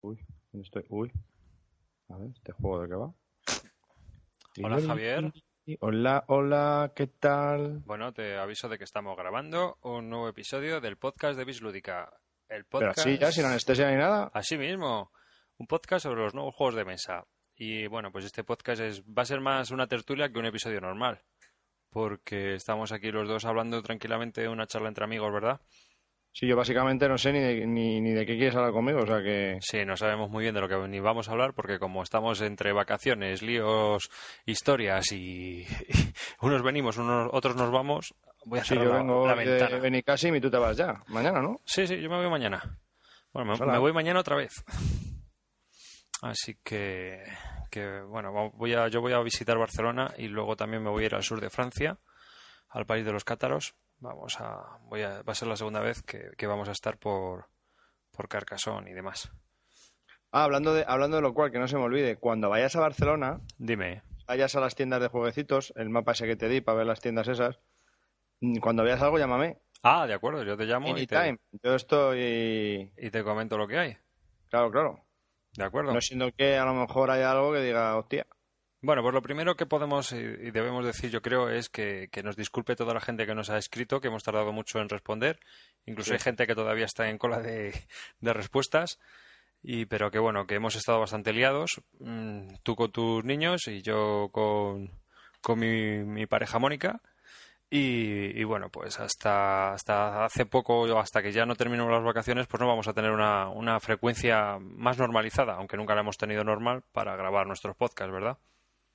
Uy, ¿dónde estoy? Uy. A ver, ¿este juego de qué va? Hola Javier. Hola, hola, ¿qué tal? Bueno, te aviso de que estamos grabando un nuevo episodio del podcast de Bislúdica. El Pero podcast... así ya, sin anestesia ni nada. Así mismo, un podcast sobre los nuevos juegos de mesa. Y bueno, pues este podcast es, va a ser más una tertulia que un episodio normal. Porque estamos aquí los dos hablando tranquilamente de una charla entre amigos, ¿verdad? Sí, yo básicamente no sé ni de, ni, ni de qué quieres hablar conmigo, o sea que... Sí, no sabemos muy bien de lo que ni vamos a hablar porque como estamos entre vacaciones, líos, historias y, y unos venimos, unos otros nos vamos, voy a Sí, cerrar yo la, vengo la de ventana. Benicassim y tú te vas ya. Mañana, ¿no? Sí, sí, yo me voy mañana. Bueno, me, me voy mañana otra vez. Así que, que bueno, voy a, yo voy a visitar Barcelona y luego también me voy a ir al sur de Francia, al país de los cátaros. Vamos a, voy a, va a ser la segunda vez que, que vamos a estar por, por Carcassonne y demás. Ah, hablando de, hablando de lo cual, que no se me olvide, cuando vayas a Barcelona, Dime. vayas a las tiendas de jueguecitos, el mapa ese que te di para ver las tiendas esas, mm, cuando veas algo llámame. Ah, de acuerdo, yo te llamo y te, Anytime. Yo estoy... y te comento lo que hay. Claro, claro. De acuerdo. No siendo que a lo mejor hay algo que diga, hostia. Bueno, pues lo primero que podemos y y debemos decir, yo creo, es que, que nos disculpe toda la gente que nos ha escrito, que hemos tardado mucho en responder. Incluso Sí. hay gente que todavía está en cola de, de respuestas. Y, pero que bueno, que hemos estado bastante liados. mm, Tú con tus niños y yo con, con mi, mi pareja Mónica. Y, y bueno, pues hasta, hasta hace poco, hasta que ya no terminemos las vacaciones, pues no vamos a tener una, una frecuencia más normalizada, aunque nunca la hemos tenido normal para grabar nuestros podcasts, ¿verdad?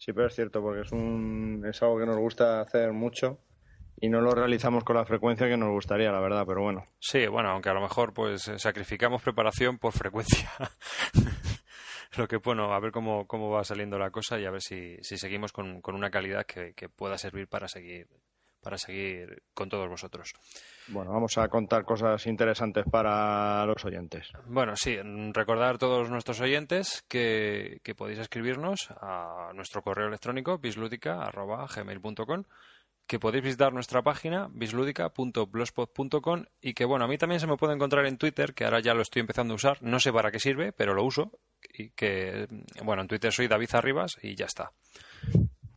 Sí, pero es cierto, porque es, un, es algo que nos gusta hacer mucho y no lo realizamos con la frecuencia que nos gustaría, la verdad, pero bueno. Sí, bueno, aunque a lo mejor pues sacrificamos preparación por frecuencia. Lo que, bueno, a ver cómo, cómo va saliendo la cosa y a ver si, si seguimos con, con una calidad que, que pueda servir para seguir, para seguir con todos vosotros. Bueno, vamos a contar cosas interesantes para los oyentes. Bueno, sí, recordar a todos nuestros oyentes que, que podéis escribirnos a nuestro correo electrónico bisludica.gmail.com que podéis visitar nuestra página bisludica.blogspot.com y que, bueno, a mí también se me puede encontrar en Twitter, que ahora ya lo estoy empezando a usar, no sé para qué sirve, pero lo uso y que, bueno, en Twitter soy David Arribas y ya está.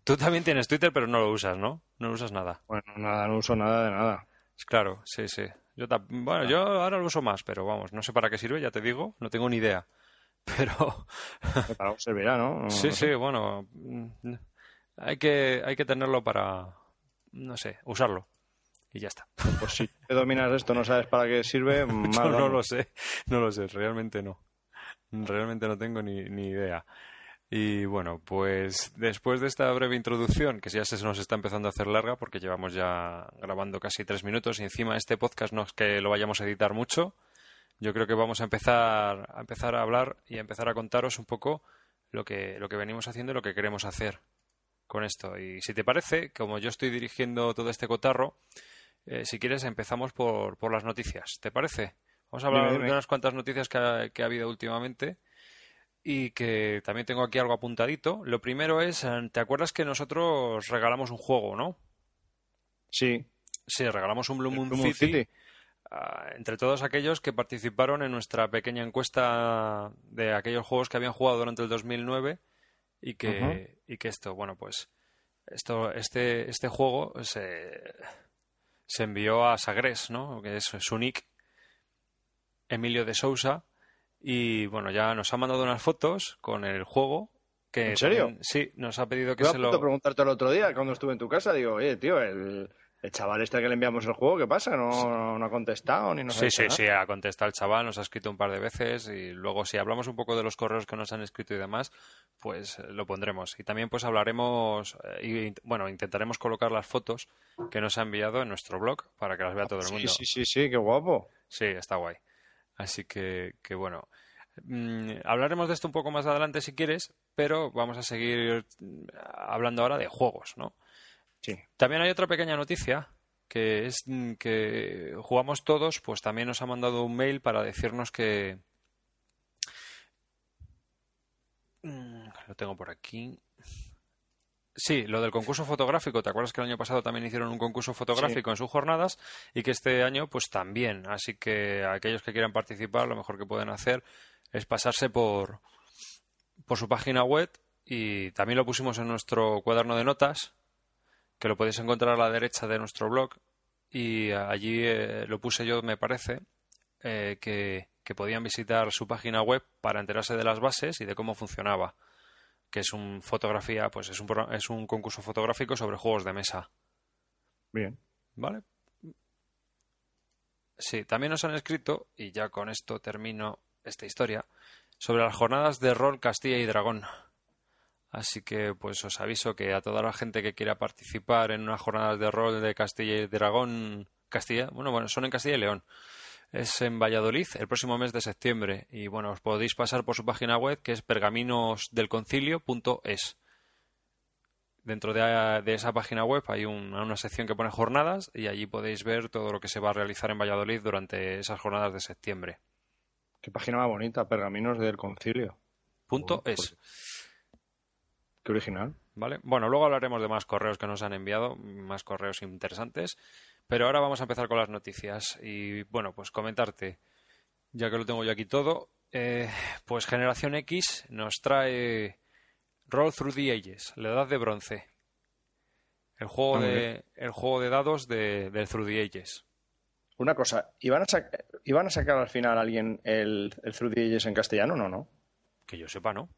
Tú también tienes Twitter, pero no lo usas, ¿no? No lo usas nada. Bueno, nada, no uso nada de nada. Claro, sí, sí. Yo bueno, yo ahora lo uso más, pero vamos, no sé para qué sirve, ya te digo, no tengo ni idea. Pero Para algo servirá, ¿no? No sí, sé. sí, bueno, mm, hay que hay que tenerlo para no sé, usarlo y ya está. Pues si te dominas esto, no sabes para qué sirve, mal no vamos. lo sé, no lo sé, realmente no. Realmente no tengo ni, ni idea. Y bueno, pues después de esta breve introducción, que ya se nos está empezando a hacer larga porque llevamos ya grabando casi tres minutos y encima este podcast no es que lo vayamos a editar mucho, yo creo que vamos a empezar a empezar a hablar y a empezar a contaros un poco lo que, lo que venimos haciendo y lo que queremos hacer con esto. Y si te parece, como yo estoy dirigiendo todo este cotarro, eh, si quieres empezamos por, por las noticias. ¿Te parece? Vamos a hablar Dime, dime. de unas cuantas noticias que ha, que ha habido últimamente y que también tengo aquí algo apuntadito. Lo primero es, eh, ¿te acuerdas que nosotros regalamos un juego, no? Sí, Sí, regalamos un Blue Moon, Blue Moon City, City. ah, entre todos aquellos que participaron en nuestra pequeña encuesta de aquellos juegos que habían jugado durante el 2009 y que, y que esto, bueno, pues esto, este, este juego se, se envió a Sagres, ¿no? Que es su nick, Emilio de Sousa, y bueno, ya nos ha mandado unas fotos con el juego. Que ¿En serio? también- sí, nos ha pedido que Yo se lo... preguntarte el otro día, cuando estuve en tu casa, digo, oye, tío, el, el chaval este que le enviamos el juego, ¿qué pasa? No, no ha contestado ni nos ha Sí, dicho sí, nada. sí, ha contestado el chaval, nos ha escrito un par de veces y luego si hablamos un poco de los correos que nos han escrito y demás, pues eh, lo pondremos. Y también pues hablaremos, eh, y bueno, intentaremos colocar las fotos que nos ha enviado en nuestro blog para que las vea todo el Sí, mundo. sí, sí, sí, qué guapo. Sí, está guay. Así que, que bueno. Mm, hablaremos de esto un poco más adelante si quieres, pero vamos a seguir hablando ahora de juegos, ¿no? Sí. También hay otra pequeña noticia que es mm, que jugamos todos, pues también nos ha mandado un mail para decirnos que Mm, lo tengo por aquí. Sí, lo del concurso fotográfico. ¿Te acuerdas que el año pasado también hicieron un concurso fotográfico en sus jornadas y que este año pues también? Así que aquellos que quieran participar, lo mejor que pueden hacer es pasarse por, por su página web y también lo pusimos en nuestro cuaderno de notas, que lo podéis encontrar a la derecha de nuestro blog y allí eh, lo puse yo, me parece, eh, que, que podían visitar su página web para enterarse de las bases y de cómo funcionaba que es un fotografía, pues es un, es un concurso fotográfico sobre juegos de mesa. Bien. ¿Vale? Sí, también nos han escrito, y ya con esto termino esta historia, sobre las jornadas de rol Castilla y Dragón. Así que pues os aviso que a toda la gente que quiera participar en unas jornadas de rol de Castilla y Dragón, Castilla, bueno, bueno, son en Castilla y León es en Valladolid el próximo mes de septiembre. Y bueno, os podéis pasar por su página web que es pergaminosdelconcilio.es. Dentro de, esa página web hay una sección que pone jornadas y allí podéis ver todo lo que se va a realizar en Valladolid durante esas jornadas de septiembre. Qué página más bonita, Pergaminos del Concilio. Punto es. Pues, qué original. ¿Vale? Bueno, luego hablaremos de más correos que nos han enviado, más correos interesantes. Pero ahora vamos a empezar con las noticias. Y bueno, pues comentarte, ya que lo tengo yo aquí todo, eh, pues Generación X nos trae Roll Through the Ages, la edad de bronce. El juego, de, el juego de dados de, del Through the Ages. Una cosa, ¿iban a, ¿iban a sacar al final alguien el, el Through the Ages en castellano? No, no. Que yo sepa, ¿no?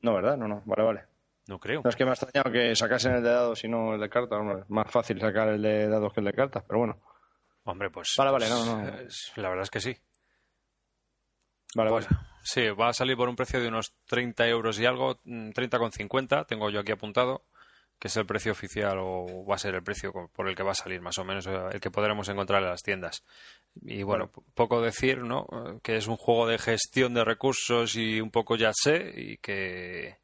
No, ¿verdad? No, no. Vale, vale. No creo. No es que me ha extrañado que sacasen el de dados y no el de cartas. es más fácil sacar el de dados que el de cartas, pero bueno. Hombre, pues. Vale, vale, no, no. La verdad es que sí. Vale, pues, vale. Sí, va a salir por un precio de unos 30 euros y algo, 30,50, mm, tengo yo aquí apuntado, que es el precio oficial o va a ser el precio por el que va a salir, más o menos, eh, el que podremos encontrar en las tiendas. Y bueno, poco decir, ¿no? Que es un juego de gestión de recursos y un poco ya sé, y que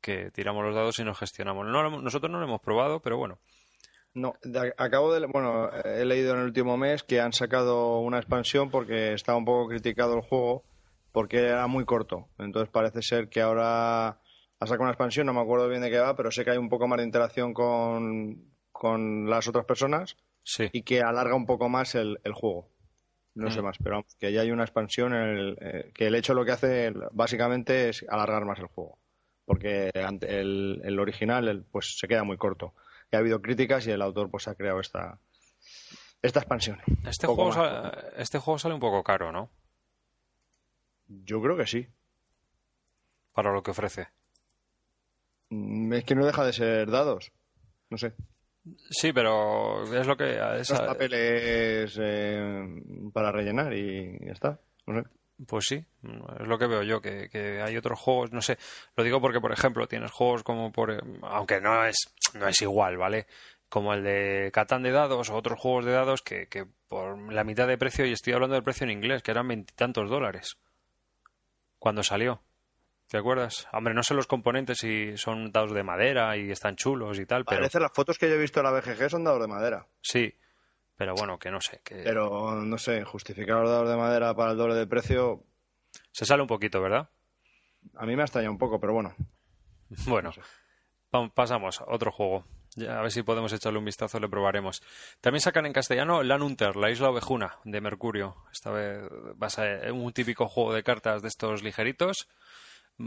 que tiramos los dados y nos gestionamos. nosotros no lo hemos probado, pero bueno. No, acabo de. Bueno, he leído en el último mes que han sacado una expansión porque estaba un poco criticado el juego porque era muy corto. Entonces parece ser que ahora ha sacado una expansión, no me acuerdo bien de qué va, pero sé que hay un poco más de interacción con, con las otras personas y que alarga un poco más el, juego. No sé mm. más, pero que ya hay una expansión en el, eh, que el hecho lo que hace básicamente es alargar más el juego porque el, el original pues se queda muy corto. Y ha habido críticas y el autor pues ha creado esta, esta expansión. Este juego, sale, este juego sale un poco caro, ¿no? Yo creo que sí. Para lo que ofrece. Mm, es que no deja de ser dados. No sé. Sí, pero es lo que... Es papeles eh, para rellenar y ya está. No sé. Pues sí, es lo que veo yo, que, hay otros juegos, no sé, lo digo porque, por ejemplo, tienes juegos como por, aunque no es, no es igual, ¿vale? Como el de Catán de dados o otros juegos de dados que, que por la mitad de precio, y estoy hablando del precio en inglés, que eran veintitantos dólares cuando salió. ¿Te acuerdas? Hombre, no sé los componentes si son dados de madera y están chulos y tal, pero... Parece las fotos que yo he visto en la BGG son dados de madera. Sí, pero bueno, que no sé. Que... Pero no sé, justificar los de madera para el doble de precio. Se sale un poquito, ¿verdad? A mí me ha extrañado un poco, pero bueno. Bueno, pasamos a otro juego. a ver si podemos echarle un vistazo, le probaremos. También sacan en castellano Lanunter, la isla ovejuna de Mercurio. Esta vez va a ser un típico juego de cartas de estos ligeritos.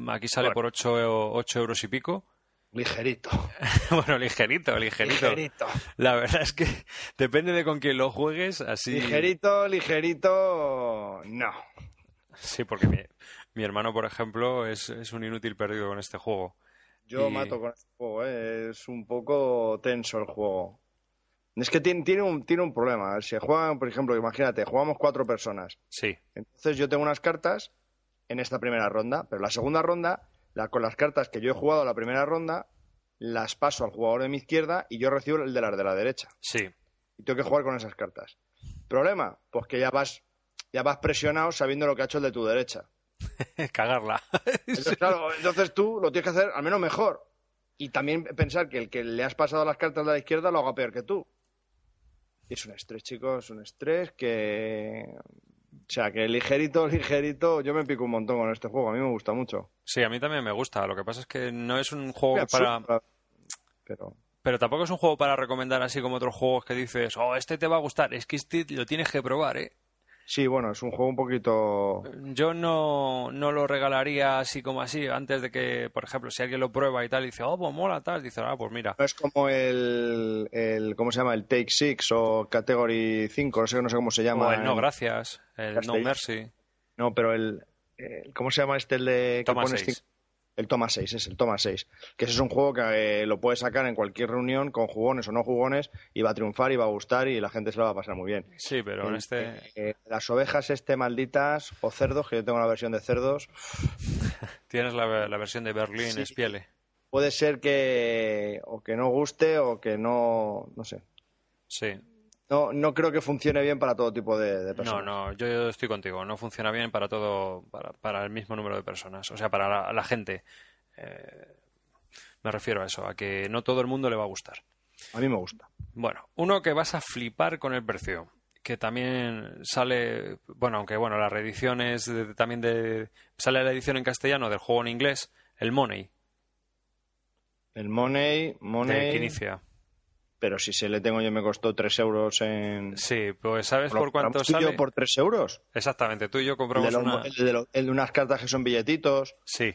Aquí sale por 8, 8 euros y pico. Ligerito. bueno, ligerito, ligerito. Ligerito. La verdad es que depende de con quién lo juegues, así. Ligerito, ligerito. No. Sí, porque mi, mi hermano, por ejemplo, es, es, un inútil perdido con este juego. Yo mato con este juego, ¿eh? es un poco tenso el juego. Es que tiene, tiene, un, tiene un problema. Si juegan, por ejemplo, imagínate, jugamos cuatro personas. Sí. Entonces yo tengo unas cartas en esta primera ronda, pero la segunda ronda con las cartas que yo he jugado la primera ronda, las paso al jugador de mi izquierda y yo recibo el de las de la derecha. Sí. Y tengo que jugar con esas cartas. ¿Problema? Pues que ya vas, ya vas presionado sabiendo lo que ha hecho el de tu derecha. Cagarla. Entonces, claro, entonces tú lo tienes que hacer al menos mejor. Y también pensar que el que le has pasado las cartas de la izquierda lo haga peor que tú. Y es un estrés, chicos, es un estrés que o sea, que ligerito, ligerito, yo me pico un montón con este juego, a mí me gusta mucho. Sí, a mí también me gusta, lo que pasa es que no es un juego para... pero... Pero tampoco es un juego para recomendar así como otros juegos que dices, oh, este te va a gustar, es que este lo tienes que probar, ¿eh? Sí, bueno, es un juego un poquito... Yo no, no lo regalaría así como así, antes de que, por ejemplo, si alguien lo prueba y tal, y dice, oh, pues mola tal, dice, ah, pues mira. No es como el, el, ¿cómo se llama? El Take Six o Category 5, no sé, no sé cómo se llama. O el No Gracias, el No Mercy. No, pero el, el, ¿Cómo se llama este el de... Toma 6. El Toma 6, es el Toma 6. Que ese es un juego que eh, lo puedes sacar en cualquier reunión, con jugones o no jugones, y va a triunfar y va a gustar y la gente se lo va a pasar muy bien. Sí, pero en este... Eh, las ovejas este malditas o cerdos, que yo tengo la versión de cerdos. Tienes la, la versión de Berlín, Sí. Espiele. Puede ser que o que no guste o que no, no sé. Sí. No, no creo que funcione bien para todo tipo de, de No, personas. no, yo estoy contigo. No funciona bien para todo, para, para el mismo número de personas. O sea, para la, la gente. Eh, me refiero a eso, a que no todo el mundo le va a gustar. A mí me gusta. Bueno, uno que vas a flipar con el precio, que también sale, bueno, aunque bueno, la reedición es de- también de, sale la edición en castellano del juego en inglés, el Money, El Money, de Money, Quinicia. Pero si se le tengo yo me costó 3 euros en... Sí, pues ¿sabes ¿Lo por cuánto tú yo por 3 euros? Exactamente, tú y yo El compramos de, los- una... el de los- el de unas cartas que son billetitos, Sí,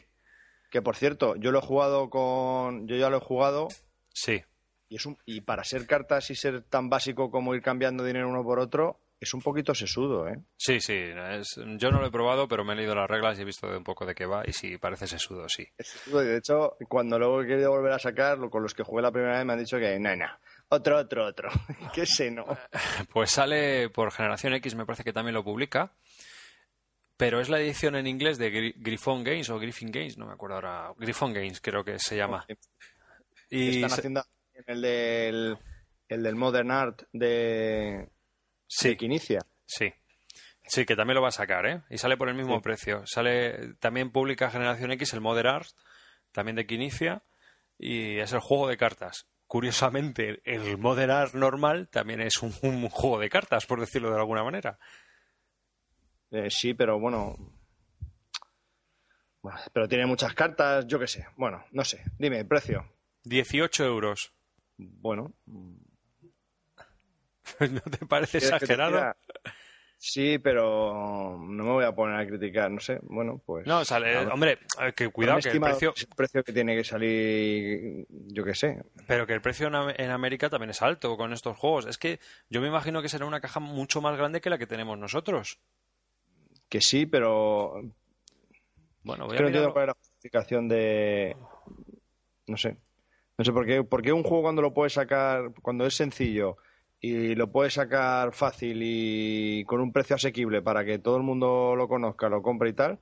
que por cierto, yo lo he jugado con... Yo ya lo he jugado sí. y, es un... y para ser cartas y ser tan básico como ir cambiando dinero uno por otro, es un poquito sesudo, ¿eh? Sí, sí, es- yo no lo he probado, pero me he leído las reglas y he visto de un poco de qué va y sí, parece sesudo, sí. Es sesudo y de hecho, cuando luego he querido volver a sacar, con los que jugué la primera vez me han dicho que, no, otro, otro, otro. ¿Qué sé, no? Pues sale por Generación X, me parece que también lo publica, pero es la edición en inglés de Gri- Griffon Games o Griffin Games, no me acuerdo ahora, Griffon Games creo que se llama. Y Están haciendo el del, el del Modern Art de, sí, de Quinicia. sí. Sí, que también lo va a sacar, ¿eh? Y sale por el mismo Sí. precio. Sale, también publica Generación X el Modern Art, también de Quinicia, y es el juego de cartas. Curiosamente, el Modern Art normal también es un, un juego de cartas, por decirlo de alguna manera. Eh, sí, pero bueno. Bueno, Pero tiene muchas cartas, yo qué sé. Bueno, no sé. Dime, precio. 18 euros. Bueno. ¿No te parece ¿quieres que te exagerado? Sí, pero no me voy a poner a criticar, no sé. Bueno, pues. No, sale, hombre, que cuidado, que el precio, que es el precio que tiene que salir, yo qué sé. pero que el precio en, Am- en América también es alto con estos juegos. Es que yo me imagino que será una caja mucho más grande que la que tenemos nosotros. Que sí, pero Bueno, voy que a no entiendo mirarlo. cuál es la justificación de. No sé. No sé por qué, por qué un juego cuando lo puedes sacar, cuando es sencillo y lo puedes sacar fácil y con un precio asequible para que todo el mundo lo conozca, lo compre y tal,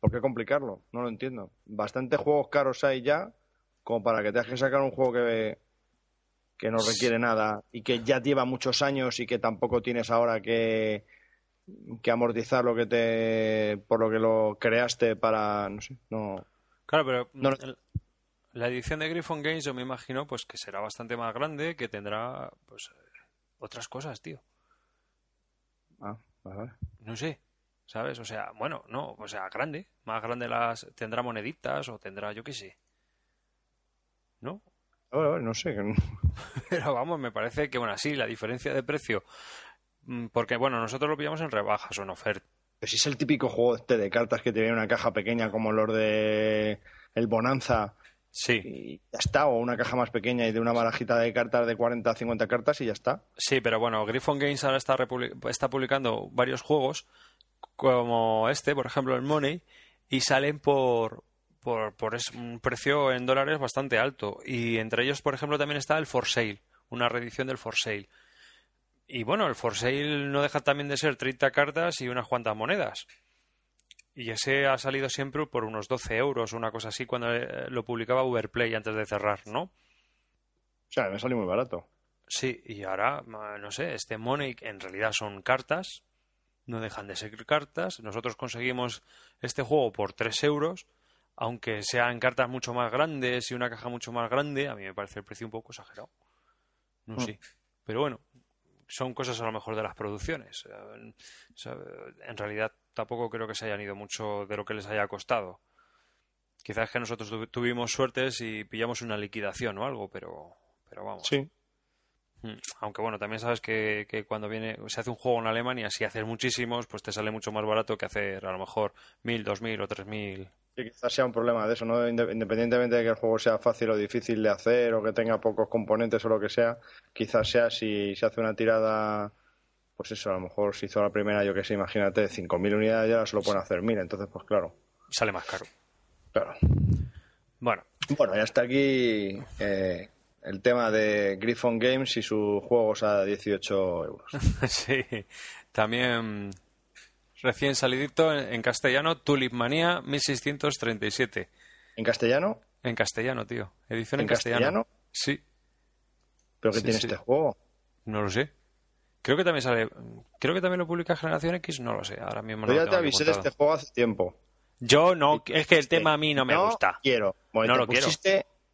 ¿por qué complicarlo? No lo entiendo. Bastantes juegos caros hay ya como para que tengas que sacar un juego que, que no requiere nada y que ya lleva muchos años y que tampoco tienes ahora que, que amortizar lo que te por lo que lo creaste para no sé no Claro, pero No lo- el- la edición de Griffon Games yo me imagino pues que será bastante más grande, que tendrá pues otras cosas, tío. ah, vale, vale. No sé, ¿sabes? O sea, bueno, no, o sea, grande, más grande las tendrá moneditas o tendrá yo qué sé. ¿No? Vale, vale, no sé Pero vamos, me parece que, bueno, sí, la diferencia de precio. mm, Porque, bueno, nosotros lo pillamos en rebajas o en oferta. Pero si es el típico juego este de cartas que te viene una caja pequeña como los de el Bonanza Sí, y ya está, o una caja más pequeña y de una barajita de cartas de 40 a 50 cartas y ya está. sí, pero bueno, Griffon Games ahora está, está publicando varios juegos, como este, por ejemplo, el Money, y salen por, por, por un precio en dólares bastante alto. Y entre ellos, por ejemplo, también está el For Sale, una reedición del For Sale. Y bueno, el For Sale no deja también de ser 30 cartas y unas cuantas monedas. Y ese ha salido siempre por unos 12 euros, una cosa así, cuando eh, lo publicaba Uberplay antes de cerrar, ¿no? O sea, me salió muy barato. Sí, y ahora, no sé, este Money en realidad son cartas, no dejan de ser cartas. Nosotros conseguimos este juego por 3 euros, aunque sean cartas mucho más grandes y una caja mucho más grande, a mí me parece el precio un poco exagerado. No Mm. sé. Pero bueno, son cosas a lo mejor de las producciones. Eh, En realidad tampoco creo que se hayan ido mucho de lo que les haya costado. Quizás que nosotros tuvimos suertes y pillamos una liquidación o algo, pero, pero vamos. Sí. Mm, aunque bueno, también sabes que, que, cuando viene, se hace un juego en Alemania, si haces muchísimos, pues te sale mucho más barato que hacer a lo mejor mil, dos mil o tres mil. Quizás sea un problema de eso, ¿no? Independientemente de que el juego sea fácil o difícil de hacer o que tenga pocos componentes o lo que sea, quizás sea si se hace una tirada, pues eso, a lo mejor si hizo la primera, yo que sé, imagínate, 5.000 unidades ya solo pueden hacer 1.000, entonces pues claro. Sale más caro. Claro. Bueno. Bueno, ya está aquí eh, el tema de Griffon Games y sus juegos a 18 euros. sí, también recién salidito en, castellano, Tulip Manía 1637. ¿En castellano? En castellano, tío. Edición en, castellano? Sí. ¿Pero qué tiene este juego? No lo sé. Creo que también sale. Creo que también lo publica Generación X, no lo sé. Ahora mismo no Yo ya te avisé de este juego hace tiempo. Yo no, es que el tema a mí no me no gusta. Quiero. no lo quiero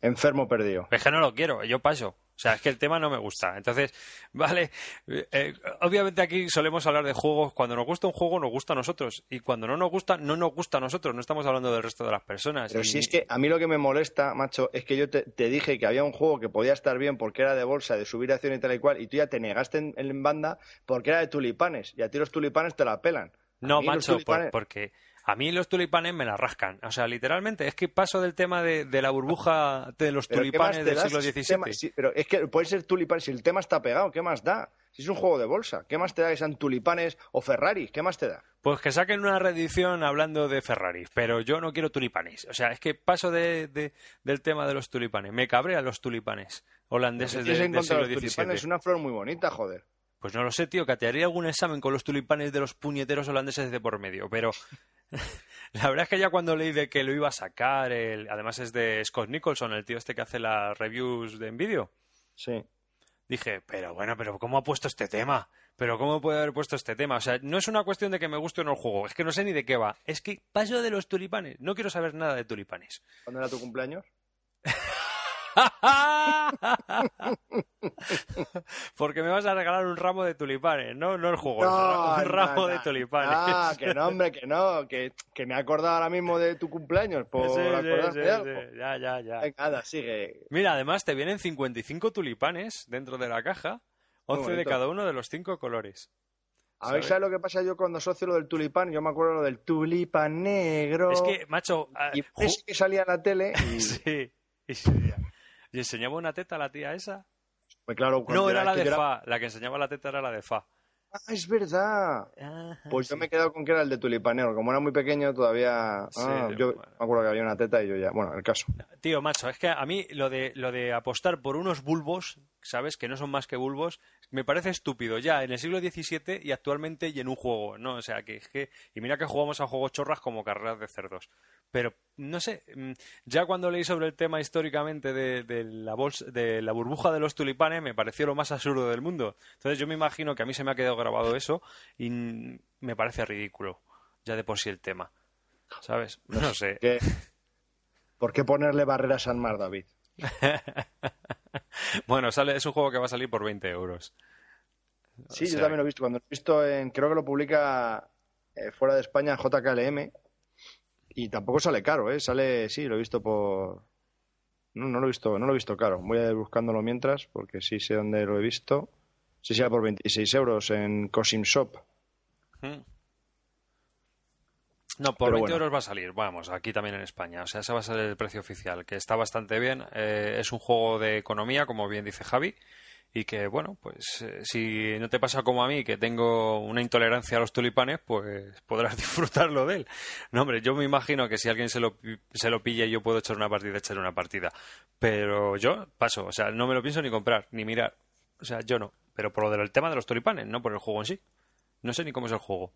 enfermo perdido. Es que no lo quiero, yo paso. O sea, es que el tema no me gusta. Entonces, vale, eh, obviamente aquí solemos hablar de juegos. Cuando nos gusta un juego, nos gusta a nosotros. Y cuando no nos gusta, no nos gusta a nosotros. No estamos hablando del resto de las personas. Pero si es que a mí lo que me molesta, macho, es que yo te, dije que había un juego que podía estar bien porque era de bolsa, de subir acción y tal y cual, y tú ya te negaste en, banda porque era de tulipanes. Y a ti los tulipanes te la pelan. No, macho, porque a mí los tulipanes me la rascan. O sea, literalmente, es que paso del tema de, la burbuja de los tulipanes del siglo XVII. pero es que puede ser tulipán, si el tema está pegado, ¿qué más da? Si es un juego de bolsa, ¿qué más te da que sean tulipanes o Ferraris? ¿Qué más te da? Pues que saquen una reedición hablando de Ferraris, pero yo no quiero tulipanes. O sea, es que paso de, del tema de los tulipanes. Me cabrean los tulipanes holandeses de, del siglo XVII. Es una flor muy bonita, joder. Pues no lo sé, tío, que te haría algún examen con los tulipanes de los puñeteros holandeses de por medio, pero La verdad es que ya cuando leí de que lo iba a sacar, el, además es de Scott Nicholson, el tío este que hace las reviews de vídeo. Sí. Dije, pero bueno, pero ¿cómo ha puesto este tema? Pero ¿cómo puede haber puesto este tema? O sea, no es una cuestión de que me guste o no el juego, es que no sé ni de qué va. Es que paso de los tulipanes, no quiero saber nada de tulipanes. ¿Cuándo era tu cumpleaños? Porque me vas a regalar un ramo de tulipanes, ¿no? No el juego, un ramo de tulipanes. Ah, que no, hombre, que no, que, me he acordado ahora mismo de tu cumpleaños por sí, Ya, ya, ya. Nada, sigue. Mira, además te vienen 55 tulipanes dentro de la caja, 11 de cada uno de los cinco colores. A ver, ¿sabes lo que pasa yo cuando asocio lo del tulipán? Yo me acuerdo lo del tulipán negro. Es que, macho... Y ese que salía en la tele y... sí, y ¿Y enseñaba una teta a la tía esa? Pues claro, no, era la de Fa. La que enseñaba la teta era la de Fa. Ah, es verdad. pues yo me he quedado con que era el de tulipanero. Como era muy pequeño, todavía. Ah, yo me acuerdo que había una teta y yo ya. Bueno, el caso. Tío, macho, es que a mí lo de, lo de apostar por unos bulbos, ¿sabes? Que no son más que bulbos, me parece estúpido. Ya en el siglo XVII y actualmente y en un juego, ¿no? O sea, que es que. Y mira que jugamos a juegos chorras como carreras de cerdos. Pero, no sé, mm, ya cuando leí sobre el tema históricamente de, la bolsa, de la burbuja de los tulipanes, me pareció lo más absurdo del mundo. Entonces yo me imagino que a mí se me ha quedado grabado eso y me parece ridículo, ya de por sí el tema. ¿Sabes? No sé. ¿Por qué ponerle barreras al mar, David? bueno, sale, es un juego que va a salir por 20 euros. Sí, yo también lo he visto. Cuando lo he visto, en, creo que lo publica eh, fuera de España JKLM y tampoco sale caro, ¿eh? Sale, sí, lo he visto por... No, no lo he visto, no lo he visto caro. Voy a ir buscándolo mientras, porque sí sé dónde lo he visto. Sí, sale por 26 euros en Cosim Shop. Hmm. No, por 20 euros va a salir, vamos, aquí también en España. O sea, ese va a ser el precio oficial, que está bastante bien. Eh, es un juego de economía, como bien dice Javi y que, bueno, pues eh, si no te pasa como a mí, que tengo una intolerancia a los tulipanes, pues podrás disfrutarlo de él. No, hombre, yo me imagino que si alguien se lo, se lo pilla, yo puedo echar una partida, echar una partida. Pero yo paso, o sea, no me lo pienso ni comprar, ni mirar. O sea, yo no. Pero por lo del tema de los tulipanes, no por el juego en sí. No sé ni cómo es el juego.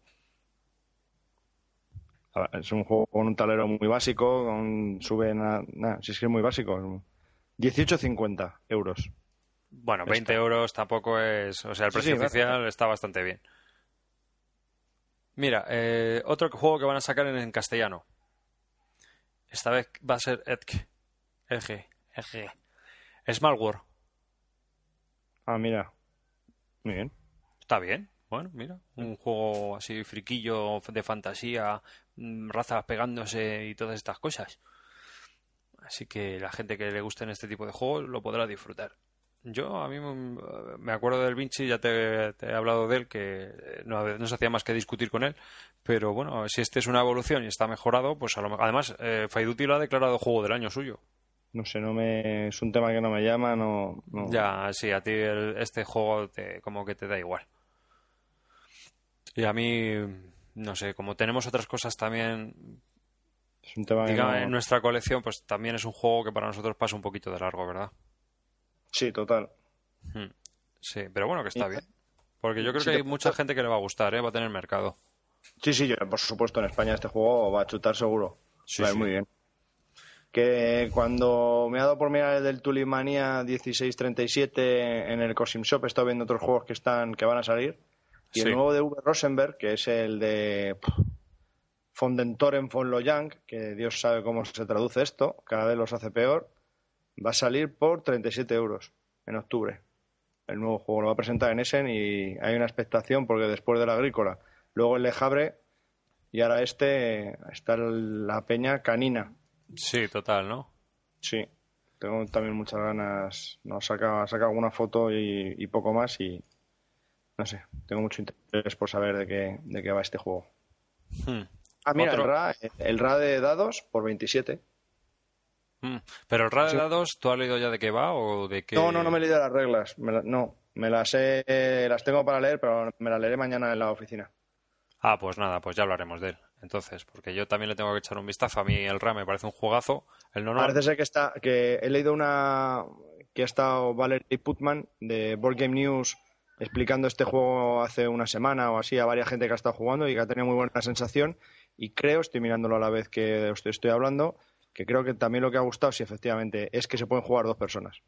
Es un juego con un talero muy básico, con, sube nada, si es que es muy básico. 18,50 euros. Bueno, 20 euros tampoco es. O sea, el precio oficial está bastante bien. Mira, eh, otro juego que van a sacar en, castellano. Esta vez va a ser Edge. Edge. Edge. War. Ah, mira. Muy bien. Está bien. Bueno, mira. Un juego así friquillo de fantasía, mm, razas pegándose y todas estas cosas. Así que la gente que le guste en este tipo de juegos lo podrá disfrutar. Yo, a mí me acuerdo del Vinci, ya te, he hablado de él, que no, no, se hacía más que discutir con él, pero bueno, si este es una evolución y está mejorado, pues a lo Además, eh, Faiduti lo ha declarado juego del año suyo. No sé, no me es un tema que no me llama, no... Ya, sí, a ti este juego te, como que te da igual. Y a mí, no sé, como tenemos otras cosas también es un tema en nuestra colección, pues también es un juego que para nosotros pasa un poquito de largo, ¿verdad? Sí, total. Hmm. Sí, pero bueno, que está bien. Porque yo creo que hay mucha gente que le va a gustar, ¿eh? va a tener mercado. Sí, sí, yo, por supuesto, en España este juego va a chutar seguro. Sí, va muy bien. Que cuando me ha dado por mirar el del Tulimania 1637 en el Cosim Shop, he estado viendo otros juegos que están que van a salir. Y el nuevo de V. Rosenberg, que es el de Fondentoren von Loyang, que Dios sabe cómo se traduce esto, cada vez los hace peor va a salir por 37 euros en octubre. El nuevo juego lo va a presentar en Essen y hay una expectación porque después de la agrícola, luego el Lejabre y ahora este está la peña canina. Sí, total, ¿no? Sí, tengo también muchas ganas. No, saca, saca alguna foto y, poco más y no sé, tengo mucho interés por saber de qué, de qué va este juego. Hmm. Ah, mira, el RA, el RA de dados por 27. Mm. Pero el RA de dados, ¿tú has leído ya de qué va o de qué? No, no, no me he leído las reglas. no, me las he, las tengo para leer, pero me las leeré mañana en la oficina. Ah, pues nada, pues ya hablaremos de él. Entonces, porque yo también le tengo que echar un vistazo. A mí el RA me parece un jugazo. El no, Parece ser que está, que he leído una que ha estado Valerie Putman de Board Game News explicando este juego hace una semana o así a varias gente que ha estado jugando y que ha tenido muy buena sensación. Y creo, estoy mirándolo a la vez que estoy, estoy hablando, que creo que también lo que ha gustado, sí, efectivamente, es que se pueden jugar dos personas.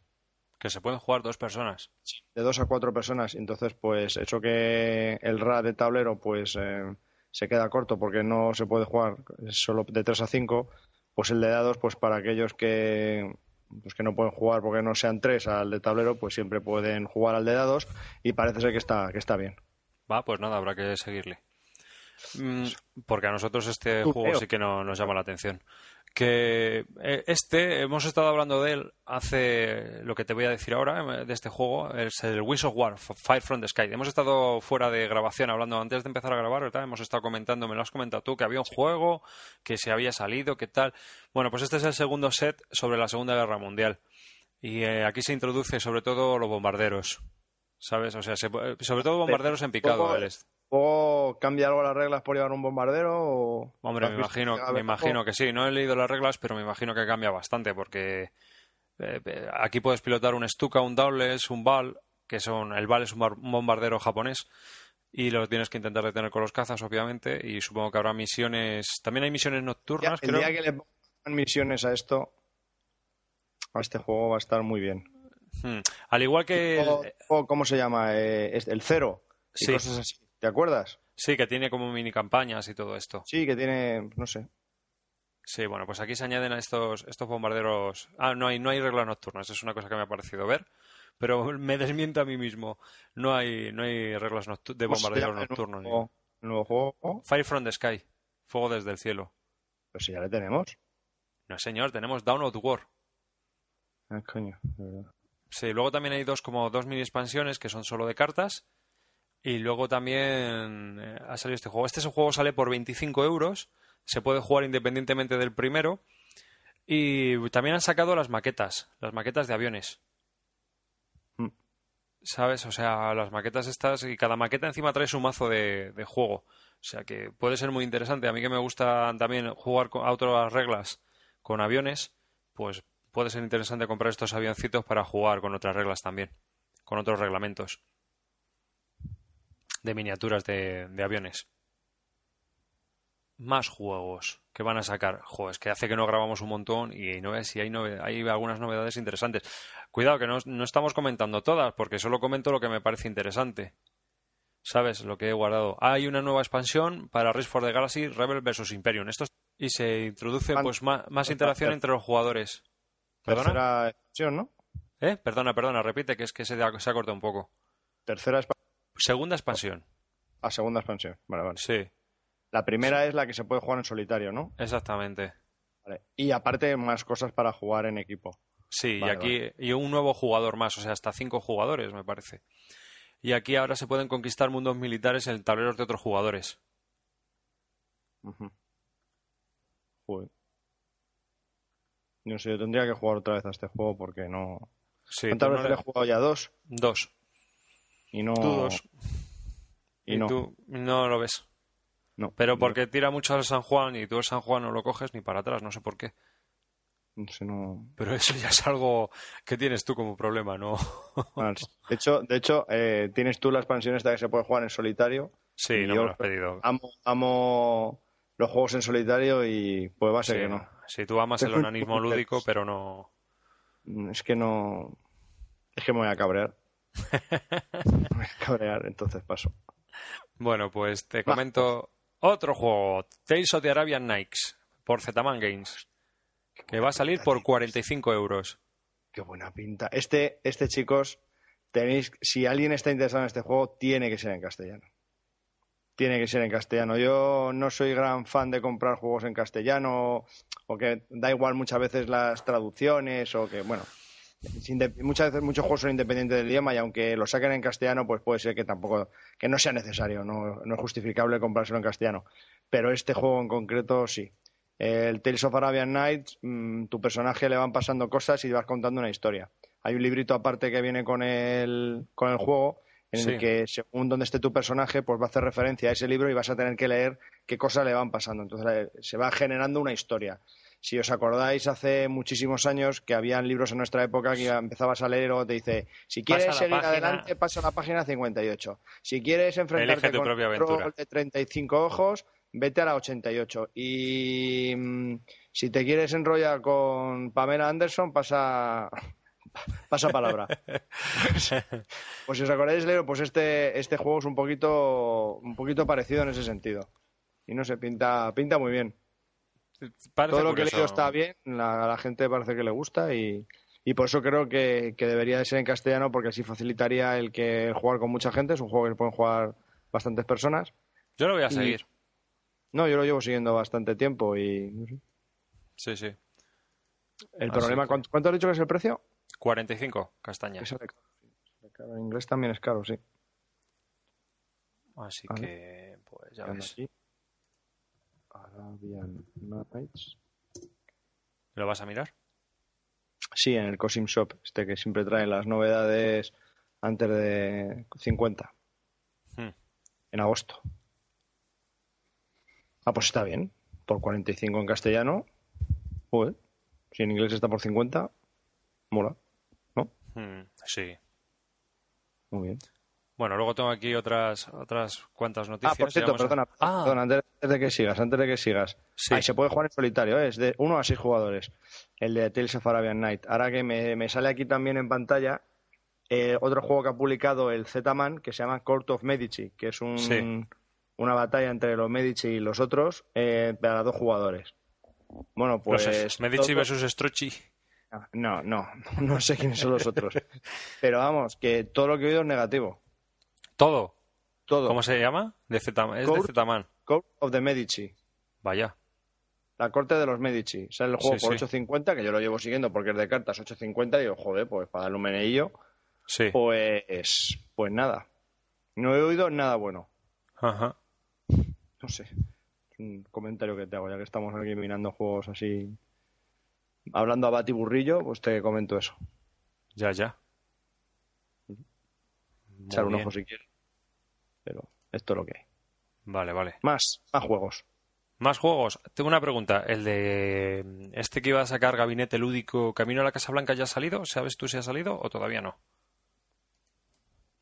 Que se pueden jugar dos personas. De dos a cuatro personas. Entonces, pues, eso que el RA de tablero, pues, eh, se queda corto porque no se puede jugar solo de tres a cinco, pues el de dados, pues, para aquellos que, pues, que no pueden jugar porque no sean tres al de tablero, pues siempre pueden jugar al de dados y parece ser que está, que está bien. Va, pues nada, habrá que seguirle. Mm, porque a nosotros este juego sí que no, nos llama la atención que eh, este, hemos estado hablando de él hace lo que te voy a decir ahora, eh, de este juego, es el Wings of War, Fire from the Sky. Hemos estado fuera de grabación hablando antes de empezar a grabar, ¿verdad? Hemos estado comentando, me lo has comentado tú, que había un juego, que se había salido, qué tal. Bueno, pues este es el segundo set sobre la Segunda Guerra Mundial. Y eh, aquí se introduce sobre todo los bombarderos, ¿sabes? O sea, sobre todo bombarderos en picado del este. ¿O cambia algo las reglas por llevar un bombardero? Hombre, me imagino, me imagino que sí. No he leído las reglas, pero me imagino que cambia bastante porque eh, eh, aquí puedes pilotar un Stuka, un Dowles, un Val, que son el Val es un, bombardero japonés y lo tienes que intentar detener con los cazas, obviamente. Y supongo que habrá misiones. También hay misiones nocturnas. El día que le pongan misiones a esto, a este juego va a estar muy bien. Hmm. Al igual que. ¿Cómo se llama? Eh, el cero. Y sí. cosas así. ¿Te acuerdas? Sí, que tiene como mini campañas y todo esto. Sí, que tiene, no sé. Sí, bueno, pues aquí se añaden a estos, estos bombarderos. Ah, no hay, no hay reglas nocturnas, es una cosa que me ha parecido ver. Pero me desmiento a mí mismo. No hay, no hay reglas de bombarderos nocturnos. Nuevo, nuevo juego? Fire from the Sky. Fuego desde el cielo. Pues si ya le tenemos. No, señor, tenemos Down of War. Ah, coño. Sí, luego también hay dos como dos mini expansiones que son solo de cartas y luego también eh, ha salido este juego. Este juego sale por 25 euros. Se puede jugar independientemente del primero. Y también han sacado las maquetas, las maquetas de aviones. Mm. ¿Sabes? O sea, las maquetas estas, y cada maqueta encima trae su mazo de, juego. O sea que puede ser muy interesante. A mí que me gusta también jugar con, a otras reglas con aviones, pues puede ser interesante comprar estos avioncitos para jugar con otras reglas también, con otros reglamentos de miniaturas de, aviones. Más juegos que van a sacar. Joder, es que hace que no grabamos un montón y no si hay, hay algunas novedades interesantes. Cuidado que no, no estamos comentando todas, porque solo comento lo que me parece interesante. ¿Sabes? Lo que he guardado. Hay una nueva expansión para Race for the Galaxy Rebel vs Imperium. Esto y se introduce pues más, interacción entre los jugadores. ¿Perdona? expansión, ¿no? ¿Eh? Perdona, perdona, repite que es que se, se ha cortado un poco. Tercera expansión Segunda expansión. A segunda expansión, vale, vale. Sí. La primera es la que se puede jugar en solitario, ¿no? Exactamente. Vale. Y aparte, más cosas para jugar en equipo. Sí, Vale, y aquí y un nuevo jugador más, o sea, hasta cinco jugadores, me parece. Y aquí ahora se pueden conquistar mundos militares en tableros de otros jugadores. Joder. No sé, yo tendría que jugar otra vez a este juego porque no. Sí, ¿Cuántas no veces le he jugado ya? Dos. Dos. Y no. Tú dos. Y, Y, no. tú no lo ves. no. Pero No, porque tira mucho al San Juan y tú el San Juan no lo coges ni para atrás, no sé por qué. no sé, no- Pero eso ya es algo que tienes tú como problema, ¿no? Bueno, De hecho, de hecho eh, tienes tú la expansión esta que se puede jugar en solitario. Sí, no yo- me lo has pedido. Amo, amo los juegos en solitario y pues va a ser Sí, que no. sí, tú amas el onanismo lúdico, pero no... Es que no. Es que me voy a cabrear. Me voy a cabrear, entonces paso. Bueno, pues te comento otro juego, Tales of the Arabian Nights, por Zetaman Games, que va a salir por 45 euros. Qué buena pinta. Este, este chicos, tenéis, si alguien está interesado en este juego, tiene que ser en castellano. Tiene que ser en castellano. Yo no soy gran fan de comprar juegos en castellano, o que da igual muchas veces las traducciones, o que, bueno, muchas veces muchos juegos son independientes del idioma y aunque lo saquen en castellano, pues puede ser que tampoco, que no sea necesario, no, no es justificable comprárselo en castellano. Pero este juego en concreto sí. El Tales of Arabian Nights, mm, tu personaje le van pasando cosas y vas contando una historia. Hay un librito aparte que viene con el, con el juego en Sí. el que según donde esté tu personaje, pues va a hacer referencia a ese libro y vas a tener que leer qué cosas le van pasando. Entonces eh, se va generando una historia. Si os acordáis, hace muchísimos años que habían libros en nuestra época que empezabas a leer o te dice, si quieres seguir página- adelante, pasa a la página 58. Si quieres enfrentarte tu con propia un aventura. troll de 35 ojos, vete a la 88. Y mm, si te quieres enrollar con Pamela Anderson, pasa pasa palabra. pues si os acordáis, Leo, pues este, este juego es un poquito, un poquito parecido en ese sentido. Y no sé, pinta, pinta muy bien. Parece Todo lo que he leído está bien, la- a la gente parece que le gusta y, y por eso creo que, que debería de ser en castellano porque así facilitaría el que el jugar con mucha gente. Es un juego que pueden jugar bastantes personas. Yo lo voy a Y- seguir. No, yo lo llevo siguiendo bastante tiempo y. Sí, sí. el Así problema, ¿cuánto, cuánto has dicho que es el precio? 45 castañas. En inglés también es caro, sí. Así que, pues ya ves. aquí. Arabian Nights. ¿Lo vas a mirar? Sí, en el Cosim Shop, este que siempre trae las novedades antes de 50, Hmm. en agosto. Ah, pues está bien. Por 45 en castellano. Joder. Si en inglés está por 50, mola. Hmm, sí. Muy bien. Bueno, luego tengo aquí otras otras cuantas Ah, noticias. por cierto, a- perdona, Ah, perdona, antes, de que sigas, antes de que sigas. Sí. Ahí se puede jugar en solitario, ¿eh? es de 1 a 6 jugadores, el de Tales of Arabian Night. Ahora que me, me sale aquí también en pantalla eh, otro juego que ha publicado el Z-Man que se llama Court of Medici, que es un, Sí. una batalla entre los Medici y los otros eh, para dos jugadores. Bueno, pues... es- Medici todo- versus Strochi. No, no, no sé quiénes son los otros. Pero vamos, que todo lo que he oído es negativo. Todo. Todo. ¿Cómo se llama? De Z, es de Court- Zetaman. Court of the Medici. Vaya. La corte de los Medici. Sale el juego Sí, por sí. 8.50, que yo lo llevo siguiendo porque es de cartas 8.50. Y digo, joder, pues para darle un meneillo, Sí. pues, pues nada. No he oído nada bueno. Ajá. No sé. Es un comentario que te hago, ya que estamos aquí mirando juegos así. Hablando a batiburrillo, pues te comento eso. Ya, ya. Echar un ojo si quieres. Pero esto es lo que hay. Vale, vale. Más, más juegos. Más juegos. Tengo una pregunta. ¿El de este que iba a sacar Gabinete Lúdico Camino a la Casa Blanca ya ha salido? ¿Sabes tú si ha salido o todavía no?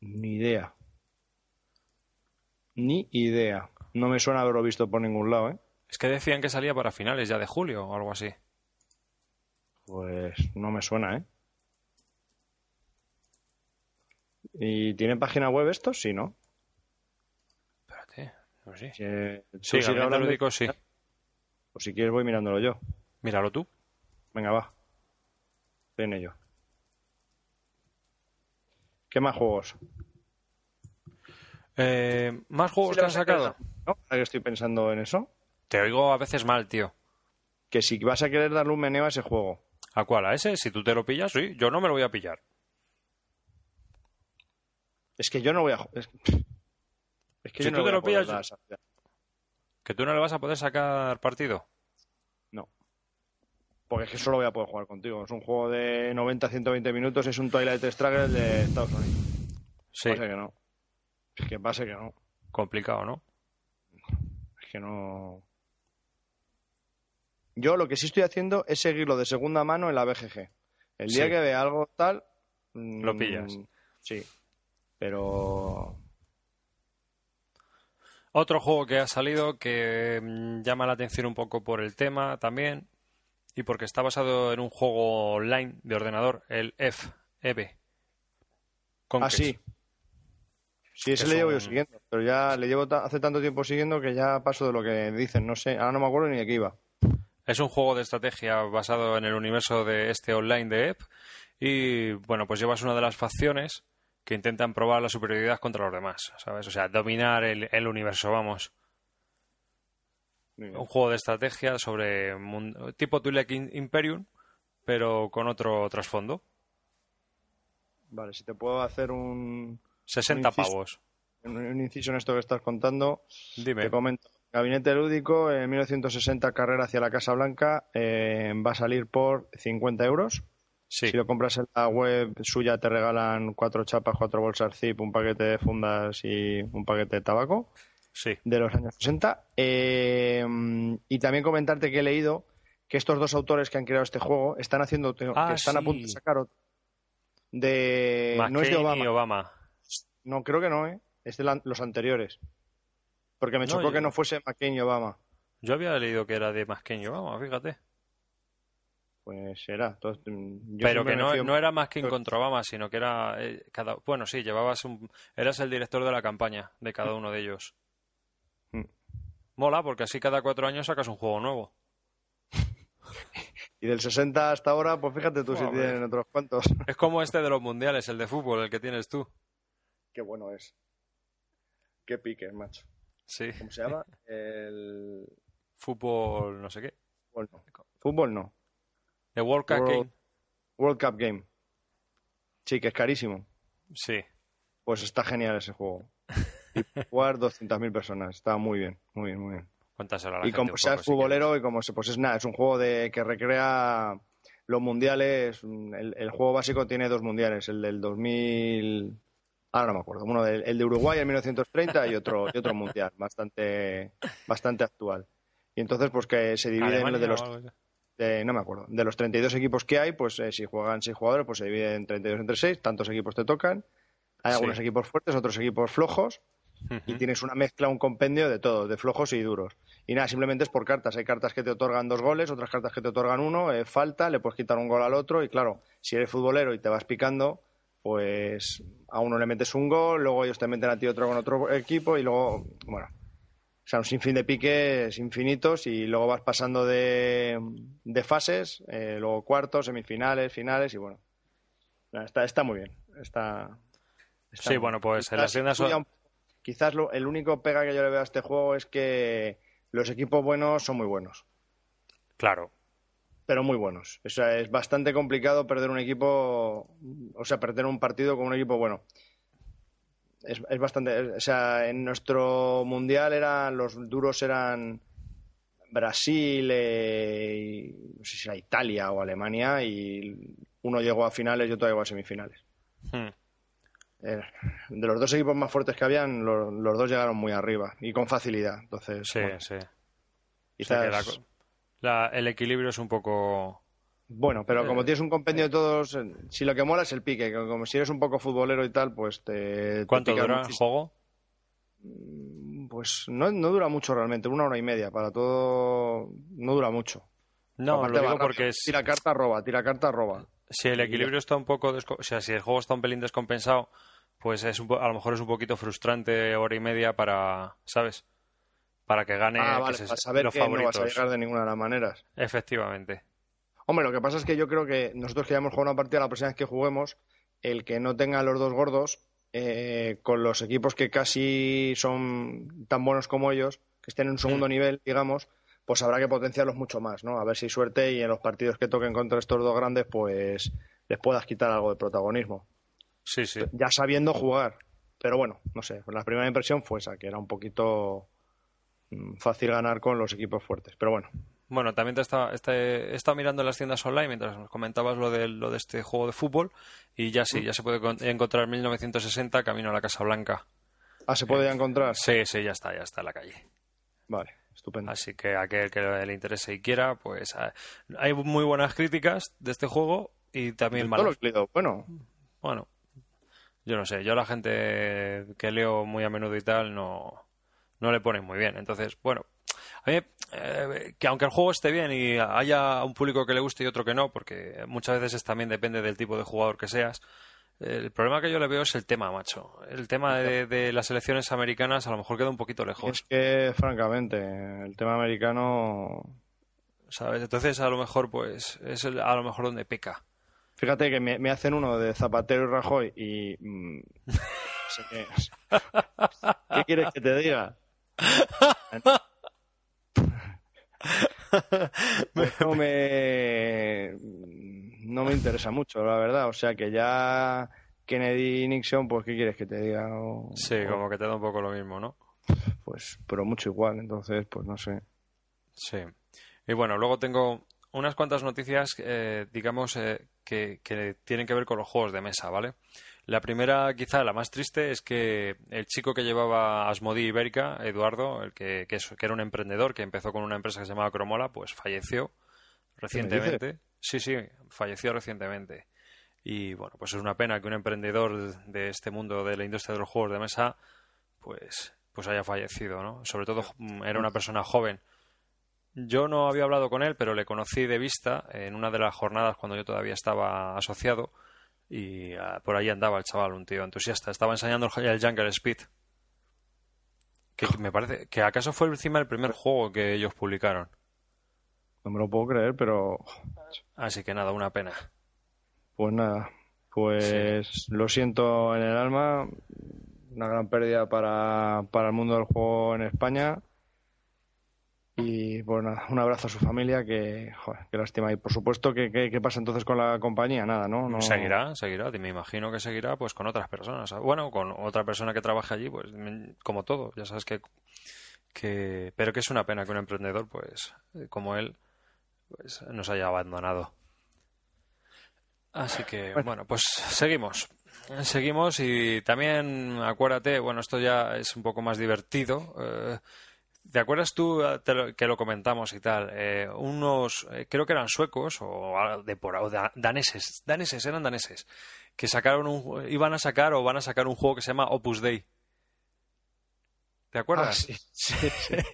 Ni idea. Ni idea. No me suena haberlo visto por ningún lado, ¿eh? Es que decían que salía para finales ya de julio o algo así. Pues no me suena, ¿eh? ¿Y tiene página web esto? Sí, ¿no? Eh, tú Sí, hablando Lúdico sí. Pues si quieres voy mirándolo yo. Míralo tú. Venga, va. Estoy en ello. ¿Qué más juegos? Eh, ¿Más juegos Sí, que han sacado? ¿No? Ahora que estoy pensando en eso. Te oigo a veces mal, tío. que si vas a querer darle un meneo a ese juego. ¿A cuál? ¿A ese? Si tú te lo pillas, sí. Yo no me lo voy a pillar. Es que yo no voy a. Es, es que Si yo no tú te lo pillas, dar ¿Que tú no le vas a poder sacar partido? No. Porque es que solo voy a poder jugar contigo. Es un juego de 90-120 minutos, es un Twilight Struggle de Estados Unidos. Sí. Pase que no. Es que pase que no. Complicado, ¿no? Es que no. Yo lo que sí estoy haciendo es seguirlo de segunda mano en la BGG. El día Sí. que vea algo tal. mm, Lo pillas. Sí. Pero. Otro juego que ha salido que mm, llama la atención un poco por el tema también y porque está basado en un juego online de ordenador, el F, EVE. Ah, sí. Sí, ese Es le llevo yo siguiendo. Pero ya le llevo hace tanto tiempo siguiendo que ya paso de lo que dicen. No sé. Ahora no me acuerdo ni de qué iba. Es un juego de estrategia basado en el universo de este online de EP y bueno, pues llevas una de las facciones que intentan probar la superioridad contra los demás, ¿sabes? O sea, dominar el, el universo, vamos. Un juego de estrategia sobre mun- tipo Twilight Imperium, pero con otro trasfondo. Vale, si te puedo hacer un, 60 Un inciso. pavos. un, un inciso en esto que estás contando. Dime. Te comento. Gabinete Lúdico, en 1960, carrera hacia la Casa Blanca, eh, va a salir por 50 euros. Sí, Si lo compras en la web suya, te regalan cuatro chapas, cuatro bolsas zip, un paquete de fundas y un paquete de tabaco sí. de los años 60. Eh, y también comentarte que he leído que estos dos autores que han creado este juego están haciendo, que Ah, están a punto de sacar otro. De, no es de Obama. No, creo que no, ¿eh? Es de la- los anteriores. Porque me No, chocó yo- que no fuese McCain y Obama. Yo había leído que era de McCain y Obama, fíjate. Pues será. Entonces, mm, Pero que no, era McCain contra Obama, sino que era eh, cada bueno, sí, llevabas un eras el director de la campaña de cada uno de ellos. Mm. Mola porque así cada cuatro años sacas un juego nuevo. Y del 60 hasta ahora, pues fíjate tú si Joder. tienen otros cuantos. Es como este de los mundiales, el de fútbol, el que tienes tú. Qué bueno es. Qué pique, macho. Sí, ¿Cómo se llama? El... fútbol, no sé qué. Fútbol no. Fútbol no. The World Cup World- Game. World Cup Game. Sí, que es carísimo. Sí. Pues está genial ese juego. Y jugar 200.000 personas. Está muy bien, muy bien, muy bien. Cuéntaselo a la y gente como seas si futbolero y como se, pues es nada, es un juego de que recrea los mundiales. El, el juego básico tiene dos mundiales, el del 2000, ahora no me acuerdo, uno del el de Uruguay en 1930 y otro y otro mundial, bastante bastante actual. Y entonces pues que se divide en Alemania de los. De- no me acuerdo, de los 32 equipos que hay, pues eh, si juegan 6 jugadores, pues se dividen 32 entre 6, tantos equipos te tocan. Hay Sí. algunos equipos fuertes, otros equipos flojos y tienes una mezcla, un compendio de todo, de flojos y duros. Y nada, simplemente es por cartas. Hay cartas que te otorgan dos goles, otras cartas que te otorgan uno, eh, falta, le puedes quitar un gol al otro y claro, si eres futbolero y te vas picando, pues a uno le metes un gol, luego ellos te meten a ti otro con otro equipo y luego, bueno, o sea, un sinfín de piques infinitos y luego vas pasando de, de fases, eh, luego cuartos, semifinales, finales y bueno, está, está muy bien. Está, está Sí, muy bueno, pues en las tiendas son- Quizás lo- el único pega que yo le veo a este juego es que los equipos buenos son muy buenos, Claro. pero muy buenos. O sea, es bastante complicado perder un equipo, o sea, perder un partido con un equipo bueno. Es, es bastante, o sea, en nuestro mundial eran los duros eran Brasil, eh, y no sé si era Italia o Alemania y uno llegó a finales y otro llegó a semifinales. Hmm. Eh, de los dos equipos más fuertes que habían, lo- los, dos llegaron muy arriba y con facilidad. Entonces, Sí, bueno, sí. O quizás- sea la- el equilibrio es un poco... bueno, pero como eh, tienes un compendio de todos, eh, si lo que mola es el pique, que como si eres un poco futbolero y tal, pues te. ¿Cuánto dura el juego? Pues no, no dura mucho realmente, una hora y media. Para todo, no dura mucho. No, Aparte lo digo porque es- Tira carta, roba, tira carta, roba. si el equilibrio está un poco... desco- O sea, si el juego está un pelín descompensado, pues es un po- a lo mejor es un poquito frustrante hora y media para... ¿Sabes? Para que gane ah, que vale, se- para saber los que no vas favoritos. a llegar de ninguna de las maneras. Efectivamente. Hombre, lo que pasa es que yo creo que nosotros que ya hemos jugado una partida, la próxima vez que juguemos, el que no tenga los dos gordos, eh, con los equipos que casi son tan buenos como ellos, que estén en un segundo Mm. nivel, digamos, pues habrá que potenciarlos mucho más, ¿no? A ver si hay suerte y en los partidos que toquen contra estos dos grandes, pues les puedas quitar algo de protagonismo. Sí, sí. Ya sabiendo jugar. Pero bueno, no sé, la primera impresión fue esa, que era un poquito mm, fácil ganar con los equipos fuertes. Pero bueno. Bueno, también te estaba, he estado mirando en las tiendas online mientras nos comentabas lo de, lo de este juego de fútbol y ya sí, mm. ya se puede encontrar 1960 camino a la Casa Blanca. Ah, ¿se puede ya encontrar? Sí, sí, ya está, ya está en la calle. Vale. Estupendo. Así que a aquel que le interese y quiera, pues ah, hay muy buenas críticas de este juego y también malas. Bueno. Bueno, yo no sé, yo a la gente que leo muy a menudo y tal no, no le ponen muy bien. Entonces, bueno, eh, que aunque el juego esté bien y haya un público que le guste y otro que no, porque muchas veces también depende del tipo de jugador que seas, el problema que yo le veo es el tema, macho. El tema de, las elecciones americanas a lo mejor queda un poquito lejos. Es que, francamente, el tema americano... ¿Sabes? Entonces, a lo mejor, pues, es a lo mejor donde peca. Fíjate que me, hacen uno de Zapatero y Rajoy y... Mm, qué, ¿Qué quieres que te diga? no me no me interesa mucho, la verdad. O sea que ya Kennedy y Nixon, pues ¿qué quieres que te diga? sí, como que te da un poco lo mismo, ¿no? Pues, pero mucho igual, entonces, pues no sé. Sí. Y bueno, luego tengo unas cuantas noticias, eh, digamos, eh, que, tienen que ver con los juegos de mesa, ¿vale? La primera, quizá la más triste, es que el chico que llevaba Asmodi Ibérica, Eduardo, el que, que, que, era un emprendedor que empezó con una empresa que se llamaba Cromola, pues falleció recientemente. Sí, sí, falleció recientemente. Y bueno, pues es una pena que un emprendedor de este mundo de la industria de los juegos de mesa, pues, pues haya fallecido, ¿no? Sobre todo mm, era una persona joven. Yo no había hablado con él, pero le conocí de vista en una de las jornadas cuando yo todavía estaba asociado y ah, por ahí andaba el chaval, un tío entusiasta. Estaba enseñando el Jungle Speed. Que me parece que acaso fue encima el primer juego que ellos publicaron. No me lo puedo creer, pero. Así que nada, una pena. Pues nada, pues lo siento en el alma. Una gran pérdida para, para el mundo del juego en España. Y bueno, pues un abrazo a su familia, que, joder, qué lástima. Y por supuesto, ¿qué, qué, pasa entonces con la compañía? Nada, ¿no? ¿no? Seguirá, seguirá. Me imagino que seguirá pues con otras personas. Bueno, con otra persona que trabaje allí, pues como todo. Ya sabes que, que... Pero que es una pena que un emprendedor, pues, como él, pues, nos haya abandonado. Así que, bueno. pues seguimos. Seguimos y también acuérdate, bueno, esto ya es un poco más divertido. Eh, ¿Te acuerdas tú que lo comentamos y tal? Eh, unos, eh, creo que eran suecos o, de por, o daneses, daneses, eran daneses, que sacaron un, iban a sacar o van a sacar un juego que se llama Opus Dei. ¿Te acuerdas? Ah, sí,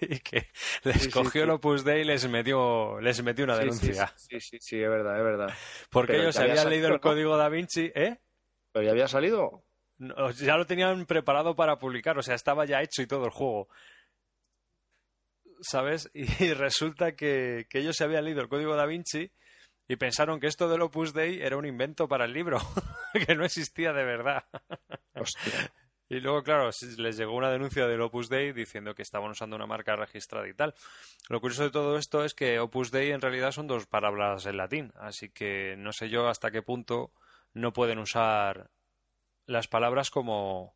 y que les cogió el Opus Dei y les metió, les metió una denuncia. Sí, sí, sí, es verdad, es verdad. Porque ellos habían leído el código da Vinci, ¿eh? ¿Pero ya había salido? ya lo tenían preparado para publicar, o sea, estaba ya hecho y todo el juego. ¿Sabes? Y resulta que, que ellos se habían leído el código da Vinci y pensaron que esto del Opus Dei era un invento para el libro, que no existía de verdad. Hostia. Y luego, claro, les llegó una denuncia del Opus Dei diciendo que estaban usando una marca registrada y tal. Lo curioso de todo esto es que Opus Dei en realidad son dos palabras en latín, así que no sé yo hasta qué punto no pueden usar las palabras como,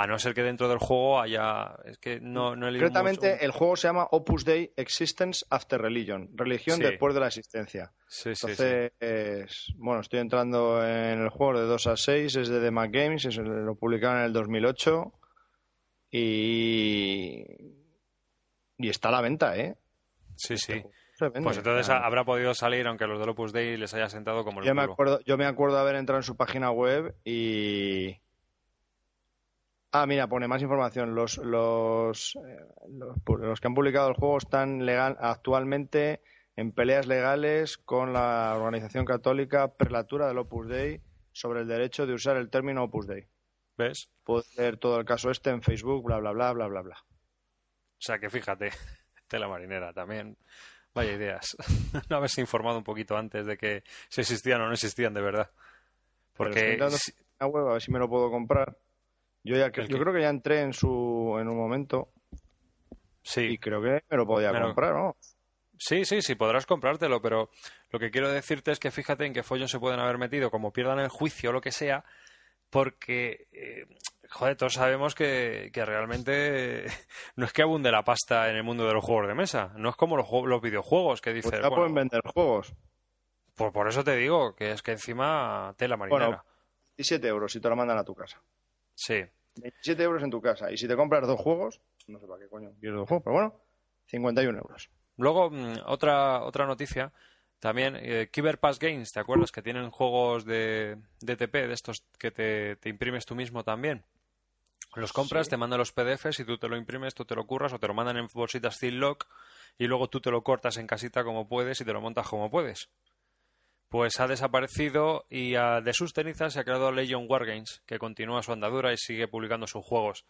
a no ser que dentro del juego haya. Es que no, no he Concretamente, el juego se llama Opus Dei Existence After Religion. Religión después de la existencia. Sí, Entonces, bueno, estoy entrando en el juego de 2 a 6, es de The Mac Games, lo publicaron en el 2008. Y. Y está a la venta, ¿eh? Sí, sí. Pues entonces habrá podido salir, aunque los del Opus Dei les haya sentado como el yo me acuerdo Yo me acuerdo haber entrado en su página web y Ah, mira, pone más información. Los, los, eh, los, que han publicado el juego están legal, actualmente en peleas legales con la organización católica Prelatura del Opus Dei sobre el derecho de usar el término Opus Dei. ¿Ves? Puedo ver todo el caso este en Facebook, bla, bla, bla, bla, bla, bla. O sea que fíjate, tela marinera también. Vaya ideas. no haberse informado un poquito antes de que si existían o no existían de verdad. Porque. a ver si me lo puedo comprar. Yo, ya, yo creo que ya entré en su en un momento. Sí. Y creo que me lo podía comprar, ¿no? Sí, sí, sí, podrás comprártelo, pero lo que quiero decirte es que fíjate en qué follón se pueden haber metido, como pierdan el juicio o lo que sea, porque, eh, joder, todos sabemos que, que, realmente no es que abunde la pasta en el mundo de los juegos de mesa, no es como los, los videojuegos que dices. Pues ya pueden vender juegos. Por, por eso te digo, que es que encima tela marinera. Bueno, 17 euros si te lo mandan a tu casa. Sí. 27 euros en tu casa. Y si te compras dos juegos, no sé para qué coño quieres dos juegos, pero bueno, 51 euros. Luego, mm, otra, otra noticia. También, eh, Pass Games, ¿te acuerdas? Que tienen juegos de DTP, de estos que te, te imprimes tú mismo también. Los compras, te mandan los PDFs y tú te lo imprimes, tú te lo curras o te lo mandan en bolsitas Ziploc y luego tú te lo cortas en casita como puedes y te lo montas como puedes. Pues ha desaparecido y de sus cenizas se ha creado Legion Wargames, que continúa su andadura y sigue publicando sus juegos.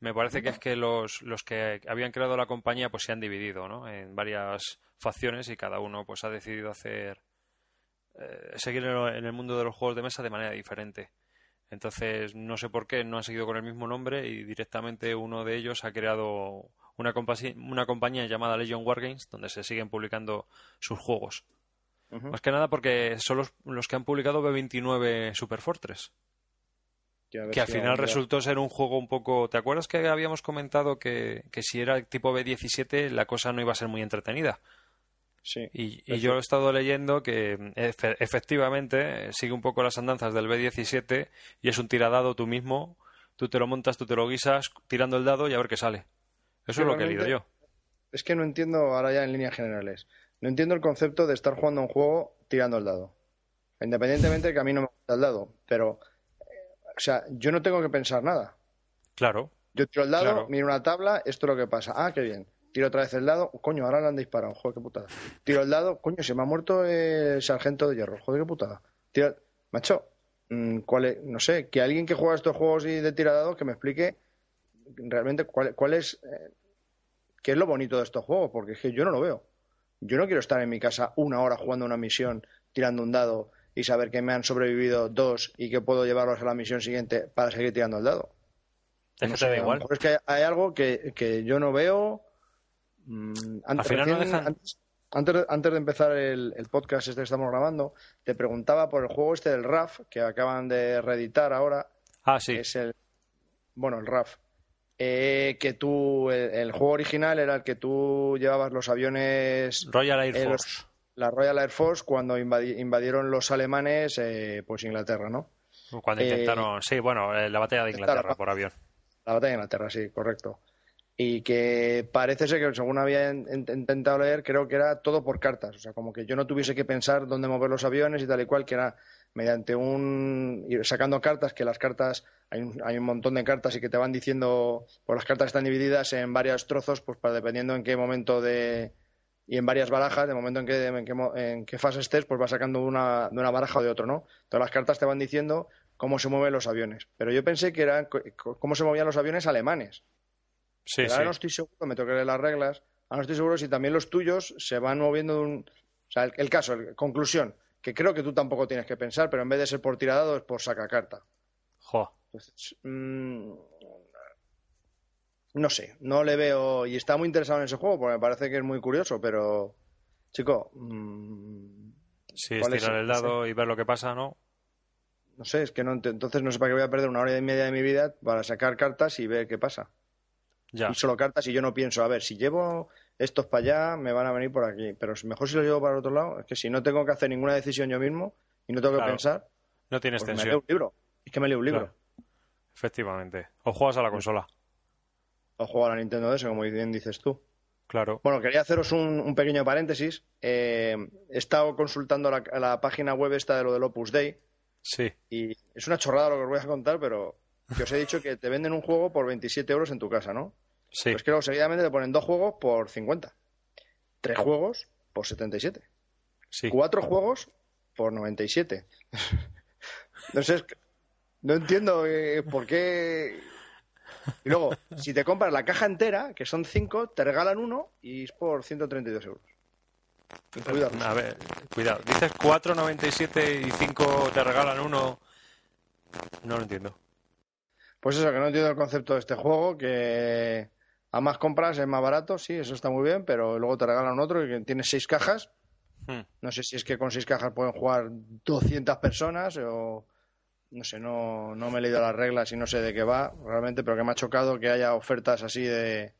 Me parece que es que los, los que habían creado la compañía pues se han dividido ¿no? en varias facciones y cada uno pues ha decidido hacer eh, seguir en el mundo de los juegos de mesa de manera diferente. Entonces, no sé por qué no han seguido con el mismo nombre y directamente uno de ellos ha creado una, una compañía llamada Legion Wargames donde se siguen publicando sus juegos. Más que nada porque son los, los que han publicado B29 Super Fortress que al final resultó ser un juego un poco... ¿Te acuerdas que habíamos comentado que, que, si era tipo B17 la cosa no iba a ser muy entretenida? Sí. Y, y yo he estado leyendo que efectivamente sigue un poco las andanzas del B17 y es un tiradado tú mismo, tú te lo montas, tú te lo guisas tirando el dado y a ver qué sale. Eso es lo que he leído yo. Es que no entiendo ahora ya en líneas generales. No entiendo el concepto de estar jugando un juego tirando el dado. Independientemente de que a mí no me gusta el dado, pero o sea, yo no tengo que pensar nada. Claro. Yo tiro el dado, miro una tabla, esto es lo que pasa. Ah, qué bien. Tiro otra vez el dado, coño, ahora le han disparado, joder, qué putada. Tiro el dado, coño, se me ha muerto el sargento de hierro, joder, qué putada. Tiro... Macho, mm, ¿cuál es? no sé, que alguien que juega estos juegos y de dado que me explique realmente cuál, cuál es, eh, qué es lo bonito de estos juegos, porque es que yo no lo veo. Yo no quiero estar en mi casa una hora jugando una misión, tirando un dado y saber que me han sobrevivido dos y que puedo llevarlos a la misión siguiente para seguir tirando el dado. Es que da igual. Es que hay algo que, que yo no veo. Mm, antes, Al final no dejan... antes, antes, de empezar el, podcast este que estamos grabando, te preguntaba por el juego este del RAF, que acaban de reeditar ahora. Ah, sí. Es el. Bueno, el RAF. Eh, que tú. El, juego original era el que tú llevabas los aviones. Royal Air eh, Force la Royal Air Force cuando invadieron los alemanes eh, pues Inglaterra, ¿no? Cuando eh, intentaron, sí, bueno, la batalla de Inglaterra por avión. La batalla de Inglaterra, sí, correcto. Y que parece ser que, según había intentado leer, creo que era todo por cartas. O sea, como que yo no tuviese que pensar dónde mover los aviones y tal y cual, que era mediante un. sacando cartas, que las cartas. Hay un, hay un montón de cartas y que te van diciendo. Pues las cartas están divididas en varios trozos, pues para dependiendo en qué momento de y en varias barajas, de momento en que, en qué, fase estés, pues vas sacando una, de una baraja o de otro, ¿no? Todas las cartas te van diciendo cómo se mueven los aviones. Pero yo pensé que eran cómo se movían los aviones alemanes. Sí, ahora no estoy seguro, me leer las reglas. Ahora no estoy seguro si también los tuyos se van moviendo de un... O sea, el, caso, conclusión, que creo que tú tampoco tienes que pensar, pero en vez de ser por tiradado es por sacacarta. Jo. Entonces, mmm, no sé, no le veo. Y está muy interesado en ese juego porque me parece que es muy curioso, pero. Chico. Mmm, sí, tirar el dado y ver lo que pasa, ¿no? No sé, es que no. Entonces no sé para qué voy a perder una hora y media de mi vida para sacar cartas y ver qué pasa. Ya. Y solo cartas y yo no pienso, a ver, si llevo estos para allá, me van a venir por aquí. Pero mejor si los llevo para el otro lado. Es que si no tengo que hacer ninguna decisión yo mismo y no tengo que pensar. No tienes pues tensión. Me leo un libro. Es que me leo un libro. Efectivamente. O juegas a la consola o juego a la Nintendo DS, como bien dices tú. Claro. Bueno, quería haceros un, pequeño paréntesis. Eh, he estado consultando la, página web esta de lo del Opus Dei. Sí. Y es una chorrada lo que os voy a contar, pero que os he dicho que te venden un juego por 27 euros en tu casa, ¿no? Sí. Pues que luego seguidamente te ponen dos juegos por 50. Tres juegos por 77. Sí. Cuatro juegos por 97. Entonces, no entiendo eh, por qué y luego, si te compras la caja entera, que son cinco, te regalan uno y es por 132 euros. Cuidado. A ver, cuidado. Dices 4,97 y 5 te regalan uno. No lo entiendo. Pues eso, que no entiendo el concepto de este juego, que a más compras es más barato, sí, eso está muy bien, pero luego te regalan otro que tiene seis cajas. Hmm. No sé si es que con seis cajas pueden jugar 200 personas o no sé, no, no me he leído las reglas y no sé de qué va realmente, pero que me ha chocado que haya ofertas así de,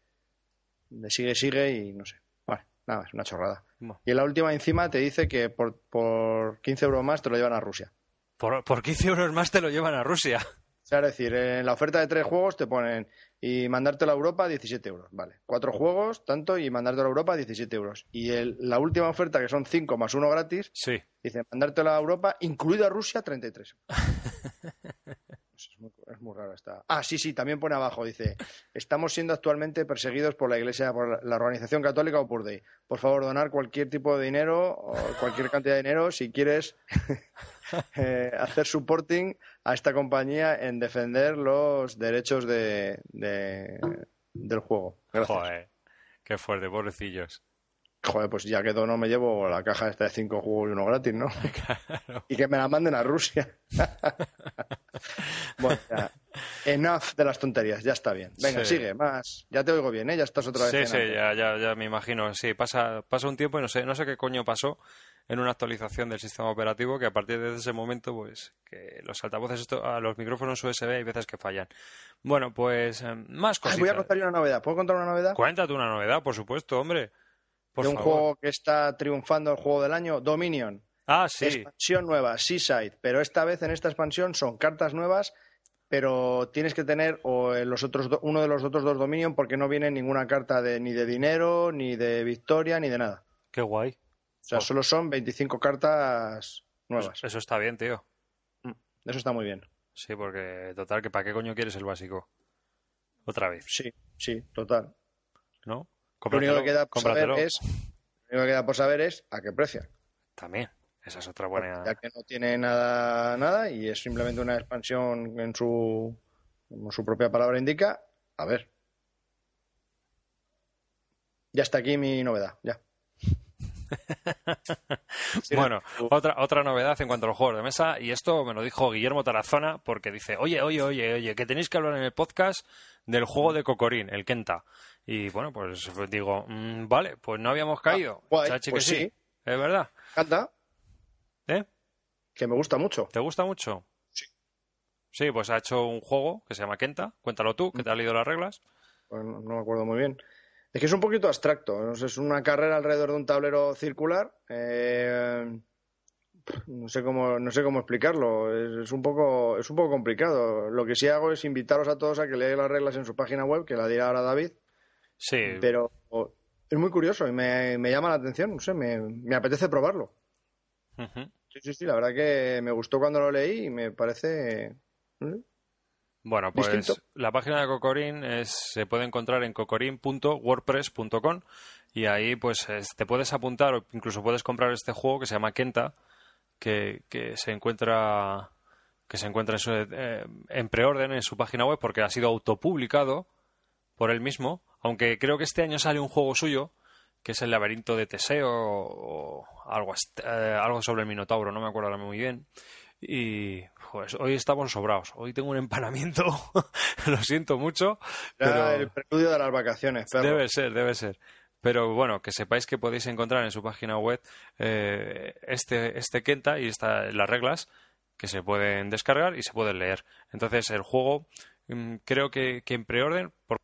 de sigue, sigue y no sé. Vale, nada, es una chorrada. Bueno. Y en la última encima te dice que por, por 15 euros más te lo llevan a Rusia. Por, por 15 euros más te lo llevan a Rusia. O sea, es decir, en la oferta de tres juegos te ponen y mandártelo a Europa 17 euros. Vale, cuatro juegos, tanto, y mandártelo a Europa 17 euros. Y el- la última oferta, que son 5 más uno gratis, Sí. dice mandártelo a Europa, incluido a Rusia, 33. Eso es, muy, es muy raro esta. Ah, sí, sí, también pone abajo, dice, estamos siendo actualmente perseguidos por la Iglesia, por la- Organización Católica o por Day. Por favor, donar cualquier tipo de dinero o cualquier cantidad de dinero si quieres eh, hacer supporting a esta compañía en defender los derechos de, de- del juego. Gracias. Joder. Qué fuerte, pobrecillos. Joder, pues ya que no me llevo la caja esta de cinco juegos y uno gratis, ¿no? Y que me la manden a Rusia. bueno, ya. Enough de las tonterías, ya está bien. Venga, Sí. sigue, más. Ya te oigo bien, ¿eh? Ya estás otra vez. Sí, sí, ya, ya, ya me imagino. Sí, pasa, pasa un tiempo y no sé, no sé qué coño pasó en una actualización del sistema operativo que a partir de ese momento, pues, que los altavoces, esto, a los micrófonos USB hay veces que fallan. Bueno, pues, eh, más Ay, cositas. voy a contar una novedad. ¿Puedo contar una novedad? Cuéntate una novedad, por supuesto, hombre. Por de un favor. juego que está triunfando el juego del año, Dominion. Ah, sí. Expansión nueva, Seaside. Pero esta vez en esta expansión son cartas nuevas, pero tienes que tener o eh, los otros do- uno de los otros dos Dominion porque no viene ninguna carta de, ni de dinero, ni de victoria, ni de nada. Qué guay. O sea, Oh. solo son 25 cartas nuevas. Eso está bien, tío. Eso está muy bien. Sí, porque, total, que ¿para qué coño quieres el básico? Otra vez, Sí, sí, total. ¿no? Lo único que queda por saber es, lo único que queda por saber es a qué precio. También. Esa es otra buena... Ya que no tiene nada, nada y es simplemente una expansión en su, como su propia palabra indica. A ver. Ya está aquí mi novedad, ya. Sí, Bueno, otra, otra novedad en cuanto a los juegos de mesa, y esto me lo dijo Guillermo Tarazona, porque dice, oye, oye, oye, oye, que tenéis que hablar en el podcast del juego de Cocorín, el Kenta. Y bueno, pues digo, mm, vale, pues no habíamos caído. Ah, guay, Chachi, pues que sí. Es verdad. Canta, ¿Eh? que me gusta mucho. ¿Te gusta mucho? Sí. Sí, pues ha hecho un juego que se llama Kenta. Cuéntalo tú, que Mm. te has leído las reglas. Pues no, me acuerdo muy bien. Es que es un poquito abstracto. Es una carrera alrededor de un tablero circular. eh, no sé cómo, no sé cómo explicarlo. Es, es un poco, es un poco complicado. Lo que sí hago es invitaros a todos a que leáis las reglas en su página web, que la dirá ahora David. Sí, Pero es muy curioso y me, me llama la atención. No sé, me, me apetece probarlo. Sí, sí, sí. La verdad que me gustó cuando lo leí y me parece. Bueno, pues Distinto. la página de Cocorín es, se puede encontrar en cocorín.wordpress.com y ahí pues es- te puedes apuntar o incluso puedes comprar este juego que se llama Kenta que, que se encuentra que se encuentra en, su- eh, en preorden en su página web porque ha sido autopublicado por él mismo, aunque creo que este año sale un juego suyo que es el laberinto de Teseo o algo, eh, algo sobre el Minotauro, no me acuerdo ahora muy bien. Y pues, hoy estamos sobrados. Hoy tengo un empanamiento. Lo siento mucho. Pero el preludio de las vacaciones, perro. debe ser, debe ser. Pero bueno, que sepáis que podéis encontrar en su página web eh, este, este Kenta y esta, las reglas que se pueden descargar y se pueden leer. Entonces el juego mm, creo que, que en preorden... Por...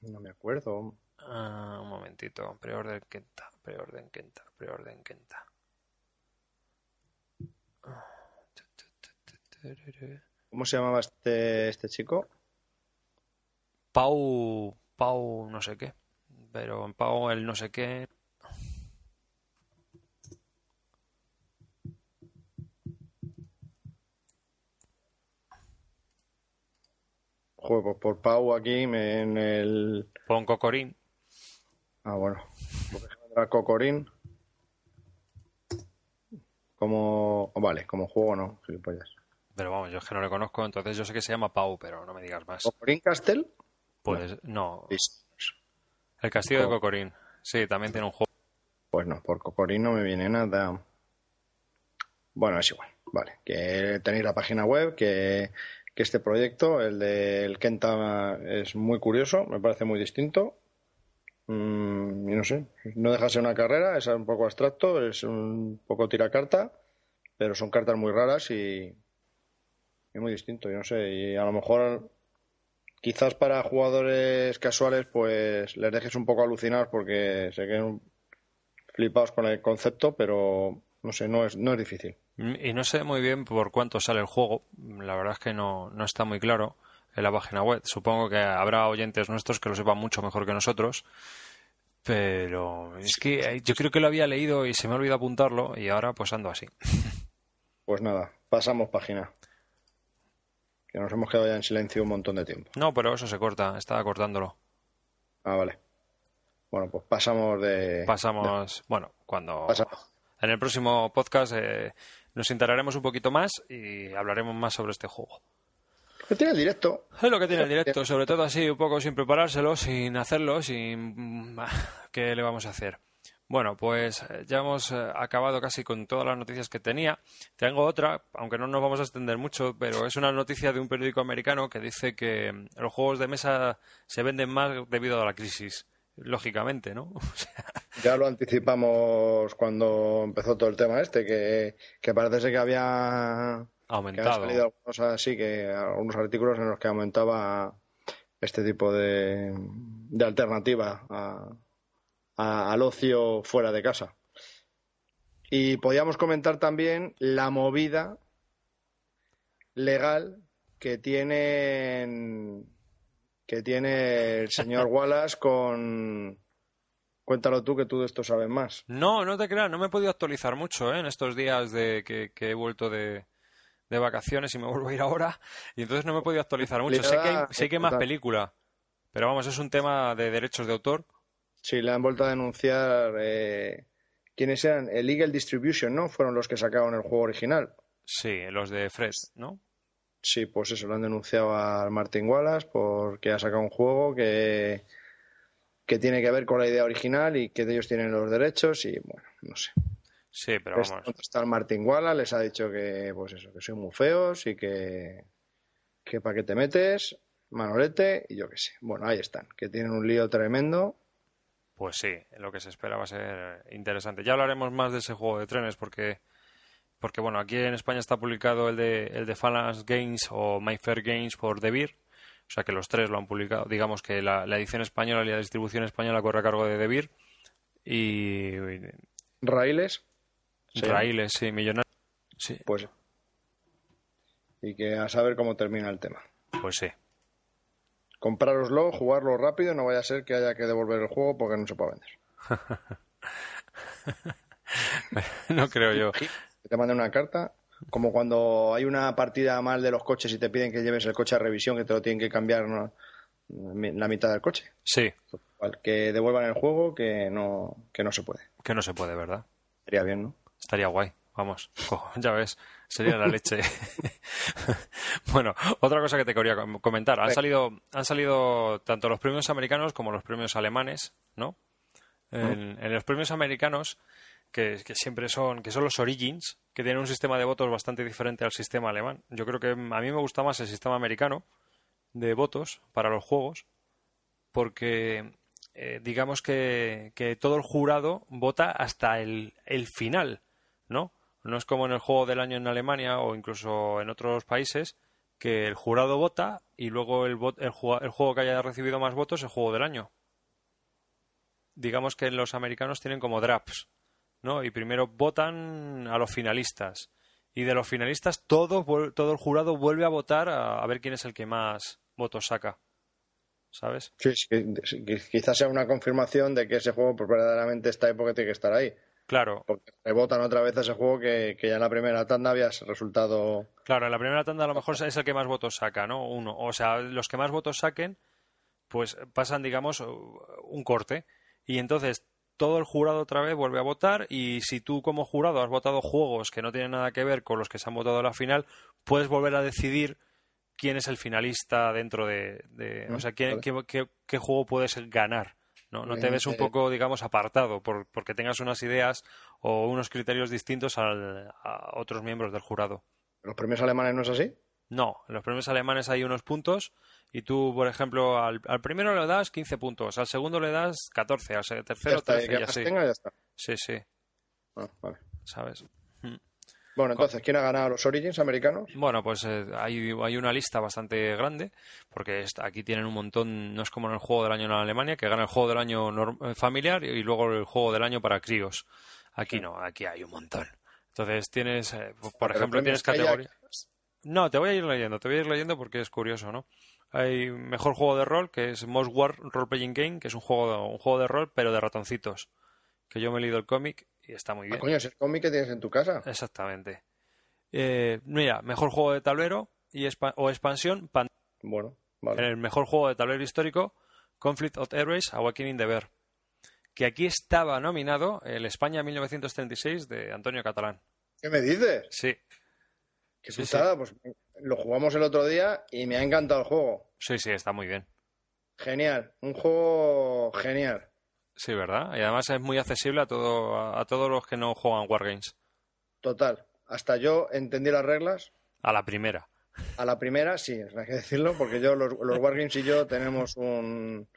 No me acuerdo. Ah, un momentito. Preorden Kenta. Preorden Kenta. Preorden Kenta. ¿Cómo se llamaba este, este chico? Pau, Pau no sé qué, pero en Pau el no sé qué. Pues por Pau aquí me- en el. Pon Cocorín. Ah, bueno. Era Cocorín. Como. oh, vale, como juego no, gilipollas. Pero vamos, yo es que no le conozco, entonces yo sé que se llama Pau, pero no me digas más. ¿Cocorín Castel? Pues no, el castillo de Co- Cocorín. Sí, también tiene un juego. Pues no, por Cocorín no me viene nada. Bueno, es igual. Vale, que tenéis la página web, que, que este proyecto. El del Kenta es muy curioso, me parece muy distinto. Mm, y no sé, no deja ser una carrera, es un poco abstracto, es un poco tiracarta, pero son cartas muy raras y, y muy distinto. Yo no sé, y a lo mejor quizás para jugadores casuales pues les dejes un poco alucinados porque se queden flipados con el concepto, pero no sé, no es, no es difícil. Y no sé muy bien por cuánto sale el juego, la verdad es que no, no está muy claro en la página web. Supongo que habrá oyentes nuestros que lo sepan mucho mejor que nosotros, pero es que eh, yo creo que lo había leído y se me ha olvidado apuntarlo y ahora pues ando así. Pues nada, pasamos página. Que nos hemos quedado ya en silencio un montón de tiempo. No, pero eso se corta, estaba cortándolo. Ah, vale. Bueno, pues pasamos de. Pasamos, bueno, cuando. En el próximo podcast eh, nos integraremos un poquito más y hablaremos más sobre este juego. Lo que tiene el directo. Es lo que tiene el directo, sobre todo así, un poco sin preparárselo, sin hacerlo, sin. ¿Qué le vamos a hacer? Bueno, pues eh, ya hemos eh, acabado casi con todas las noticias que tenía. Tengo otra, aunque no nos vamos a extender mucho, pero es una noticia de un periódico americano que dice que mm, los juegos de mesa se venden más debido a la crisis. Lógicamente, ¿no? Ya lo anticipamos cuando empezó todo el tema este, que, que parece ser que había aumentado. Que salido algunos así, que algunos artículos en los que aumentaba este tipo de, de alternativa a, al ocio fuera de casa. Y podíamos comentar también la movida legal que tiene que tiene el señor Wallace con Cuéntalo tú, que tú de esto sabes más. No, no te creas, no me he podido actualizar mucho ¿eh? en estos días de que, he vuelto de, vacaciones y me vuelvo a ir ahora. Y entonces no me he podido actualizar mucho. Sé que, hay, sé que hay más película, pero vamos, es un tema de derechos de autor Sí, le han vuelto a denunciar. Eh, ¿Quiénes eran? El Legal Distribution, ¿no? Fueron los que sacaron el juego original. Sí, los de Fred, ¿no? Sí, pues eso, lo han denunciado a Martin Wallace porque ha sacado un juego que, que tiene que ver con la idea original y que ellos tienen los derechos y bueno, no sé. Sí, pero vamos. Está el Martin Wallace, les ha dicho que, pues eso, que son muy feos y que, que para qué te metes, Manolete y yo qué sé. Bueno, ahí están, que tienen un lío tremendo pues sí, lo que se espera va a ser interesante. Ya hablaremos más de ese juego de trenes porque, porque bueno, aquí en España está publicado el de, el de Phalanx Games o My Fair Games por Devir. O sea que los tres lo han publicado. Digamos que la, edición española y la distribución española corre a cargo de Devir. Y. ¿Raíles? Raíles, sí, millonarios. Sí. Pues. Y que a saber cómo termina el tema. Pues sí comprároslo, jugarlo rápido, no vaya a ser que haya que devolver el juego porque no se puede vender. no creo yo. Te manden una carta, como cuando hay una partida mal de los coches y te piden que lleves el coche a revisión, que te lo tienen que cambiar la mitad del coche. Sí. Que devuelvan el juego, que no, que no se puede. Que no se puede, ¿verdad? Estaría bien, ¿no? Estaría guay. Vamos, ya ves, sería la leche. bueno, otra cosa que te quería comentar. Han salido, han salido tanto los premios americanos como los premios alemanes, ¿no? En, los premios americanos, que, siempre son, que son los Origins, que tienen un sistema de votos bastante diferente al sistema alemán. Yo creo que a mí me gusta más el sistema americano de votos para los juegos, porque eh, digamos que, que, todo el jurado vota hasta el, el final, ¿no? No es como en el juego del año en Alemania o incluso en otros países que el jurado vota y luego el, el, juego que haya recibido más votos es el juego del año. Digamos que los americanos tienen como drafts, ¿no? Y primero votan a los finalistas. Y de los finalistas todo, todo el jurado vuelve a votar a, ver quién es el que más votos saca. ¿Sabes? Sí, quizás sea una confirmación de que ese juego pues, verdaderamente esta época tiene que estar ahí. Claro. Porque rebotan otra vez ese juego que, ya en la primera tanda había resultado. Claro, en la primera tanda a lo mejor es el que más votos saca, ¿no? Uno. O sea, los que más votos saquen, pues pasan, digamos, un corte. Y entonces todo el jurado otra vez vuelve a votar. Y si tú, como jurado, has votado juegos que no tienen nada que ver con los que se han votado en la final, puedes volver a decidir quién es el finalista dentro de. o sea, qué, qué juego puedes ganar. No, no te ves un poco, digamos, apartado por, porque tengas unas ideas o unos criterios distintos a otros miembros del jurado. ¿Los premios alemanes no es así? No, en los premios alemanes hay unos puntos y tú, por ejemplo, al, primero le das 15 puntos, al segundo le das 14, al tercero 13 y así. ya está. Sí, sí. Ah, vale. ¿Sabes? Bueno, entonces, ¿quién ha ganado los Origins americanos? Bueno, pues eh, hay, hay, una lista bastante grande, porque aquí tienen un montón, no es como en el juego del año en Alemania, que gana el juego del año eh, familiar y luego el juego del año para críos. Aquí no, aquí hay un montón. Entonces tienes, eh, por ejemplo, tienes categoría. No, te voy a ir leyendo, te voy a ir leyendo porque es curioso, ¿no? Hay mejor juego de rol, que es Most War Role Playing Game, que es un juego, de, un juego de rol, pero de ratoncitos. Que yo me he leído el cómic y está muy ah, bien. coño, es el cómic que tienes en tu casa. Exactamente. Eh, mira, mejor juego de tablero y o expansión. bueno, vale. El mejor juego de tablero histórico, Conflict of Airways, Awakening the Bear. Que aquí estaba nominado el España 1936 de Antonio Catalán. ¿Qué me dices? Sí. Qué putada, pues lo jugamos el otro día y me ha encantado el juego. Sí, sí, está muy bien. Genial, un juego genial. Sí, ¿verdad? Y además es muy accesible a, todo, a, todos los que no juegan Wargames. Total. Hasta yo entendí las reglas. A la primera. A la primera, sí, hay que decirlo, porque yo, los, los Wargames y yo tenemos un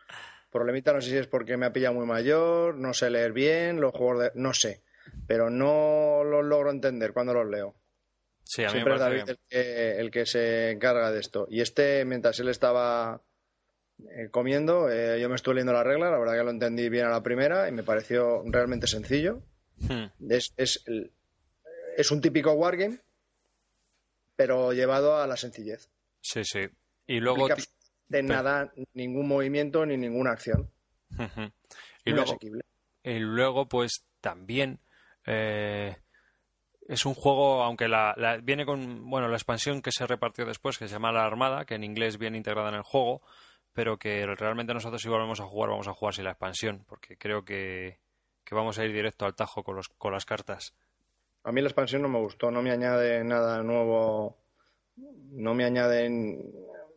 problemita, no sé si es porque me ha pillado muy mayor, no sé leer bien, los juegos de... no sé, pero no los logro entender cuando los leo. Sí, a mí Siempre es David el que, el que se encarga de esto. Y este, mientras él estaba eh, comiendo, eh, yo me estuve leyendo la regla, la verdad que lo entendí bien a la primera y me pareció realmente sencillo. Hmm. Es, es, es, un típico wargame, pero llevado a la sencillez. Sí, sí. Y luego... De nada, ningún movimiento ni ninguna acción. y, luego, y luego, pues también... Eh, es un juego, aunque la, viene con bueno la expansión que se repartió después, que se llama La Armada, que en inglés viene integrada en el juego, pero que realmente nosotros si volvemos a jugar, vamos a jugar sin la expansión, porque creo que, vamos a ir directo al tajo con, los, con las cartas. A mí la expansión no me gustó, no me añade nada nuevo, no me añade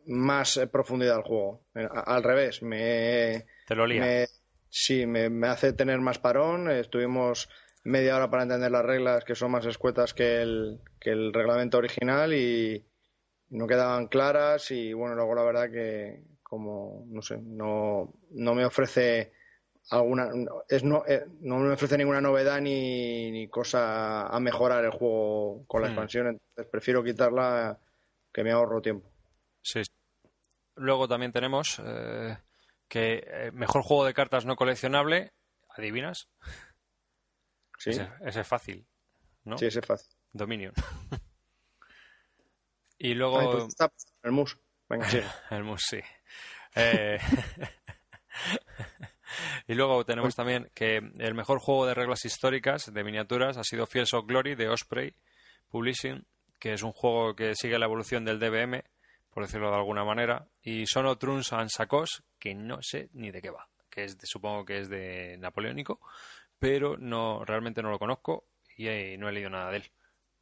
más profundidad al juego. Al revés, me... Te lo lía. sí, me, me, hace tener más parón. Estuvimos media hora para entender las reglas que son más escuetas que el, que el reglamento original y no quedaban claras y bueno, luego la verdad que, como, no sé, no, no me ofrece alguna es no, eh, no me ofrece ninguna novedad ni, ni, cosa a mejorar el juego con la hmm. expansión entonces prefiero quitarla que me ahorro tiempo. Sí luego también tenemos eh, que eh, mejor juego de cartas no coleccionable adivinas sí. Ese, es fácil ¿no? sí ese es fácil. Dominion. Y luego pues el mus. Venga sí. el mus sí. Eh, y luego tenemos también que el mejor juego de reglas históricas de miniaturas ha sido Fields of Glory de Osprey Publishing, que es un juego que sigue la evolución del DBM, por decirlo de alguna manera, y Sono Truns and Sacos, que no sé ni de qué va, que es supongo que es de napoleónico, pero no realmente no lo conozco y eh, no he leído nada de él.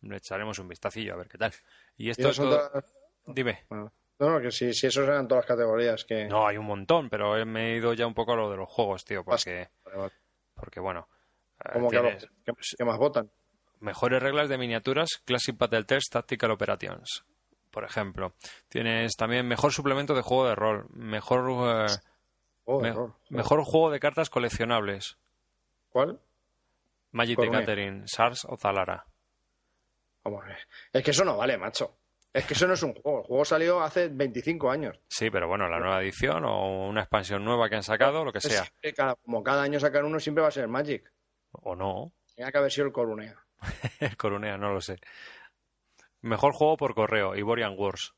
Le echaremos un vistacillo a ver qué tal. Y esto es todo... Dime. No, que si, si esos eran todas las categorías que... No, hay un montón, pero me he ido ya un poco a lo de los juegos, tío, porque... Porque, bueno... Eh, ¿Cómo que, más votan? Mejores reglas de miniaturas, Classic Battle Test, Tactical Operations, por ejemplo. Tienes también mejor suplemento de juego de rol, mejor... Eh, mejor juego de cartas coleccionables. ¿Cuál? Magic the Gathering, SARS o Zalara. Es que eso no vale, macho. Es que eso no es un juego. El juego salió hace 25 años. Sí, pero bueno, la nueva edición o una expansión nueva que han sacado, lo que sea. como cada año sacan uno, siempre va a ser Magic. O no. Tenía que haber sido el Corunea. el Corunea, no lo sé. Mejor juego por correo, Iborian Wars.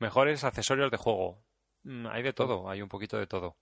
Mejores accesorios de juego. Mm, hay de todo, hay un poquito de todo.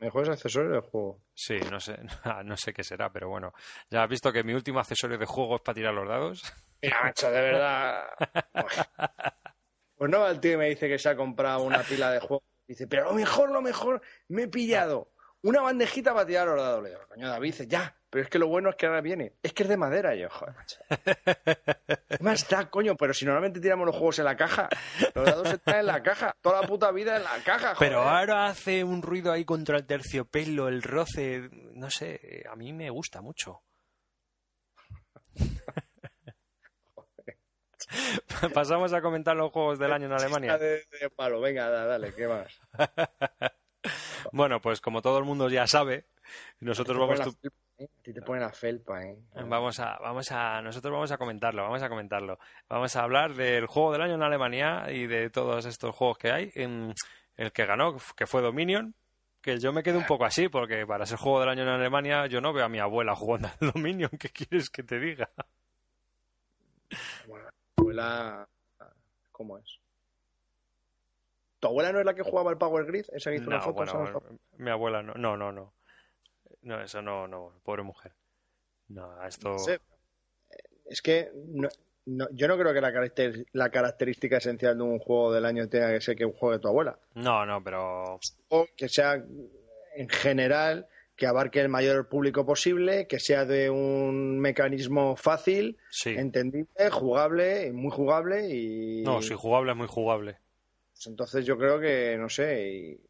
mejores accesorios de juego. Sí, no sé, no sé qué será, pero bueno. Ya has visto que mi último accesorio de juego es para tirar los dados. Mira, macho, de verdad. Pues no el tío me dice que se ha comprado una pila de juegos. Dice, pero lo mejor, lo mejor, me he pillado una bandejita para tirar los dados. Le digo, coño, David, dice, ya, pero es que lo bueno es que ahora viene. Es que es de madera, yo, joder, macho. ¿Qué más da, coño? Pero si normalmente tiramos los juegos en la caja, los dados están en la caja, toda la puta vida en la caja, joder. Pero ahora hace un ruido ahí contra el terciopelo, el roce, no sé, a mí me gusta mucho. Pasamos a comentar los juegos del año en Alemania. De, de palo. Venga, da- dale, ¿qué más? Bueno, pues como todo el mundo ya sabe, nosotros vamos, A tu- ¿eh? A ti te ponen la felpa, ¿eh? vamos a, vamos a, nosotros vamos a comentarlo, vamos a comentarlo. Vamos a hablar del juego del año en Alemania y de todos estos juegos que hay. En- el que ganó, que fue Dominion, que yo me quedé un poco así, porque para ser juego del año en Alemania yo no veo a mi abuela jugando al Dominion. ¿Qué quieres que te diga? Bueno, abuela... ¿Cómo es? ¿Tu abuela no es la que jugaba al Power Grid? Esa que hizo una foto. bueno, mi abuela no, no, no, no. No, eso no, no, pobre mujer. No, esto... No sé. Es que no- no- yo no creo que la, caracter- la característica esencial de un juego del año tenga que ser que juegue tu abuela. No, no, pero... O que sea en general que abarque el mayor público posible, que sea de un mecanismo fácil, Sí. entendible, jugable, muy jugable y No, si jugable es muy jugable. Pues entonces yo creo que no sé y,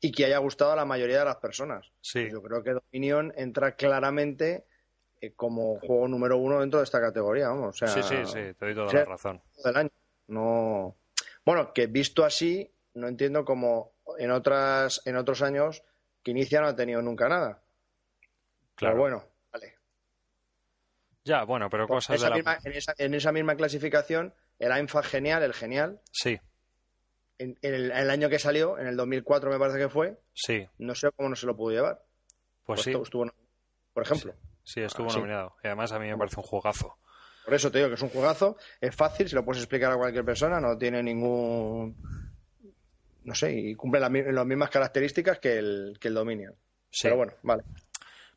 y que haya gustado a la mayoría de las personas. Sí. Yo creo que Dominion entra claramente eh, como juego número uno dentro de esta categoría, vamos. O sea, Sí, sí, sí, te doy toda la razón. del año. No. Bueno, que visto así, no entiendo cómo en otras, en otros años que Inicia no ha tenido nunca nada. Claro. Pero bueno, vale. Ya, bueno, pero Pues cosas esa de la... en, esa, en esa misma clasificación, el AINFA genial, el genial, Sí, en, en el, en el año que salió, en el 2004 me parece que fue, sí, no sé cómo no se lo pudo llevar. pues sí, estuvo- por ejemplo. sí, estuvo Ah, sí. nominado. Y además a mí me parece un juegazo. Por eso te digo que es un juegazo, es fácil, se lo puedes explicar a cualquier persona, no tiene ningún. No sé, y cumple las, mi- las mismas características que el, que el Dominion. Sí. Pero bueno, vale.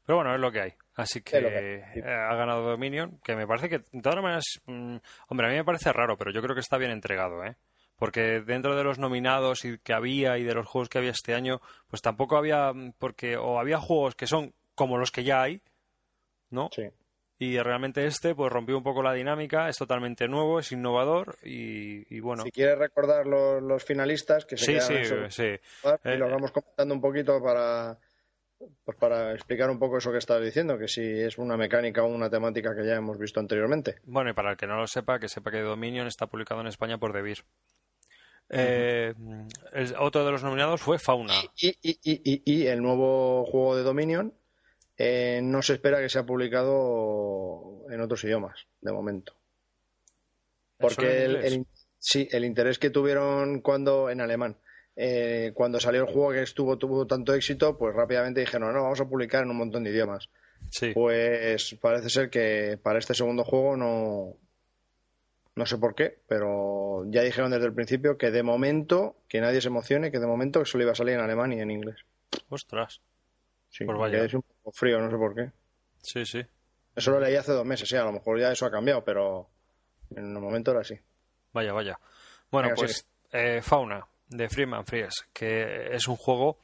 Pero bueno, es lo que hay. Así que hay, eh, ha ganado Dominion, que me parece que, de todas maneras, mm, hombre, a mí me parece raro, pero yo creo que está bien entregado, ¿eh? Porque dentro de los nominados y que había y de los juegos que había este año, pues tampoco había, mm, porque o había juegos que son como los que ya hay, ¿no? Sí. Y realmente este, pues rompió un poco la dinámica, es totalmente nuevo, es innovador y, y bueno. Si quieres recordar los, los finalistas, que se Sí, sí, sí. y Eh, los vamos comentando un poquito para pues para explicar un poco eso que estás diciendo, que si es una mecánica o una temática que ya hemos visto anteriormente. Bueno, y para el que no lo sepa, que sepa que Dominion está publicado en España por Devir. Eh, el- otro de los nominados fue Fauna. Y, y, y, y, y el nuevo juego de Dominion eh, no se espera que sea publicado en otros idiomas, de momento. ¿Solo Porque el, sí, el interés que tuvieron cuando en alemán, eh, cuando salió el juego que estuvo tuvo tanto éxito, pues rápidamente dijeron, no, vamos a publicar en un montón de idiomas. Sí, Pues parece ser que para este segundo juego no, no sé por qué, pero ya dijeron desde el principio que de momento, que nadie se emocione, que de momento que solo iba a salir en alemán y en inglés. ostras. Sí, Pues vaya. así un poco frío, no sé por qué. Sí, sí. Eso lo leí hace dos meses, sí, a lo mejor ya eso ha cambiado, pero en el momento era así. Vaya, vaya. Bueno, Venga, pues eh, Fauna, de Freeman Fries, que es un juego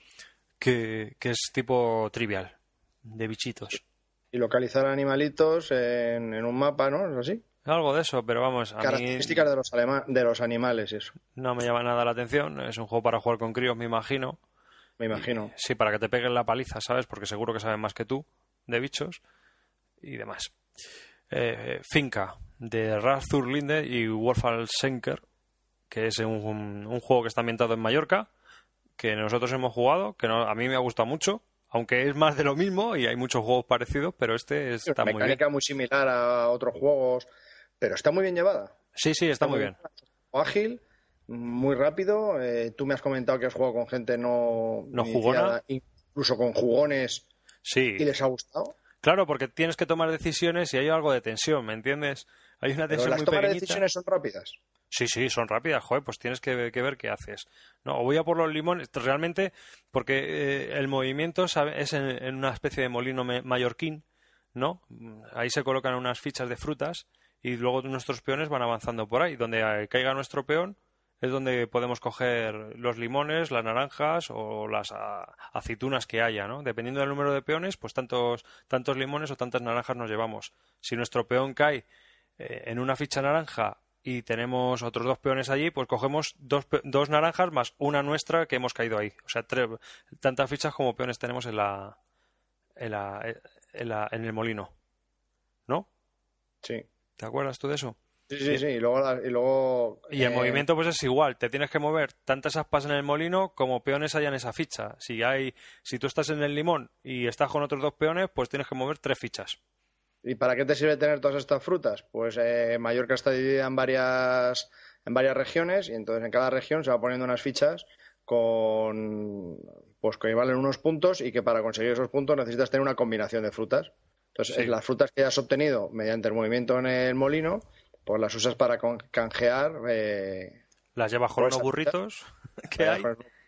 que, que es tipo trivial, de bichitos. Y localizar animalitos en, en un mapa, ¿no? ¿Es así? Algo de eso, pero vamos, a mí Características de los, alema- de los animales eso, no me llama nada la atención. Es un juego para jugar con críos, me imagino. me imagino. Sí, para que te peguen la paliza, ¿sabes? Porque seguro que saben más que tú de bichos y demás. Eh, Finca, de Rastur Linde y Wolfal Schenker, que es un, un juego que está ambientado en Mallorca, que nosotros hemos jugado, que no- a mí me ha gustado mucho, aunque es más de lo mismo y hay muchos juegos parecidos, pero este Es está una muy bien. mecánica muy similar a otros juegos, pero está muy bien llevada. Sí, sí, está muy bien. Ágil, muy rápido. eh, tú me has comentado que has jugado con gente no, No jugona. incluso con jugones, Sí, y les ha gustado. claro, porque tienes que tomar decisiones y hay algo de tensión, ¿me entiendes? Hay una Pero tensión las muy tomas de decisiones son rápidas. Sí, sí, son rápidas, joder, pues tienes que, que ver qué haces. No, o voy a por los limones, realmente, porque eh, el movimiento es en, en una especie de molino mallorquín, ¿no? Ahí se colocan unas fichas de frutas y luego nuestros peones van avanzando por ahí. Donde caiga nuestro peón es donde podemos coger los limones, las naranjas o las aceitunas que haya, ¿no? Dependiendo del número de peones, pues tantos, tantos limones o tantas naranjas nos llevamos. Si nuestro peón cae eh, en una ficha naranja y tenemos otros dos peones allí, pues cogemos dos, dos naranjas más una nuestra que hemos caído ahí. O sea, tres, tantas fichas como peones tenemos en la, en la, en la- en el molino. ¿No? Sí. ¿Te acuerdas tú de eso? Sí, sí, sí. Y luego. Y, luego, y el eh, movimiento, pues es igual. Te tienes que mover tantas aspas en el molino como peones hay en esa ficha. Si hay, si tú estás en el limón y estás con otros dos peones, pues tienes que mover tres fichas. ¿Y para qué te sirve tener todas estas frutas? Pues eh, Mallorca está dividida en varias, en varias regiones y entonces en cada región se va poniendo unas fichas con pues que valen unos puntos y que para conseguir esos puntos necesitas tener una combinación de frutas. Entonces, las frutas que has obtenido mediante el movimiento en el molino, pues las usas para canjear. Eh, las llevas con unos burritos que hay.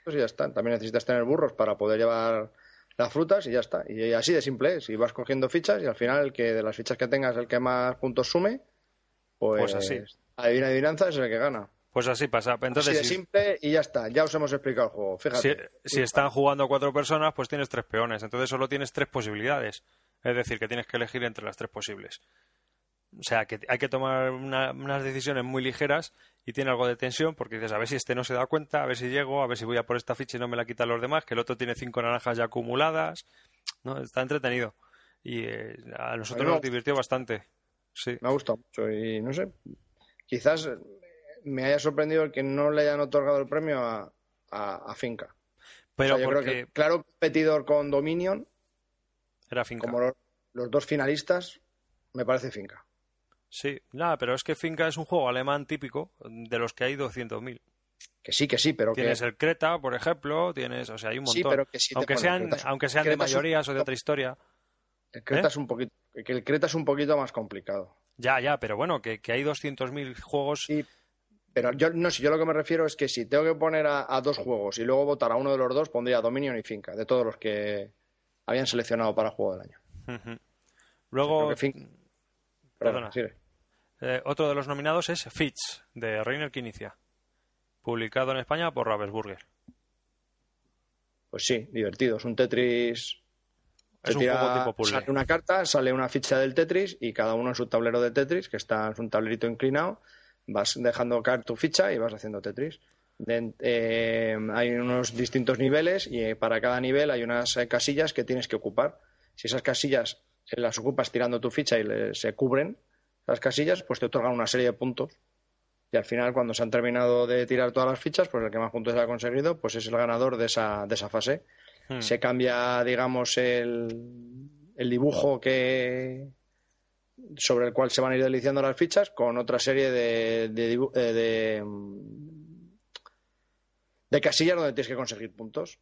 Y ya está. También necesitas tener burros para poder llevar las frutas y ya está. Y así de simple Si vas cogiendo fichas y al final el que de las fichas que tengas el que más puntos sume, pues, pues así. Adivina adivinanza es el que gana. Pues así pasa. Entonces, así de simple y ya está. Ya os hemos explicado el juego. Fíjate. Si, están jugando cuatro personas, pues tienes tres peones. Entonces solo tienes tres posibilidades. Es decir, que tienes que elegir entre las tres posibles. O sea, que hay que tomar unas decisiones muy ligeras y tiene algo de tensión porque dices, a ver si este no se da cuenta, a ver si llego, a ver si voy a por esta ficha y no me la quitan los demás, que el otro tiene cinco naranjas ya acumuladas. ¿no? Está entretenido. Y eh, a nosotros nos divirtió bastante. Sí. Me ha gustado mucho y no sé, quizás me haya sorprendido el que no le hayan otorgado el premio a, a, Finca. Pero yo creo que claro competidor con Dominion era Finca. Como los dos finalistas, me parece Finca. Sí, nada, pero es que Finca es un juego alemán típico de los que hay 200.000. Que sí, que sí, pero tienes el Creta, por ejemplo, tienes, o sea, hay un montón. Sí, pero que sí aunque, sean, aunque sean de mayorías o de otra historia. El Creta ¿Eh? es un poquito, que el Creta es un poquito más complicado. Ya, ya, pero bueno, que, que hay 200.000 juegos. Sí, pero yo no, si yo lo que me refiero es que si tengo que poner a, dos juegos y luego votar a uno de los dos, pondría Dominion y Finca, de todos los que habían seleccionado para juego del año. Luego, Perdona. Eh, otro de los nominados es Fitch, de Reiner que inicia, publicado en España por Ravensburger. Pues sí, divertido. Es un Tetris. Es un juego tipo puzzle. Sale una carta, sale una ficha del Tetris y cada uno en su tablero de Tetris, que está en un tablerito inclinado. Vas dejando caer tu ficha y vas haciendo Tetris. Eh, hay unos distintos niveles y eh, para cada nivel hay unas casillas que tienes que ocupar. Si esas casillas las ocupas tirando tu ficha y se cubren, las casillas, pues te otorgan una serie de puntos. Y al final, cuando se han terminado de tirar todas las fichas, pues el que más puntos ha conseguido, pues es el ganador de esa, de esa fase. Hmm. Se cambia, digamos, el, el dibujo que sobre el cual se van a ir deliciando las fichas con otra serie de, de, eh, de, casillas donde tienes que conseguir puntos.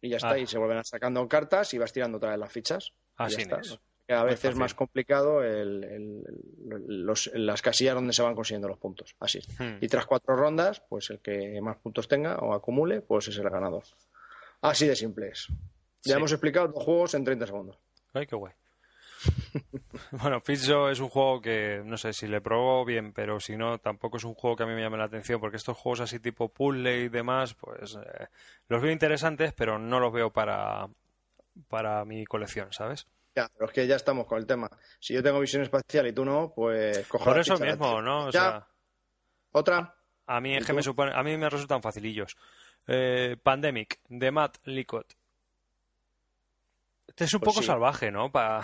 Y ya está, ah. y se vuelven sacando cartas y vas tirando otra vez las fichas. Así es a veces es más complicado las casillas donde se van consiguiendo los puntos. Así. Hmm. Y tras cuatro rondas, pues el que más puntos tenga o acumule, pues es el ganador. Así de simple es. Ya hemos explicado dos juegos en 30 segundos. Ay, qué guay. bueno, Fitzjo es un juego que no sé si le probó bien, pero si no, tampoco es un juego que a mí me llame la atención, porque estos juegos así tipo puzzle y demás, pues eh, los veo interesantes, pero no los veo para, para mi colección, ¿sabes? pero es que ya estamos con el tema. Si yo tengo visión espacial y tú no, pues cojo Por eso mismo, ¿no? O sea, ¿Otra? A mí es que me supone, a mí me resultan facilillos. Eh, Pandemic, de Matt Licot. Este es un pues poco salvaje, ¿no? Para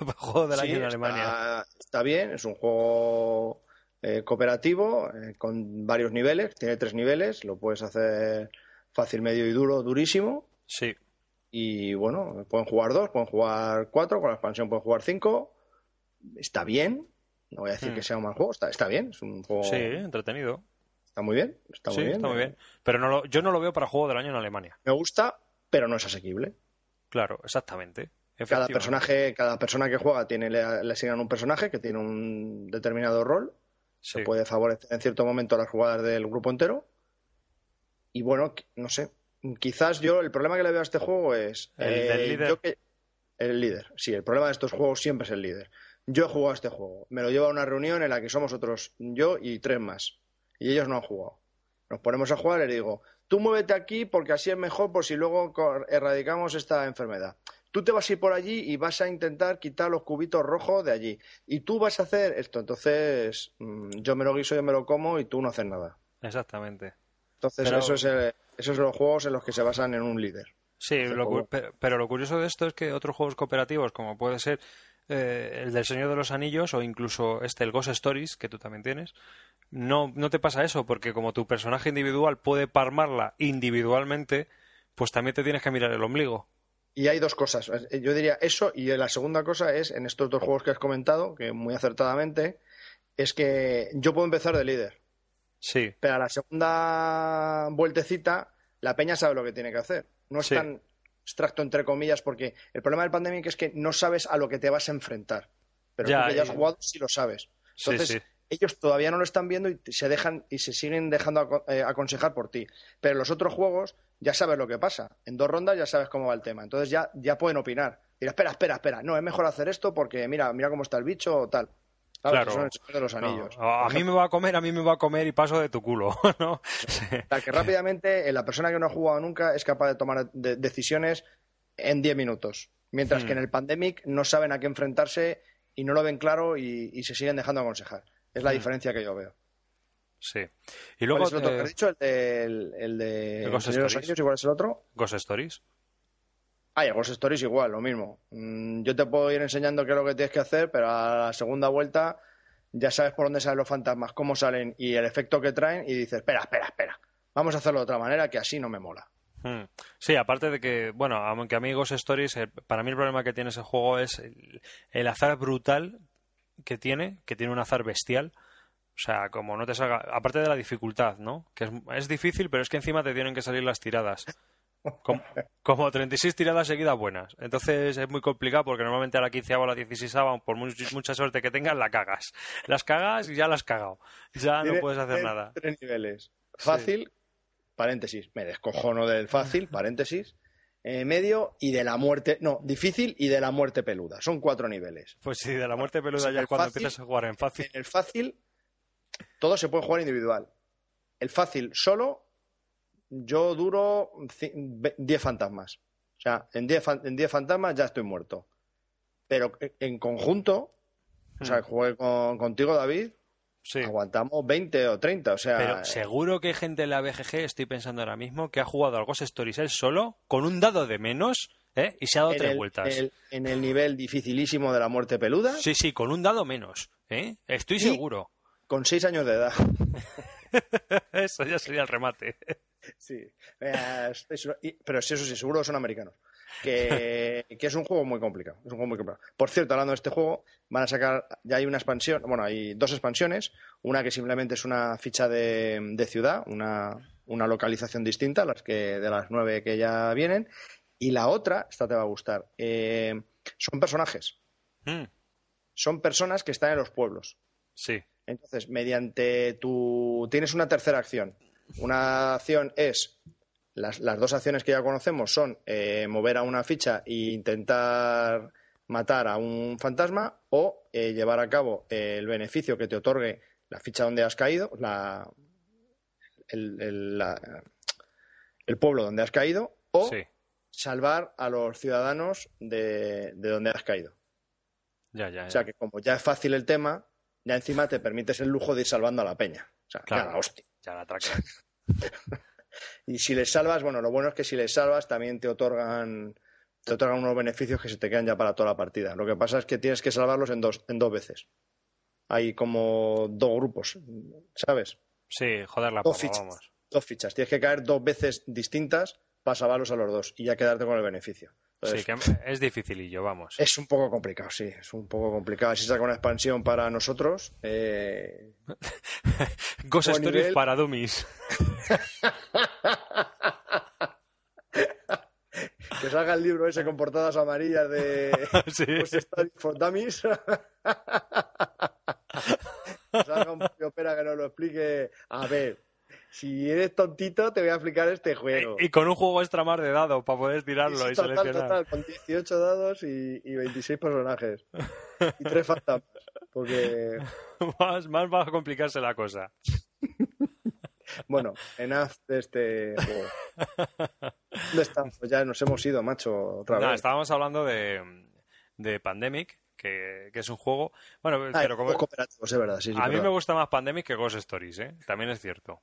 juego del año en Alemania. Está bien, es un juego eh, cooperativo eh, con varios niveles. Tiene tres niveles. Lo puedes hacer fácil, medio y duro, durísimo. Sí. Y bueno, pueden jugar dos, pueden jugar cuatro, con la expansión pueden jugar cinco. Está bien. No voy a decir hmm. que sea un mal juego, está, está bien. Es un juego. Sí, entretenido. Está muy bien. Está muy bien. Está muy bien. Pero no lo, yo no lo veo para juego del año en Alemania. Me gusta, pero no es asequible. Claro, exactamente. Cada personaje, cada persona que juega tiene, le, asignan un personaje que tiene un determinado rol. Se puede favorecer en cierto momento las jugadas del grupo entero. Y bueno, no sé, quizás yo, el problema que le veo a este juego es. ¿El eh, líder? el líder, sí, el problema de estos juegos siempre es el líder. Yo he jugado a este juego, me lo llevo a una reunión en la que somos otros, yo y tres más, y ellos no han jugado. Nos ponemos a jugar y le digo, tú muévete aquí porque así es mejor por si luego erradicamos esta enfermedad. Tú te vas a ir por allí y vas a intentar quitar los cubitos rojos de allí. Y tú vas a hacer esto. Entonces, mm, yo me lo guiso, yo me lo como y tú no haces nada. Exactamente. Entonces, eso es el, esos son los juegos en los que se basan en un líder. Sí, pero, lo curioso de esto es que otros juegos cooperativos, como puede ser eh, el del Señor de los Anillos o incluso este, el Ghost Stories, que tú también tienes, no, no te pasa eso, porque como tu personaje individual puede parmarla individualmente, pues también te tienes que mirar el ombligo. Y hay dos cosas. Yo diría eso y la segunda cosa es, en estos dos juegos que has comentado, que muy acertadamente, es que yo puedo empezar de líder. Sí. Pero a la segunda vueltecita, la peña sabe lo que tiene que hacer. No es tan abstracto, entre comillas, porque el problema del pandemic es que no sabes a lo que te vas a enfrentar. Pero ya, tú que ya has jugado, sí lo sabes. Entonces, ellos todavía no lo están viendo y se dejan y se siguen dejando eh, aconsejar por ti. Pero los otros juegos ya sabes lo que pasa. En dos rondas ya sabes cómo va el tema. Entonces ya, ya pueden opinar. Y espera, espera, espera. No, es mejor hacer esto porque mira, mira cómo está el bicho o tal. Claro. de los anillos. A mí me va a comer, a mí me va a comer y paso de tu culo, ¿no? que rápidamente eh, la persona que no ha jugado nunca es capaz de tomar decisiones en 10 minutos. Mientras que hmm. en el Pandemic no saben a qué enfrentarse y no lo ven claro y, se siguen dejando aconsejar. Es la hmm. diferencia que yo veo. Sí. Y luego, ¿Cuál es el otro que has dicho? ¿El de, el, de Ghost Stories. ¿Y cuál es el otro? Ghost Stories. Ah, y Ghost Stories igual, lo mismo. Mm, yo te puedo ir enseñando qué es lo que tienes que hacer, pero a la segunda vuelta ya sabes por dónde salen los fantasmas, cómo salen y el efecto que traen y dices, espera, espera, espera. Vamos a hacerlo de otra manera que así no me mola. Hmm. Sí, aparte de que, bueno, aunque amigos Stories, para mí el problema que tiene ese juego es el, azar brutal que tiene, que tiene un azar bestial. O sea, como no te salga. Aparte de la dificultad, ¿no? Que es, es difícil, pero es que encima te tienen que salir las tiradas. Como, como, 36 tiradas seguidas buenas. Entonces es muy complicado porque normalmente a la 15 o a la 16 por mucha suerte que tengas, la cagas. Las cagas y ya las has cagado. Ya no puedes hacer nada. Tres niveles. Fácil, paréntesis, me descojono del fácil, paréntesis. Eh, medio y de la muerte, no, difícil y de la muerte peluda. Son cuatro niveles. Pues sí, de la muerte peluda ya es cuando empiezas a jugar en fácil. En el fácil, todo se puede jugar individual. El fácil solo yo duro 10 fantasmas. O sea, en 10 en fantasmas ya estoy muerto. Pero en conjunto, o sea, hmm. jugué con, contigo, David, aguantamos 20 o 30. O sea, Pero seguro que hay gente en la BGG, estoy pensando ahora mismo, que ha jugado al Ghost Stories él solo, con un dado de menos, ¿eh? y se ha dado tres vueltas. en el nivel dificilísimo de la muerte peluda. Sí, sí, con un dado menos. ¿eh? Estoy seguro. Con 6 años de edad. Eso ya sería el remate. Sí, pero eso sí, seguro son americanos. Que, es un juego muy complicado. Es un juego muy complicado. Por cierto, hablando de este juego, van a sacar, ya hay una expansión, bueno, hay dos expansiones. Una que simplemente es una ficha de, ciudad, una, localización distinta las que, de las nueve que ya vienen. Y la otra, esta te va a gustar, eh, son personajes. Hmm. Son personas que están en los pueblos. Sí. Entonces, mediante tu. Tienes una tercera acción. Una acción es, las, dos acciones que ya conocemos son eh, mover a una ficha e intentar matar a un fantasma o eh, llevar a cabo el beneficio que te otorgue la ficha donde has caído, la, el, pueblo donde has caído, o salvar a los ciudadanos de, donde has caído. Ya, ya, O sea que como ya es fácil el tema, ya encima te permites el lujo de ir salvando a la peña. O sea, claro, hostia. Ya la y si les salvas, bueno, lo bueno es que si les salvas también te otorgan te otorgan unos beneficios que se te quedan ya para toda la partida. Lo que pasa es que tienes que salvarlos en dos, en dos veces. Hay como dos grupos, ¿sabes? Sí, joder la dos fichas, Dos fichas. Tienes que caer dos veces distintas para salvarlos a los dos y ya quedarte con el beneficio sí, que es dificilillo, vamos. Es un poco complicado, sí, es un poco complicado. Si saca una expansión para nosotros. Eh... Ghost Stories para dummies. que salga el libro ese con portadas amarillas de ¿Sí? Ghost Stories for Dummies. salga un opera que nos lo explique. A ver, si eres tontito, te voy a explicar este juego. Y, con un juego extra más de dados para poder tirarlo y total, seleccionar. Total, con 18 dados y, y 26 personajes. Y tres fantasmas. Porque... más, más va a complicarse la cosa. bueno, enough de este juego. ¿Dónde estamos? Ya nos hemos ido, macho, otra vez. estábamos hablando de, de Pandemic, que, es un juego. Bueno, ah, pero como. es verdad, sí, a mí me gusta más Pandemic que Ghost Stories, ¿eh? También es cierto.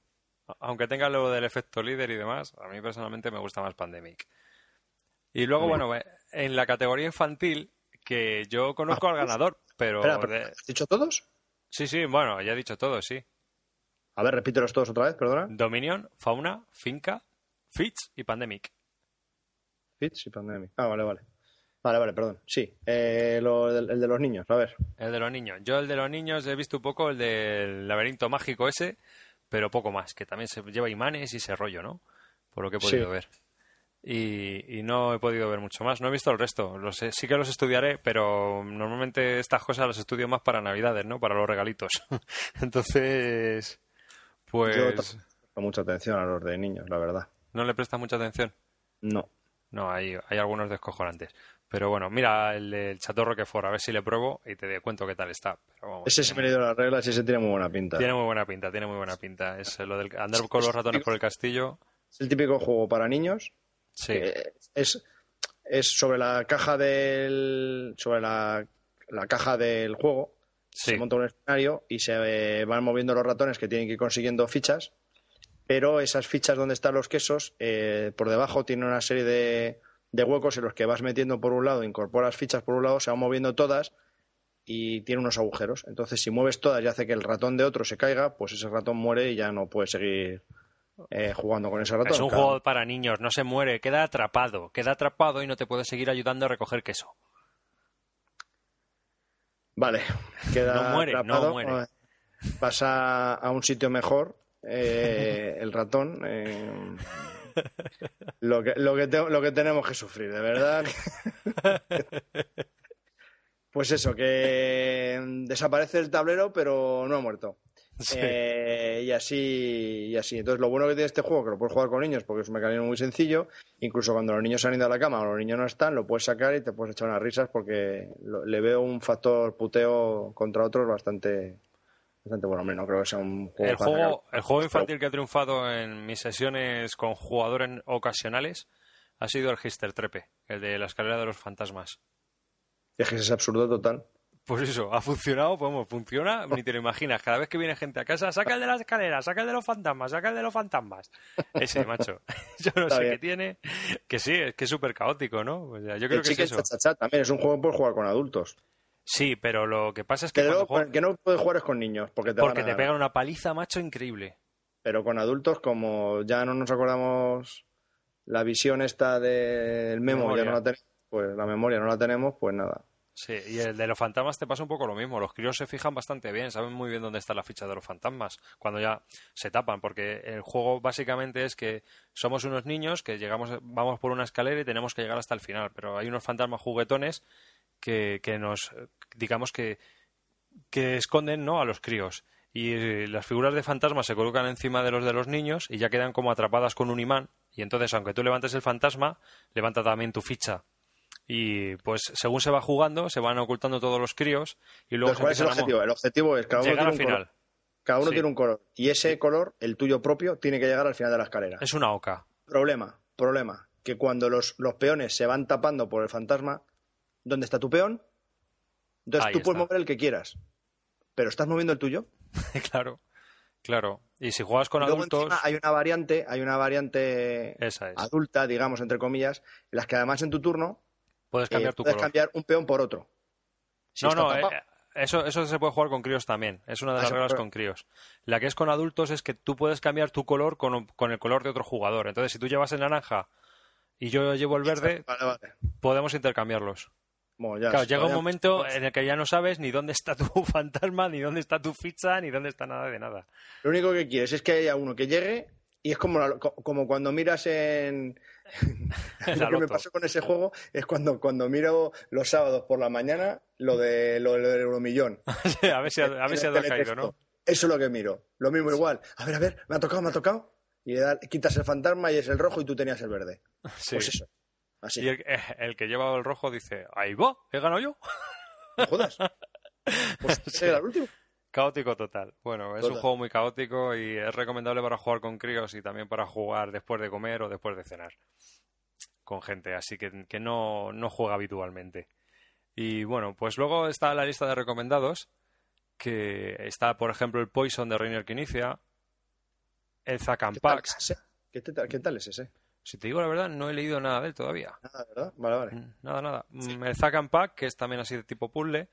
Aunque tenga lo del efecto líder y demás, a mí personalmente me gusta más Pandemic. Y luego, bueno, en la categoría infantil, que yo conozco al ganador, pero... Espera, pero ¿Has dicho todos? Sí, sí, bueno, ya he dicho todo, sí. A ver, repítelos todos otra vez, perdona. Dominion, Fauna, Finca, Fitch y Pandemic. Fitch y Pandemic. Ah, vale, vale. Vale, vale, perdón. Sí, eh, lo el de los niños, a ver. El de los niños. Yo el de los niños he visto un poco el del laberinto mágico ese, pero poco más, que también se lleva imanes y ese rollo, ¿no? Por lo que he podido Sí. ver. Y, y no he podido ver mucho más. No he visto el resto. Los sí que los estudiaré, pero normalmente estas cosas las estudio más para Navidades, ¿no? Para los regalitos. Entonces, pues Yo presto mucha atención a los de niños, la verdad. no le prestas mucha atención. No. No, hay, hay algunos descojonantes. Pero bueno, mira el del Chateau Roquefort, a ver si le pruebo y te cuento qué tal está. Pero vamos, Ese se me ha ido las reglas y ese tiene muy buena pinta. Tiene muy buena pinta, tiene muy buena pinta. Es lo del andar con los ratones por el castillo. Es el típico juego para niños. Sí, es, es sobre la caja del. sobre la, la caja del juego. sí. Se monta un escenario y se eh, van moviendo los ratones que tienen que ir consiguiendo fichas. Pero esas fichas donde están los quesos, eh, por debajo tiene una serie de, de huecos en los que vas metiendo por un lado, incorporas fichas por un lado, se van moviendo todas y tiene unos agujeros. Entonces, si mueves todas y hace que el ratón de otro se caiga, pues ese ratón muere y ya no puede seguir eh, jugando con ese ratón. Es un Claro. juego para niños, no se muere, queda atrapado, queda atrapado y no te puede seguir ayudando a recoger queso. Vale, queda No muere, no atrapado, muere. eh, Pasa a un sitio mejor eh, el ratón. eh, lo, que, lo, que te- lo que tenemos que sufrir, de verdad. pues eso, que desaparece el tablero, pero no ha muerto. Sí. Eh, y así y así. Entonces, lo bueno que tiene este juego, que lo puedes jugar con niños, porque es un mecanismo muy sencillo. Incluso cuando los niños se han ido a la cama o los niños no están, lo puedes sacar y te puedes echar unas risas, porque lo- le veo un factor puteo contra otros bastante, bastante bueno. Hombre, no creo que sea un juego. El juego, sacar- el juego infantil que ha triunfado en mis sesiones con jugadores ocasionales ha sido el Hister Trepe, el de la escalera de los fantasmas. Es que es absurdo total. Pues eso, ha funcionado, pues vamos, funciona, ni te lo imaginas. Cada vez que viene gente a casa, saca el de la escalera, saca el de los fantasmas, saca el de los fantasmas. Ese, macho. Yo no Está sé bien. qué tiene. Que sí, es que es súper caótico, ¿no? O sea, yo creo el que es eso. También es un juego puedes jugar con adultos. Sí, pero lo que pasa es que Que, juegas- no puedes jugar es con niños, porque te, porque van a te pegan una paliza, macho, increíble. Pero con adultos, como ya no nos acordamos la visión esta del memo, Memoria. ya no la tenemos, pues la memoria no la tenemos, pues nada. Sí, y el de los fantasmas te pasa un poco lo mismo. Los críos se fijan bastante bien, saben muy bien dónde está la ficha de los fantasmas cuando ya se tapan, porque el juego básicamente es que somos unos niños que llegamos, vamos por una escalera y tenemos que llegar hasta el final, pero hay unos fantasmas juguetones que, que nos, digamos que, que esconden, ¿no? A los críos. Y las figuras de fantasmas se colocan encima de los de los niños y ya quedan como atrapadas con un imán. Y entonces, aunque tú levantes el fantasma, levanta también tu ficha. Y pues según se va jugando, se van ocultando todos los críos y luego ¿cuál es el objetivo? El objetivo es cada uno, llegar al final. color, cada uno Sí. tiene un color. Y ese color, el tuyo propio, tiene que llegar al final de la escalera. Es una oca. Problema, problema. Que cuando los, los peones se van tapando por el fantasma, ¿dónde está tu peón? Entonces Ahí tú puedes mover el que quieras. Pero ¿estás moviendo el tuyo? claro, claro. Y si juegas con Luego adultos, hay una variante, hay una variante esa es. adulta, digamos, entre comillas, en las que además en tu turno Puedes eh, cambiar tu puedes color. cambiar un peón por otro. Si no, no, eh, eso, eso se puede jugar con críos también. Es una de Ah, las reglas puede. con críos. La que es con adultos es que tú puedes cambiar tu color con, con el color de otro jugador. Entonces, si tú llevas el naranja y yo llevo el verde, Vale, vale. podemos intercambiarlos. Bueno, ya Claro, llega un momento en el que ya no sabes ni dónde está tu fantasma, ni dónde está tu ficha, ni dónde está nada de nada. Lo único que quieres es que haya uno que llegue y es como, la- como cuando miras en... Lo que me pasó con ese juego es cuando, cuando miro los sábados por la mañana lo, de, lo, del euromillón. a ver si, a, a ver si ha caído. ¿no? Eso es lo que miro. Lo mismo igual. A ver, a ver, me ha tocado, me ha tocado. Y le da- quitas el fantasma y es el rojo y tú tenías el verde. Sí. Pues eso. Así. Y el, el que lleva el rojo dice, ahí va, he ganado yo. No jodas. Pues era el último. Caótico total. Bueno, es un juego muy caótico y es recomendable para jugar con críos y también para jugar después de comer o después de cenar con gente, así que, que no, no juega habitualmente. Y bueno, pues luego está la lista de recomendados, que está, por ejemplo, el Poison de Reiner que inicia, el and ¿Qué? ¿Qué, qué tal es ese? Si te digo la verdad, no he leído nada de él todavía. Nada, ¿verdad? Vale, vale. Mm, Nada, nada. Mm, El Zack and Pack, que es también así de tipo puzzle,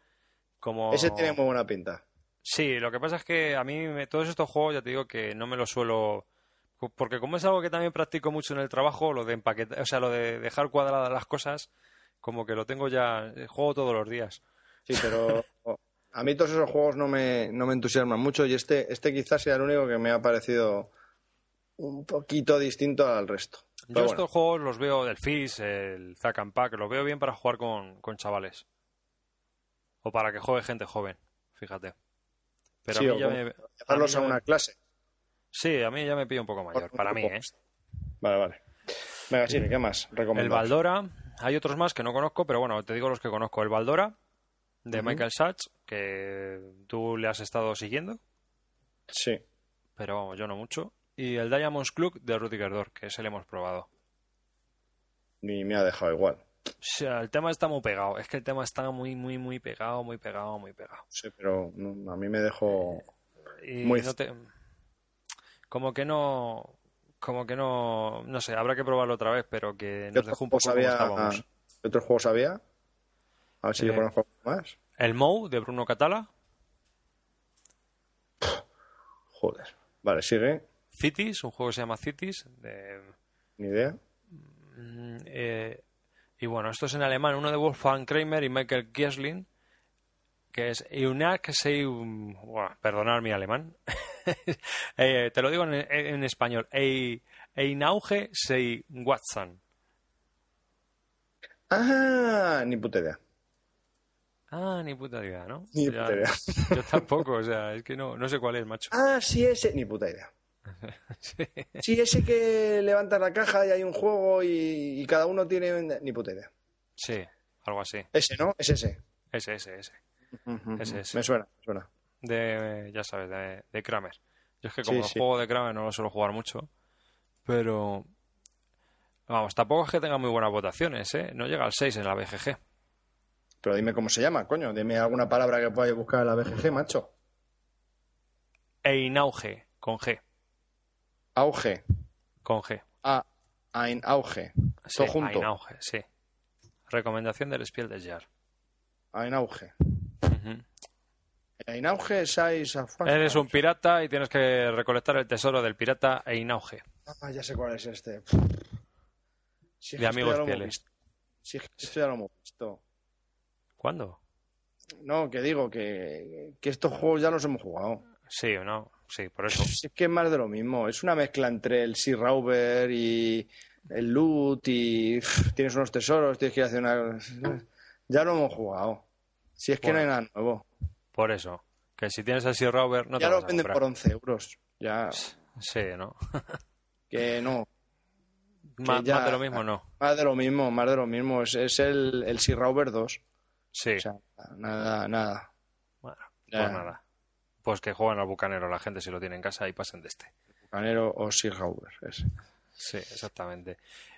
como... Ese tiene muy buena pinta. Sí, lo que pasa es que a mí me- todos estos juegos ya te digo que no me los suelo... Porque como es algo que también practico mucho en el trabajo, lo de empaquetar, o sea, lo de dejar cuadradas las cosas, como que lo tengo ya, eh, juego todos los días. Sí, pero a mí todos esos juegos no me, no me entusiasman mucho y este, este quizás sea el único que me ha parecido un poquito distinto al resto. Yo bueno, estos juegos los veo del Fizz, el Zack and Pack, los veo bien para jugar con, con chavales. O para que juegue gente joven, fíjate. Pero Sí, a mí ya me... llevarlos a una me- clase. Sí, a mí ya me pilla un poco mayor, para mí, ¿eh? Vale, vale. Venga, sí, ¿qué más? El. Baldora, hay otros más que no conozco, pero bueno, te digo los que conozco. El Baldora, de. Michael Sachs, que tú le has estado siguiendo, Sí. pero vamos, yo no mucho. Y el Diamonds Club de Rudiger Dor, que ese le hemos probado. Ni me ha dejado igual. O sea, el tema está muy pegado, es que el tema está muy, muy, muy pegado, muy pegado, muy pegado. Sí, pero a mí me dejó... Y Muy- no te... Como que no... Como que no... No sé, habrá que probarlo otra vez, pero que ¿Qué nos dejó un poco había- estábamos. ¿Qué otros juegos había? A ver si Eh, yo conozco más. El Mou, de Bruno Catala. Joder. Vale, sigue. Cities, un juego que se llama Cities, de Ni idea. Mm, eh, y bueno, esto es en alemán, uno de Wolfgang Kramer y Michael Kiesling, que es. Buah, perdonad mi alemán. Eh, te lo digo en, en español. Ei- Einauge sei Watson. Ah, ni puta idea. Ah, ni puta idea, ¿no? Ni Ya- puta idea. Yo tampoco, o sea, es que no, no sé cuál es, macho. Ah, sí, ese. Ni puta idea. Sí. Sí, ese que levantas la caja y hay un juego y, y cada uno tiene. un- Ni puta idea. Sí, algo así. Ese, ¿no? Es ese. Ese, ese, ese. Ese, ese. Me suena, me suena. de, ya sabes, de, de Kramer. Yo es que como Sí, el sí. juego de Kramer no lo suelo jugar mucho, pero vamos, tampoco es que tenga muy buenas votaciones, ¿eh? No llega al 6 en la BGG. Pero dime cómo se llama, coño. Dime alguna palabra que podáis buscar en la BGG, macho. Einauge, con G, Auge. con G. A. Ein Auge. Sí, Todo junto. Einauge, sí. Recomendación del Spiel des Jahr. Ein Auge. Ein Auge, seis. Eres un pirata y tienes que recolectar el tesoro del pirata Einauge. Ah, ya sé cuál es este. Si De amigos fieles. Si es que esto ya lo hemos visto. ¿Cuándo? No, que digo que, que estos juegos ya los hemos jugado. Sí o no, sí, por eso. Es que es más de lo mismo. Es una mezcla entre el Sea Rauber y el loot y pff, tienes unos tesoros, tienes que ir a hacer una... Ya lo hemos jugado. Si es que Bueno. no hay nada nuevo. Por eso. Que si tienes el Sea Rover no ya lo lo vas a venden por 11 euros. Ya, Sí, ¿no? que no. Más, ya- más de lo mismo no. Más de lo mismo, más de lo mismo. Es, es el, el Sea Rauber 2. Sí. O sea, nada, nada. Bueno, pues nada. Pues que jueguen al bucanero la gente si lo tiene en casa y pasen de este. Bucanero o Sea Rauber. ese. Sí, exactamente.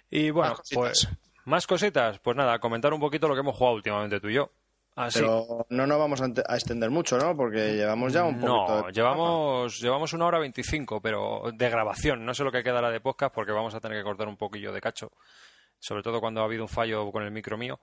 Y bueno, Más pues más cositas. Pues nada, comentar un poquito lo que hemos jugado últimamente tú y yo. Así. Pero no nos vamos a, extender mucho, ¿no? Porque llevamos ya un poquito no, de... llevamos, llevamos una hora veinticinco, pero de grabación. No sé lo que quedará de podcast porque vamos a tener que cortar un poquillo de cacho. Sobre todo cuando ha habido un fallo con el micro mío.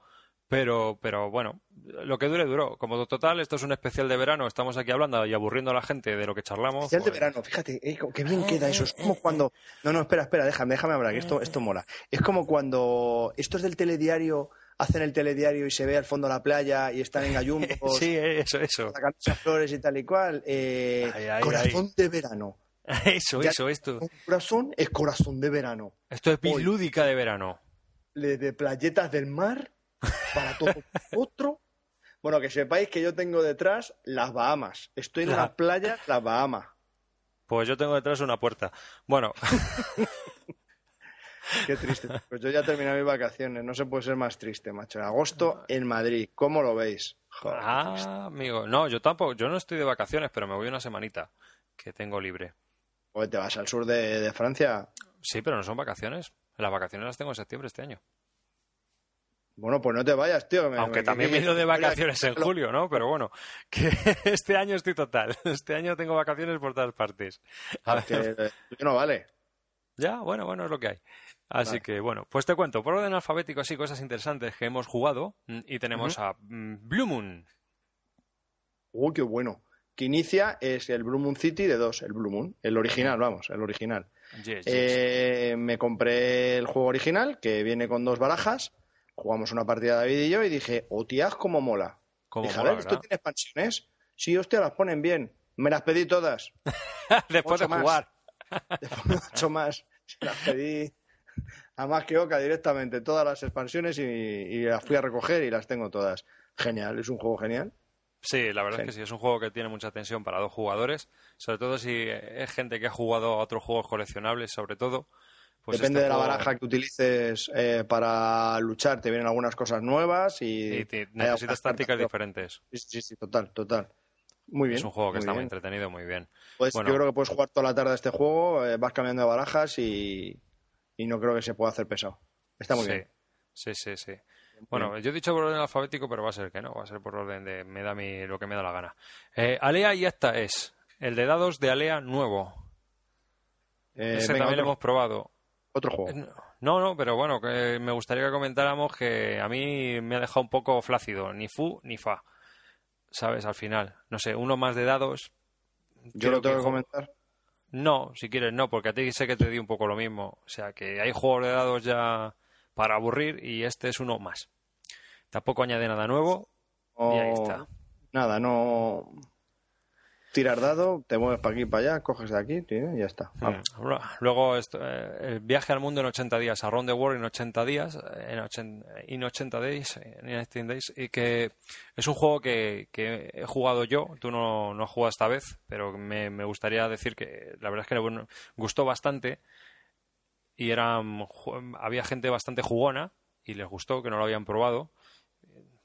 Pero, pero bueno, lo que dure duró. Como total, esto es un especial de verano. Estamos aquí hablando y aburriendo a la gente de lo que charlamos. Especial de pues- verano, fíjate, eh, qué bien queda eso. Es como cuando. No, no, espera, espera, déjame, déjame hablar, que esto, esto mola. Es como cuando estos del telediario hacen el telediario y se ve al fondo la playa y están en gallumbos, Sí, eso, eso. sacando esas flores y tal y cual. Eh, Ay, ay, corazón de verano. Eso, Ya- eso, esto. Un corazón es corazón de verano. Esto es bilúdica de verano. De playetas del mar para todo otro. Bueno, que sepáis que yo tengo detrás las Bahamas. Estoy en La- la playa, las Bahamas. Pues yo tengo detrás una puerta. Bueno, Qué triste. Pues yo ya terminé mis vacaciones. No se puede ser más triste, macho. En agosto en Madrid. ¿Cómo lo veis? Joder, ah, amigo. No, yo tampoco. Yo no estoy de vacaciones, pero me voy una semanita que tengo libre. Joder, te vas al sur de, de Francia. Sí, pero no son vacaciones. Las vacaciones las tengo en septiembre este año. Bueno, pues no te vayas, tío. que me- Aunque que- también que- me he ido de que- vacaciones en julio, ¿no? Pero bueno, que este año estoy total. Este año tengo vacaciones por todas partes. A ver, Que eh, no vale. ya, bueno, bueno, es lo que hay. Así que bueno, pues te cuento, por orden alfabético así cosas interesantes que hemos jugado mm, y tenemos a mm, Blue Moon. Uy, qué bueno. Que inicia es el Blue Moon City de dos, el Blue Moon, el original, vamos, el original. Yes, yes. Eh, me compré el juego original, que viene con dos barajas. Jugamos una partida David y yo y dije, hostias, cómo mola. Cómo dije, mola, a ver, ¿esto tiene expansiones? Sí, hostia, las ponen bien. Me las pedí todas. Después de ocho más. jugar. Ocho más. Se las pedí a más que Oca directamente, todas las expansiones y, y las fui a recoger y las tengo todas. Genial, es un juego genial. Sí, la verdad Sí. es que sí, es un juego que tiene mucha tensión para dos jugadores, sobre todo si es gente que ha jugado a otros juegos coleccionables, sobre todo. Pues Depende de la baraja que utilices eh, para luchar, te vienen algunas cosas nuevas y, Y te- hay necesitas tácticas diferentes. Sí, sí, sí, total, total. Muy bien. Es un juego que está muy entretenido, muy bien. Pues Bueno. Yo creo que puedes jugar toda la tarde a este juego, eh, vas cambiando de barajas y, y no creo que se pueda hacer pesado. Está muy sí. bien. Sí, sí, sí. Bueno, yo he dicho por orden alfabético, pero va a ser que no, va a ser por orden de me da mi, lo que me da la gana. Eh, Alea y esta es el de dados de Alea nuevo. Eh, Ese venga, también lo hemos probado. Otro juego. No, no, pero bueno, que me gustaría que comentáramos que a mí me ha dejado un poco flácido, ni fu ni fa. ¿Sabes? Al final. No sé, uno más de dados. Yo lo tengo que comentar. No, si quieres, no, porque a ti sé que te di un poco lo mismo. O sea, que hay juegos de dados ya para aburrir y este es uno más. Tampoco añade nada nuevo y ahí está. Nada, no. Tirar dado, te mueves para aquí y para allá, coges de aquí tío, y ya está. Vamos. Mm. Luego, esto, eh, el viaje al mundo en 80 días, a Round the World en 80 días, en 80, in 80 days, en 80 days, y que es un juego que, que he jugado yo, tú no, no has jugado esta vez, pero me, me gustaría decir que la verdad es que bueno, gustó bastante y eran, ju- había gente bastante jugona y les gustó, que no lo habían probado.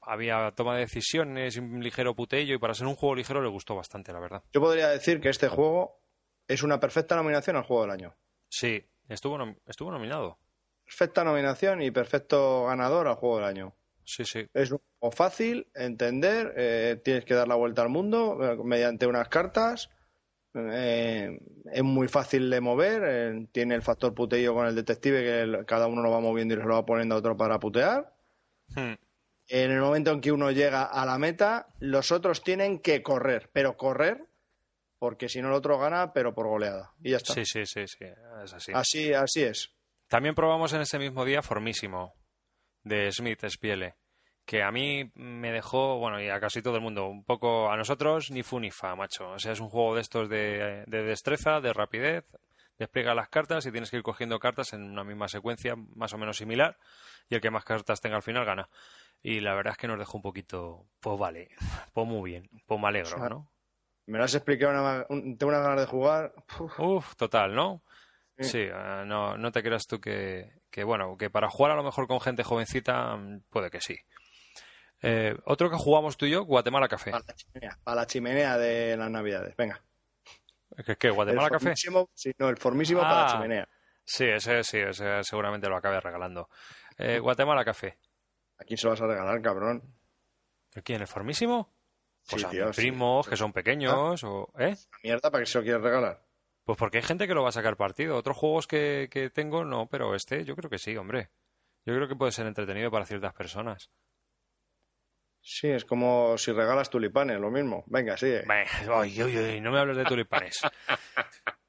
Había toma de decisiones, un ligero putello y para ser un juego ligero le gustó bastante, la verdad. Yo podría decir que este juego es una perfecta nominación al juego del año. Sí, estuvo, nom- estuvo nominado. Perfecta nominación y perfecto ganador al juego del año. Sí, sí. Es un juego fácil, entender, eh, tienes que dar la vuelta al mundo eh, mediante unas cartas. eh, es muy fácil de mover, tiene el factor puteillo con el detective que el- cada uno lo va moviendo y se lo va poniendo a otro para putear. Hmm. En el momento en que uno llega a la meta, los otros tienen que correr, pero correr, porque si no el otro gana, pero por goleada. Y ya está. Sí, sí, sí, sí, es así. Así, así es. También probamos en ese mismo día Formísimo, de Smith Spiele, que a mí me dejó, bueno, y a casi todo el mundo, un poco, a nosotros ni fu ni fa, macho. O sea, es un juego de estos de, de destreza, de rapidez, despliega las cartas y tienes que ir cogiendo cartas en una misma secuencia, más o menos similar, y el que más cartas tenga al final gana. Y la verdad es que nos dejó un poquito, pues vale, pues muy bien, pues me alegro, O sea, ¿no? Me lo has explicado, una- un- tengo unas ganas de jugar. Uf, Uf, total, ¿no? Sí. Sí, eh, no, no te creas tú que, que, bueno, que para jugar a lo mejor con gente jovencita, mm, puede que sí. Eh, otro que jugamos tú y yo, Guatemala Café. para la chimenea, para la chimenea de las navidades. Venga. ¿Qué, qué, Guatemala el Café? formísimo, sí, no, el formísimo para la Ah. chimenea. Sí, ese sí, ese seguramente lo acabe regalando. Eh, Guatemala Café. ¿A quién se lo vas a regalar, cabrón? ¿El quién? ¿El formísimo? Pues Sí, a tío, mis sí. primos, que son pequeños, o... ¿Eh? Mierda, ¿para qué se lo quieres regalar? Pues porque hay gente que lo va a sacar partido. Otros juegos que, que tengo, no, pero este yo creo que sí, hombre. Yo creo que puede ser entretenido para ciertas personas. Sí, es como si regalas tulipanes, lo mismo. Venga, sigue. Ay, ay, ay, no me hables de tulipanes.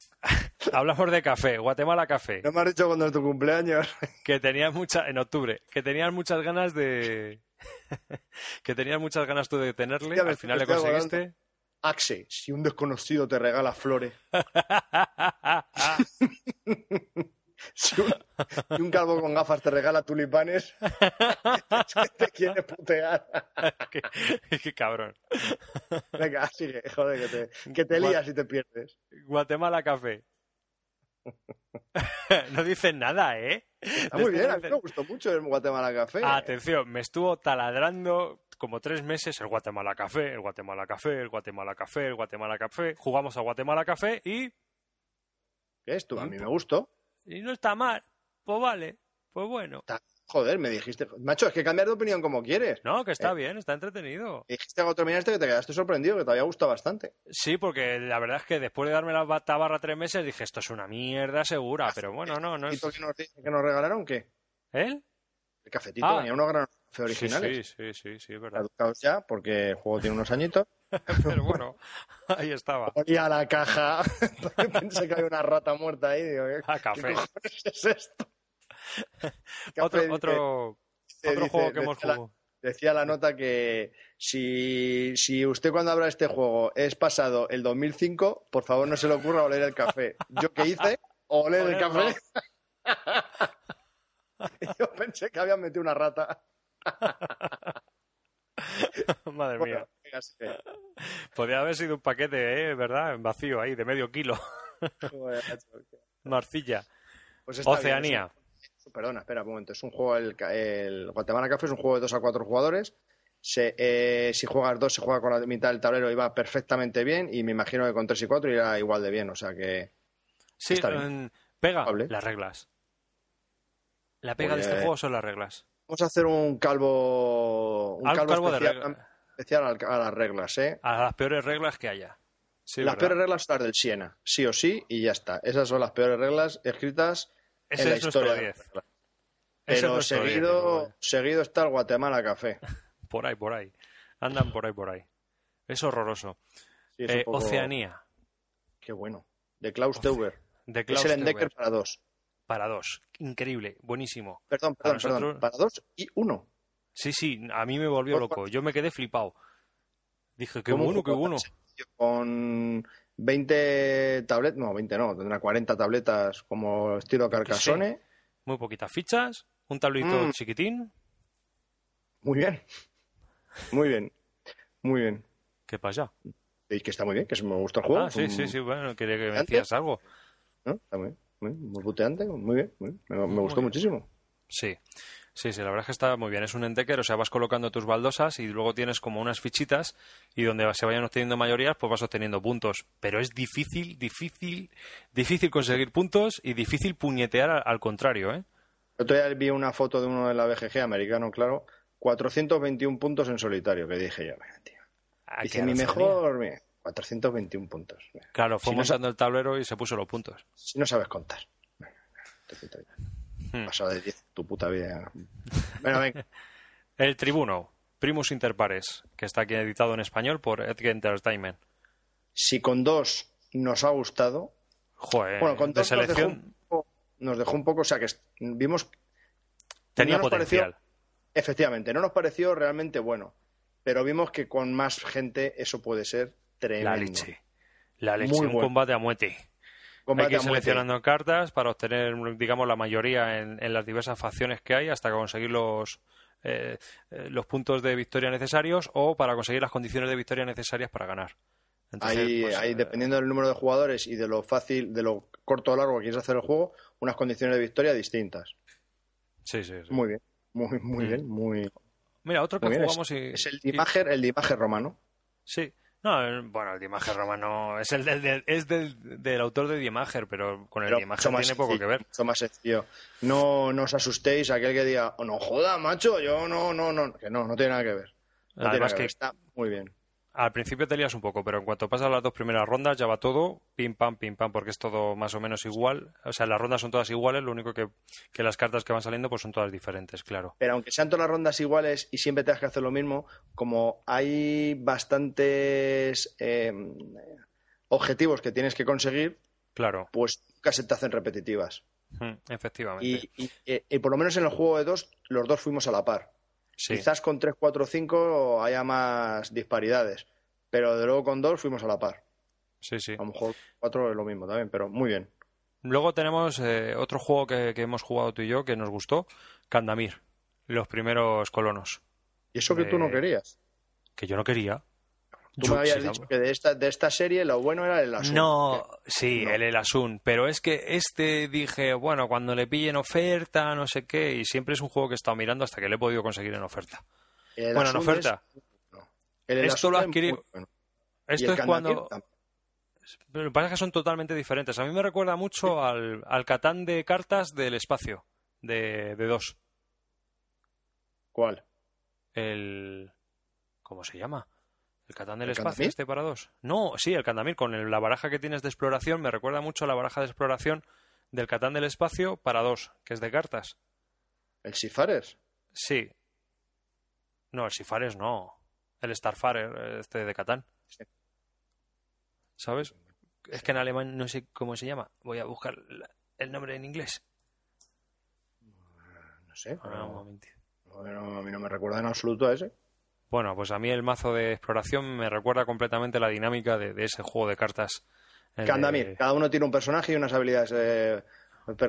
Hablamos de café, Guatemala Café, No me has dicho cuando es tu cumpleaños. que tenías mucha en octubre, que tenías muchas ganas de que tenías muchas ganas tú de tenerle, al final le conseguiste. Axe, si un desconocido te regala flores. Si un, si un calvo con gafas te regala tulipanes, te quiere putear. qué, qué cabrón. Venga, sigue, joder, que te, que te lías y te pierdes. Guatemala Café. no dicen nada, ¿eh? Está muy bien, a mí me gustó mucho el Guatemala Café. Atención, me estuvo taladrando como tres meses el Guatemala Café, el Guatemala Café, el Guatemala Café, el Guatemala Café. Jugamos a Guatemala Café y, ¿Qué es tú? A mí me gustó. y no está mal. Pues vale, pues bueno. Está, Joder, me dijiste. Macho, es que cambiar de opinión como quieres. No, que está eh, bien, está entretenido. Dijiste cuando terminaste que te quedaste sorprendido, que te había gustado bastante. Sí, porque la verdad es que después de darme la tabarra tres meses dije, esto es una mierda segura, pero bueno, no, no es... que nos, que nos regalaron qué? ¿Eh? El cafetito, ah. venía unos gran café originales. Sí, sí, sí, sí, es verdad. Caducados ya, porque el juego tiene unos añitos. pero bueno, ahí estaba. Ponía la caja, pensé que había una rata muerta ahí, digo, ¿qué, ah, café. ¿qué es esto? otro, otro, otro juego que hemos jugado. Decía la nota que si, si usted cuando de este juego es pasado el 2005, por favor no se le ocurra oler el café. ¿Yo qué hice? Oler el café. Yo pensé que habían metido una rata. Madre mía. Podría haber sido un paquete, ¿eh? ¿verdad? En vacío ahí, de medio kilo. Marcilla. Pues Oceanía perdona, espera un momento. Es un juego, el, Guatemala Café es un juego de 2 a 4 jugadores. Eh, si juegas dos, se juega con la mitad del tablero y va perfectamente bien. Y me imagino que con 3 y 4 irá igual de bien. O sea que. Sí, pega las reglas. La pega de este pues, juego son las reglas. Vamos a hacer un calvo. Un calvo, especial, a, las reglas, ¿eh? A las peores reglas que haya. las peores reglas son las del Siena, sí o sí, y ya está. Esas son las peores reglas escritas en la historia. Pero seguido, seguido está el Guatemala Café. por ahí, por ahí. Andan por ahí, por ahí. Es horroroso. Eh, Oceanía. Qué bueno. De Klaus Teuber. es el Endecker para dos. Para dos. Increíble. Buenísimo. Perdón, perdón, para perdón. Para dos y uno. Sí, sí. A mí me volvió loco. Yo me quedé flipado. Dije, qué bueno, qué bueno. Con 20 tabletas, no, 20 no, tendrá 40 tabletas como estilo Carcassonne. Muy poquitas fichas, un tablito mm. chiquitín. Muy bien, muy bien, muy bien. ¿Qué pasa? Y que está muy bien, que me gusta el juego. Ah, sí, sí, sí, bueno, quería que me decías algo. ¿No? Está muy bien, muy, muy buteante, muy bien, Me, gustó muchísimo. Sí. Sí, sí, la verdad es que está muy bien. Es un endecker, o sea, vas colocando tus baldosas y luego tienes como unas fichitas y donde se vayan obteniendo mayorías, pues vas obteniendo puntos. Pero es difícil, difícil, difícil conseguir puntos y difícil puñetear al, contrario, ¿eh? Otro día vi una foto de uno de la BGG americano, claro, 421 puntos en solitario, que dije yo, tío. Ah, Dice, mi mejor, mira, 421 puntos. Claro, fue montando el tablero y se puso los puntos. Si no sabes contar. Hmm. Pasado de 10 tu puta vida. Bueno, venga. El Tribuno, Primus Inter Pares, que está aquí editado en español por Edge Entertainment. Si con dos nos ha gustado. Joder, bueno, con dos selección... nos, dejó un poco, o sea, que vimos. Tenía potencial. efectivamente, no nos pareció realmente bueno. Pero vimos que con más gente eso puede ser tremendo. La leche. La leche, un combate a muerte. Hay que ir seleccionando cartas para obtener, digamos, la mayoría en, las diversas facciones que hay hasta conseguir los, eh, eh, los puntos de victoria necesarios o para conseguir las condiciones de victoria necesarias para ganar. hay, pues, eh, dependiendo del número de jugadores y de lo fácil, de lo corto o largo que quieres hacer el juego, unas condiciones de victoria distintas. Sí, sí, Muy bien, muy, muy mm. bien, muy. Mira, otro que jugamos es, y... es el Dimager, el Dimager romano. Sí, no, bueno, el Diemager romano es el del, es del, del, autor de Diemager, pero con el pero Diemager tiene poco que ver. Mucho más sencillo. No, no os asustéis aquel que diga, oh, no joda, macho, yo no, no, no, que no, no tiene nada que ver. Además que, está muy bien al principio te lías un poco, pero en cuanto pasas las dos primeras rondas ya va todo pim pam, pim pam, porque es todo más o menos igual. O sea, las rondas son todas iguales, lo único que, las cartas que van saliendo pues son todas diferentes, claro. Pero aunque sean todas las rondas iguales y siempre tengas que hacer lo mismo, como hay bastantes eh, objetivos que tienes que conseguir, claro. pues se te hacen repetitivas. efectivamente. Y, por lo menos en el juego de dos, los dos fuimos a la par. Quizás con 3, 4, 5 haya más disparidades, pero de luego con 2 fuimos a la par. Sí, sí. A lo mejor 4 es lo mismo también, pero muy bien. Luego tenemos eh, otro juego que, hemos jugado tú y yo que nos gustó, Candamir, los primeros colonos. ¿Y eso que tú no querías? Que yo no quería. Tú me habías dicho que de esta, de esta serie lo bueno era el Elasun. No, sí, el Elasun. Pero es que este dije, bueno, cuando le pillen oferta, no sé qué, y siempre es un juego que he estado mirando hasta que le he podido conseguir en oferta. bueno, en oferta. Esto lo adquirí. Esto es cuando. Pero lo que pasa es que son totalmente diferentes. A mí me recuerda mucho al, al Catán de cartas del espacio, de, de dos. ¿Cuál? El... ¿Cómo se llama? ¿El Catán del ¿El espacio Candamir? este para dos? No, sí, el Candamir con el- la baraja que tienes de exploración me recuerda mucho a la baraja de exploración del Catán del espacio para dos, que es de cartas. ¿El Sifares? Sí. No, el Sifares no. El Starfarer, este de Catán. Sí. ¿Sabes? Es que en alemán no sé cómo se llama. Voy a buscar el nombre en inglés. No sé. No- no, a mí no me recuerda en absoluto a ese. Bueno, pues a mí el mazo de exploración me recuerda completamente la dinámica de, de ese juego de cartas. de- Candamir, cada uno tiene un personaje y unas habilidades eh,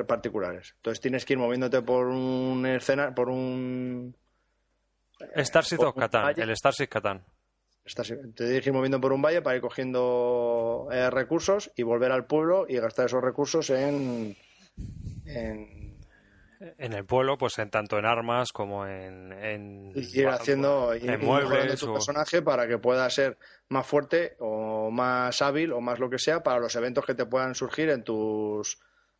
particulares. Entonces tienes que ir moviéndote por un escena, por un... Starship un Catán, el Starship Catán. te tienes que ir moviendo por un valle para ir cogiendo eh, recursos y volver al pueblo y gastar esos recursos en... en En el pueblo, pues en tanto en armas como en... en y ir haciendo en y muebles tu o- personaje para que pueda ser más fuerte o más hábil o más lo que sea para los eventos que te puedan surgir en tus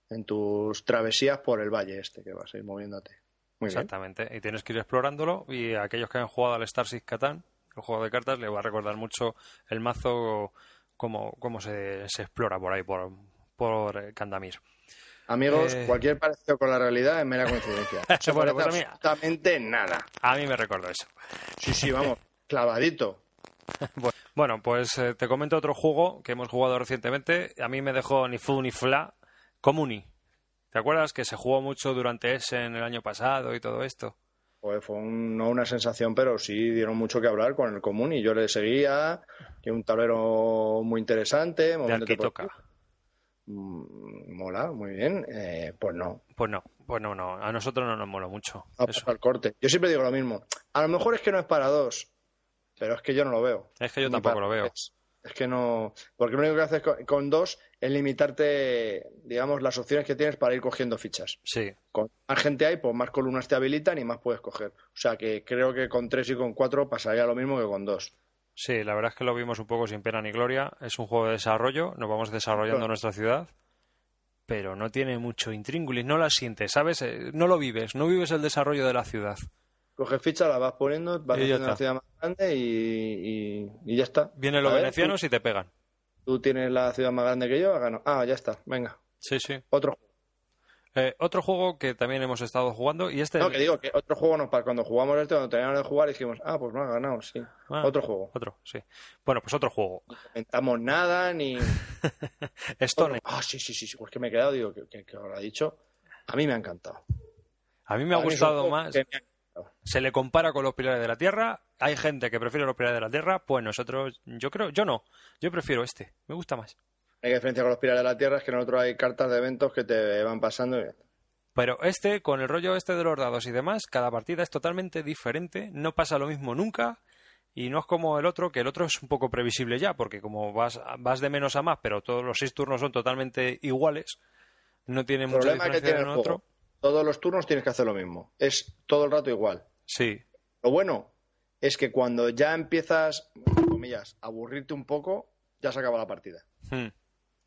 en tus travesías por el valle este que vas a ir moviéndote. Muy bien. Exactamente. Y tienes que ir explorándolo y a aquellos que han jugado al Starship Catán, el juego de cartas, le va a recordar mucho el mazo cómo, cómo se, se explora por ahí, por, por Candamir. Amigos, Eh. cualquier parecido con la realidad es mera coincidencia. No se Bueno, parece pues mí- absolutamente nada. A mí me recordó eso. Sí, sí, vamos, clavadito. Bueno, pues eh, te comento otro juego que hemos jugado recientemente. A mí me dejó ni fu ni fla. Comuni. ¿Te acuerdas que se jugó mucho durante ese en el año pasado y todo esto? Pues fue un- no una sensación, pero sí dieron mucho que hablar con el común y yo le seguía. Tiene un tablero muy interesante. De Arquitoca. Mm, Mola, muy bien. Eh, pues no, Pues no, pues no, no. A nosotros no nos moló mucho. Eso. el corte. Yo siempre digo lo mismo. A lo mejor es que no es para dos, pero es que yo no lo veo. Es que yo Ni tampoco lo veo. tres. Es que no. Porque lo único que haces con, con dos es limitarte, digamos, las opciones que tienes para ir cogiendo fichas. Sí, Con más gente hay, pues más columnas te habilitan y más puedes coger. O sea que creo que con tres y con cuatro pasaría lo mismo que con dos. Sí, la verdad es que lo vimos un poco sin pena ni gloria. Es un juego de desarrollo, nos vamos desarrollando Claro. nuestra ciudad, pero no tiene mucho intríngulis, no la sientes, ¿sabes? Eh, No lo vives, no vives el desarrollo de la ciudad. Coges fichas, las vas poniendo, vas haciendo una ciudad más grande y, y- y ya está. Vienen los venecianos y te pegan. Tú, tú tienes la ciudad más grande que yo, gano. Ah, ya está, venga. Sí, sí. Otro Eh, otro juego que también hemos estado jugando y este... No, que digo que otro juego nos para cuando jugamos este, cuando teníamos de jugar, dijimos, ah, pues no ha ganado, sí. Ah. Otro juego. Otro, sí. Bueno, pues otro juego. No comentamos nada, ni. Stone. Ah, sí, sí, sí, sí, pues que me he quedado, digo, que, que, que lo ha dicho. A mí me ha encantado. A mí me ha gustado más. Se le compara con los pilares de la Tierra. Hay gente que prefiere los pilares de la Tierra. Pues nosotros, yo creo, yo no. Yo prefiero este. Me gusta más. La diferencia con los Pilares de la Tierra es que en otro hay cartas de eventos que te van pasando. y- Pero este, con el rollo este de los dados y demás, cada partida es totalmente diferente. No pasa lo mismo nunca. Y no es como el otro, que el otro es un poco previsible ya, porque como vas, vas de menos a más, pero todos los seis turnos son totalmente iguales, no tiene El mucha problema que diferencia tiene de el otro. juego. Todos los turnos tienes que hacer lo mismo. Es todo el rato igual. Sí, Lo bueno es que cuando ya empiezas, comillas, a aburrirte un poco, ya se acaba la partida. Hmm.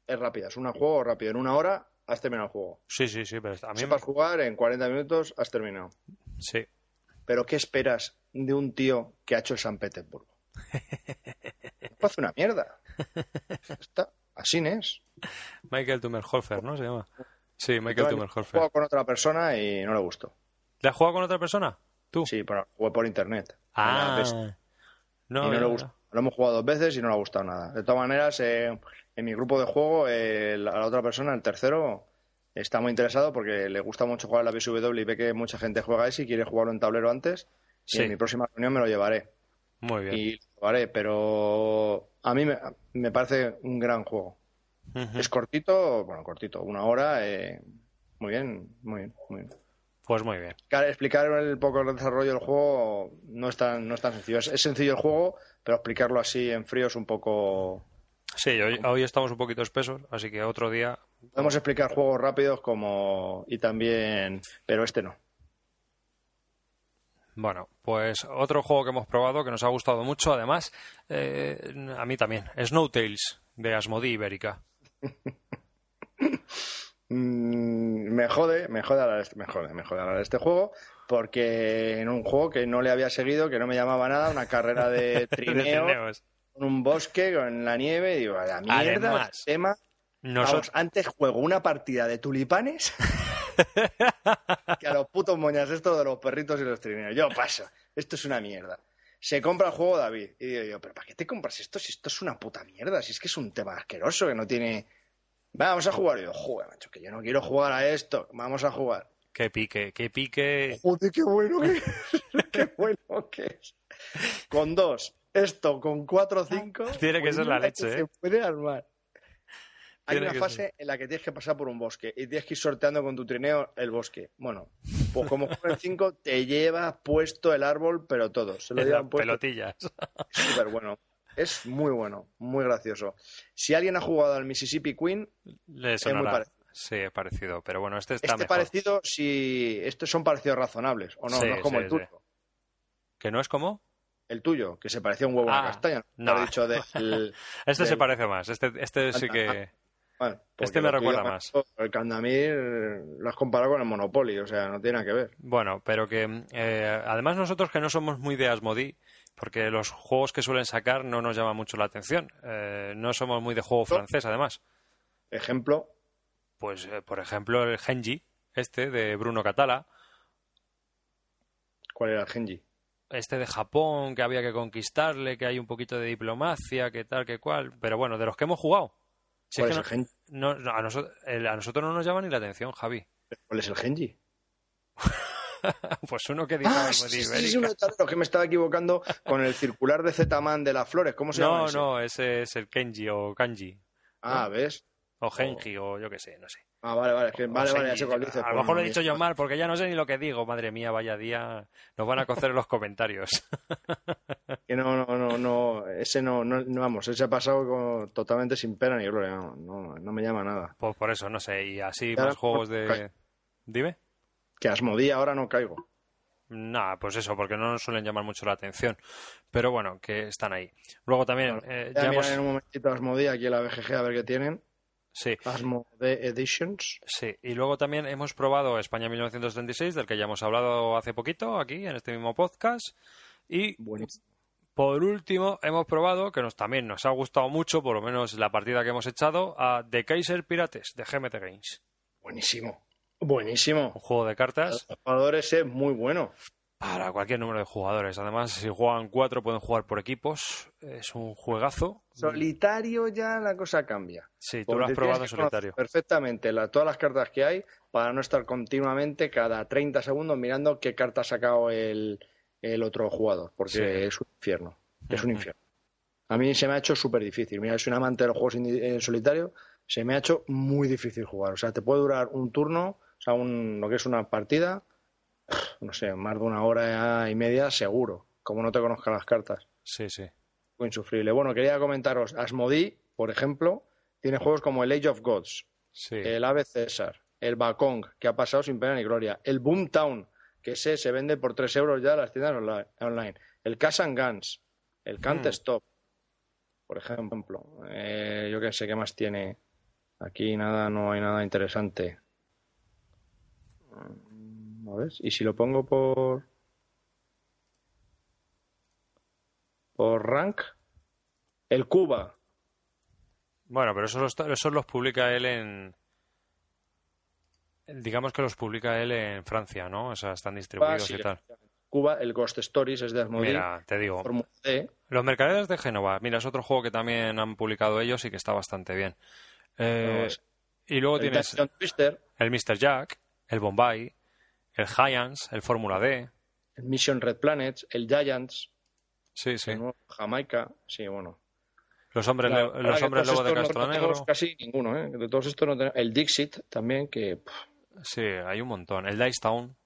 Es rápida, es un juego rápido. En una hora has terminado el juego. sí, sí, sí, pero a mí me- Sepas jugar, en 40 minutos has terminado. sí. Pero ¿qué esperas de un tío que ha hecho el San Petersburgo? Hace una mierda. Está, así es. Michael Tummerholfer, ¿no? Se llama. Sí, Michael Entonces, Tummerholfer. Juego con otra persona y no le gustó. ¿Le has jugado con otra persona? ¿Tú? Sí, pero jugué por internet. Ah, no, y no ya, le gustó. Lo hemos jugado dos veces y no le ha gustado nada. De todas maneras, eh, en mi grupo de juego, eh, la, la otra persona, el tercero, está muy interesado porque le gusta mucho jugar la BSW y ve que mucha gente juega ese y quiere jugarlo en tablero antes. Sí. Y en mi próxima reunión me lo llevaré. Muy bien. Y lo llevaré, pero a mí me, me parece un gran juego. Es cortito, bueno, cortito, una hora. eh, muy bien, muy bien, muy bien. Pues muy bien. Explicar- Explicar el poco el desarrollo del juego no es tan, no es tan sencillo. Es, es sencillo el juego, pero explicarlo así en frío es un poco. Sí, hoy, hoy estamos un poquito espesos, así que otro día. Podemos explicar juegos rápidos como. y también. pero este no. Bueno, pues otro juego que hemos probado que nos ha gustado mucho, además, eh, a mí también, Snow Tales de Asmodee Ibérica. Mm, me jode, me jode, hablar, me jode, me jode hablar de este juego, porque en un juego que no le había seguido, que no me llamaba nada, una carrera de trineo, trineos. Con un bosque, con la nieve, y digo, la mierda, Además, el tema. Nosotros, Vamos, antes juego una partida de tulipanes que a los putos moñas esto de los perritos y los trineos. Yo paso, esto es una mierda. Se compra el juego David. Y digo yo, ¿pero para qué te compras esto si esto es una puta mierda? Si es que es un tema asqueroso que no tiene... Va, Vamos a jugar. Y yo, joder, macho, que yo no quiero jugar a esto. Vamos a jugar. qué pique, qué pique. Joder, qué bueno que es. qué bueno que es. Con dos. Esto con cuatro o cinco. Tiene que ser la leche, Se ¿eh? puede armar. Hay una fase ser. en la que tienes que pasar por un bosque y tienes que ir sorteando con tu trineo el bosque. Bueno, pues como juego en 5 te lleva puesto el árbol, pero todo. Se lo llevan puesto. pelotillas. Es súper bueno. Es muy bueno, muy gracioso. Si alguien ha jugado al Mississippi Queen, Le muy sonará. parecido. Sí, es parecido. Pero bueno, este está este mejor. parecido, si estos son parecidos razonables, o no, Sí, no es como sí, el tuyo. ¿Que no es como? El tuyo, que se parecía a un huevo a Ah, la castaña. no. Dicho del, Este se parece más. Este, este sí que. Bueno, Este me recuerda más. El Candamir lo has comparado con el Monopoly, o sea, no tiene nada que ver. Bueno, pero que eh, además nosotros que no somos muy de Asmodee, porque los juegos que suelen sacar no nos llaman mucho la atención. Eh, no somos muy de juego francés, además. Ejemplo, Pues, eh, por ejemplo, el Genji, este de Bruno Catala, ¿cuál era el Genji? Este de Japón, que había que conquistarle, que hay un poquito de diplomacia, que tal, que cual. Pero bueno, de los que hemos jugado. Si ¿Cuál es es que el Genji? no- no- a, nosotros, el- a nosotros no nos llama ni la atención, Javi. ¿Cuál es el Genji? pues uno que diga Ah, sí, sí, uno de tablero, que me estaba equivocando con el circular de Z-Man de las flores. ¿Cómo se llama No, no, ese es el Kenji o Kanji. Ah, ¿ves? O Genji, o yo qué sé, no sé. Ah, vale, vale, que, O vale, vale, ya sé. A lo mejor lo he dicho yo mal, porque ya no sé ni lo que digo. Madre mía, vaya día. Nos van a cocer en los comentarios. Que no, no, no, no, ese no, no, no, vamos, ese ha pasado con- totalmente sin pena ni gloria, no, no, no me llama nada. Pues por eso, no sé. Y así ahora más juegos de. Dime. Que Asmodí ahora no caigo. Nada, pues eso, porque no nos suelen llamar mucho la atención. Pero bueno, que están ahí. Luego también, eh, Voy a ya mirar hemos- en un momentito Asmodí aquí en la BGG a ver qué tienen. Sí, Asmodee Editions. sí. Y luego también hemos probado España 1936, del que ya hemos hablado hace poquito aquí en este mismo podcast. Y Buenísimo. por último, hemos probado, que nos también nos ha gustado mucho, por lo menos la partida que hemos echado, a The Kaiser Pirates de GMT Games. Buenísimo. Buenísimo. Un juego de cartas El jugador ese es muy bueno. Para cualquier número de jugadores. Además, si juegan cuatro, pueden jugar por equipos. Es un juegazo. Solitario ya la cosa cambia. Sí, tú lo has probado en solitario. Perfectamente la- todas las cartas que hay para no estar continuamente cada 30 segundos mirando qué carta ha sacado el, el otro jugador. Porque Sí. es un infierno. Es un infierno. A mí se me ha hecho súper difícil. Mira, soy un amante de los juegos en solitario. Se me ha hecho muy difícil jugar. O sea, te puede durar un turno, o sea, un, lo que es una partida, no sé, más de una hora y media seguro. Como no te conozcan las cartas Sí, sí. insufrible. Bueno, quería comentaros, Asmodee, por ejemplo, tiene juegos como el Age of Gods, Sí. el Ave César, el Bakong, que ha pasado sin pena ni gloria, el Boomtown, que ese se vende por 3 euros ya en las tiendas onli- online, el Cash and Guns, el Can't Mm. Stop, por ejemplo. Eh, yo qué sé, ¿qué más tiene? Aquí nada, no hay nada interesante. Y si lo pongo por... por rank, el Cuba, Bueno, pero eso los, eso los publica él en. Digamos que los publica él en Francia, ¿no? O sea, están distribuidos Ah, sí, y tal. Cuba, el Ghost Stories es de Asmodee, Mira, te digo. D, Los Mercaderes de Génova. Mira, es otro juego que también han publicado ellos y que está bastante bien. Eh, No, es- y luego el tienes Twister, el Mr. Jack, el Bombay, el Giants, el Fórmula D. el Mission Red Planet, el Giants, Sí, sí. el Jamaica, sí, bueno. Los hombres, Claro, le- los hombres lobo de no- Castro no tenemos Negro. casi ninguno, ¿eh? De todos estos no tenemos. El Dixit también, que pff, Sí, hay un montón. El Dice Town.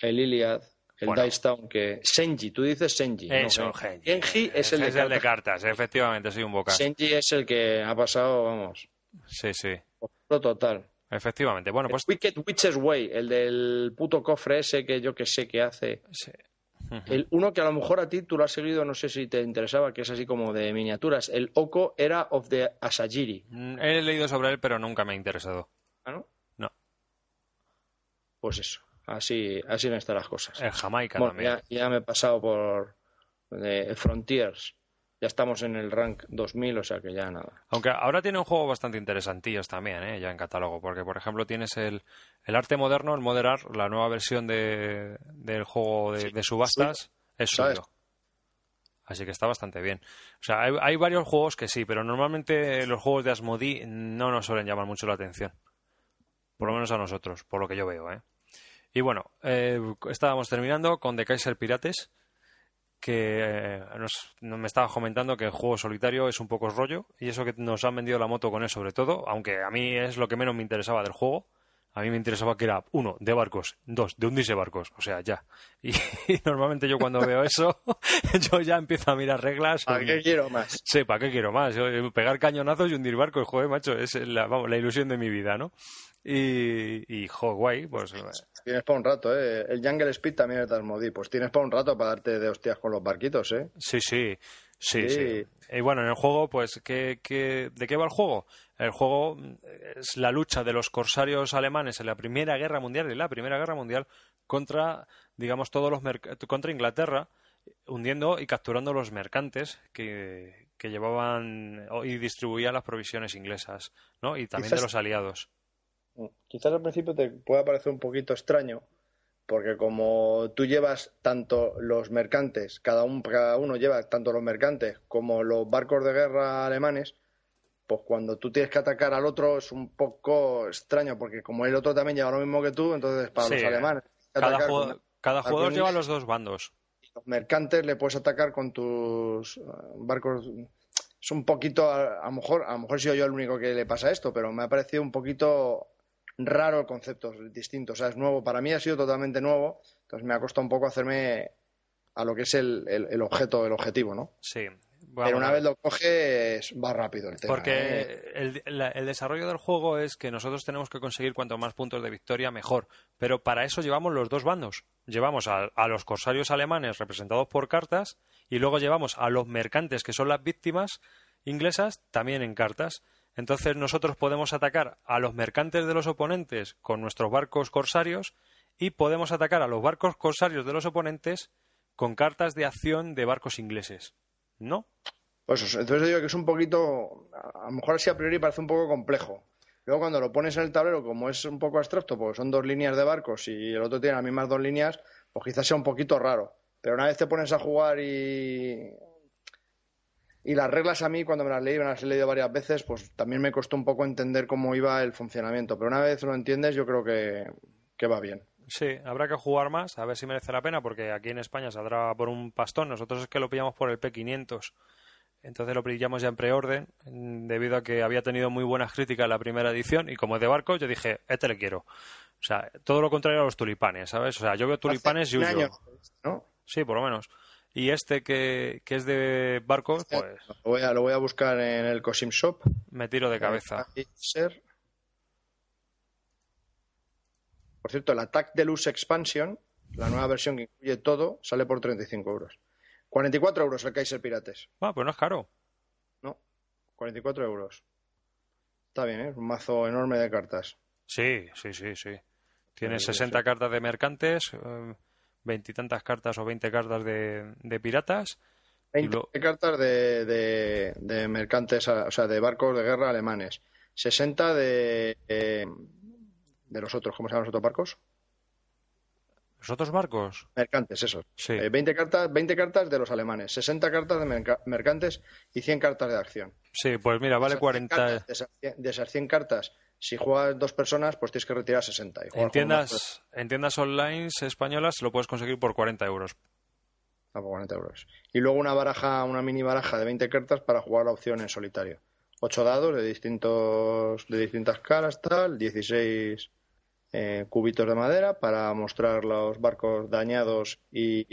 el Iliad, el Bueno. Dice Town, que Senji, tú dices Senji. Eso, no, Genji. Genji es el de cartas. cartas, efectivamente, soy un boca. Senji es el que ha pasado, vamos, Sí, sí. total. Efectivamente. Bueno, pues. Wicked Witch's Way, el del puto cofre ese que yo que sé que hace. sí. El uno que a lo mejor a ti tú lo has seguido, no sé si te interesaba, que es así como de miniaturas. El Oko era of the Asajiri. Mm, He leído sobre él, pero nunca me ha interesado. ¿Ah, no? No. Pues eso, así, así están las cosas. En Jamaica también. Ya, me he pasado por eh, Frontiers. Ya estamos en el rank 2000, o sea que ya nada. Aunque ahora tiene un juego bastante interesantillos también, ¿eh? ya en catálogo, porque por ejemplo tienes el, el arte moderno, el Moderar, la nueva versión de, del juego de, subastas, es suyo. Así que está bastante bien. O sea, hay, varios juegos que sí, pero normalmente los juegos de Asmodee no nos suelen llamar mucho la atención. Por lo menos a nosotros, por lo que yo veo, ¿eh? Y bueno, eh, estábamos terminando con The Kaiser Pirates, que eh, me estaba comentando que el juego solitario es un poco rollo, y eso que nos han vendido la moto con él sobre todo, aunque a mí es lo que menos me interesaba del juego, a mí me interesaba que era, uno, de barcos, dos, de hundirse barcos, o sea, ya. Y, normalmente yo cuando veo eso, yo ya empiezo a mirar reglas. ¿Para qué quiero más? Sí, ¿para qué quiero más? pegar cañonazos y hundir barcos, joder, macho, es la, vamos, la ilusión de mi vida, ¿no? Y, y pues... Tienes para un rato, ¿eh? El Jungle Speed también es de Asmodee, pues tienes para un rato para darte de hostias con los barquitos, ¿eh? Sí, sí, sí, sí. Y bueno, en el juego, pues, ¿qué, qué, de qué va el juego? El juego es la lucha de los corsarios alemanes en la Primera Guerra Mundial y la Primera Guerra Mundial contra, digamos, todos los contra Inglaterra, hundiendo y capturando los mercantes que, que llevaban y distribuían las provisiones inglesas, ¿no? Y también de los aliados. Quizás al principio te pueda parecer un poquito extraño, porque como tú llevas tanto los mercantes, cada, cada uno lleva tanto los mercantes como los barcos de guerra alemanes, pues cuando tú tienes que atacar al otro es un poco extraño, porque como el otro también lleva lo mismo que tú, entonces para los alemanes. Cada, jugador lleva los dos bandos. Los mercantes le puedes atacar con tus eh, barcos. Es un poquito, a, lo mejor, a lo mejor sido yo el único que le pasa esto, pero me ha parecido un poquito raro el concepto, distinto. O sea, es nuevo. Para mí ha sido totalmente nuevo. Entonces me ha costado un poco hacerme a lo que es el, el objeto, el objetivo, ¿no? Sí. Pero una vez lo coges, va rápido el tema. Porque ¿eh? el, desarrollo del juego es que nosotros tenemos que conseguir cuanto más puntos de victoria, mejor. Pero para eso llevamos los dos bandos. Llevamos a, los corsarios alemanes representados por cartas y luego llevamos a los mercantes, que son las víctimas inglesas, también en cartas. Entonces nosotros podemos atacar a los mercantes de los oponentes con nuestros barcos corsarios y podemos atacar a los barcos corsarios de los oponentes con cartas de acción de barcos ingleses. ¿no? Pues entonces digo que es un poquito, a lo mejor así a priori parece un poco complejo. Luego cuando lo pones en el tablero, como es un poco abstracto, porque son dos líneas de barcos y el otro tiene las mismas dos líneas, pues quizás sea un poquito raro. Pero una vez te pones a jugar y... Y las reglas a mí, cuando me las leí, me las he leído varias veces, pues también me costó un poco entender cómo iba el funcionamiento. Pero una vez lo entiendes, yo creo que, que va bien. Sí, habrá que jugar más, a ver si merece la pena, porque aquí en España saldrá por un pastón. Nosotros es que lo pillamos por el P500. Entonces lo pillamos ya en preorden, debido a que había tenido muy buenas críticas en la primera edición. Y como es de barco, yo dije, este le quiero. O sea, todo lo contrario a los tulipanes, ¿sabes? O sea, yo veo tulipanes y huyo. ¿no? Sí, por lo menos. Y este que, que es de barcos, pues. Lo voy, a, lo voy a buscar en el Cosim Shop. Me tiro de cabeza. Por cierto, el Attack Deluxe Expansion, la nueva versión que incluye todo, sale por 35 euros. 44 euros el Kaiser Pirates. Ah, pues no es caro. No, 44 euros. Está bien, ¿eh? Un mazo enorme de cartas. Sí, sí, sí, sí. Tiene 60 cartas de mercantes, eh, veintitantas cartas o 20 cartas de, de piratas. 20 cartas de, de, mercantes, o sea, de barcos de guerra alemanes. 60 de, eh, de los otros, ¿cómo se llaman los otros barcos? ¿Los otros barcos? Mercantes, eso. Sí. 20, eh, cartas, 20 cartas de los alemanes, 60 cartas de mercantes y 100 cartas de acción. Sí, pues mira, vale 40. de, esas, 100 cartas, si juegas dos personas, pues tienes que retirar 60. en, tiendas, en tiendas online españolas lo puedes conseguir por 40 euros. Ah, por 40 euros. Y luego una baraja, una mini baraja de 20 cartas para jugar la opción en solitario. 8 dados de distintos de distintas caras, tal, 16 eh, cubitos de madera para mostrar los barcos dañados y,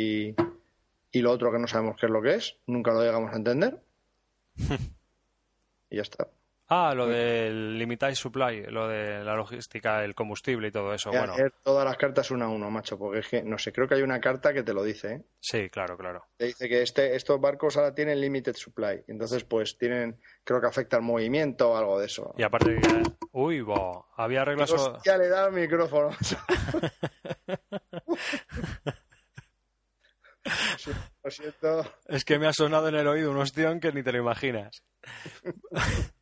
y, lo otro que no sabemos qué es lo que es, nunca lo llegamos a entender. y ya está. Ah, lo del limited supply, lo de la logística, el combustible y todo eso. bueno. todas las cartas una a uno, macho, porque es que, no sé, creo que hay una carta que te lo dice, ¿eh? Sí, claro, claro. Te dice que este, estos barcos ahora tienen limited supply, entonces pues tienen, creo que afecta al movimiento o algo de eso. Y aparte, uy, bo, había reglas... Ya le da el micrófono. Lo siento. Es que me ha sonado en el oído un ostión que ni te lo imaginas.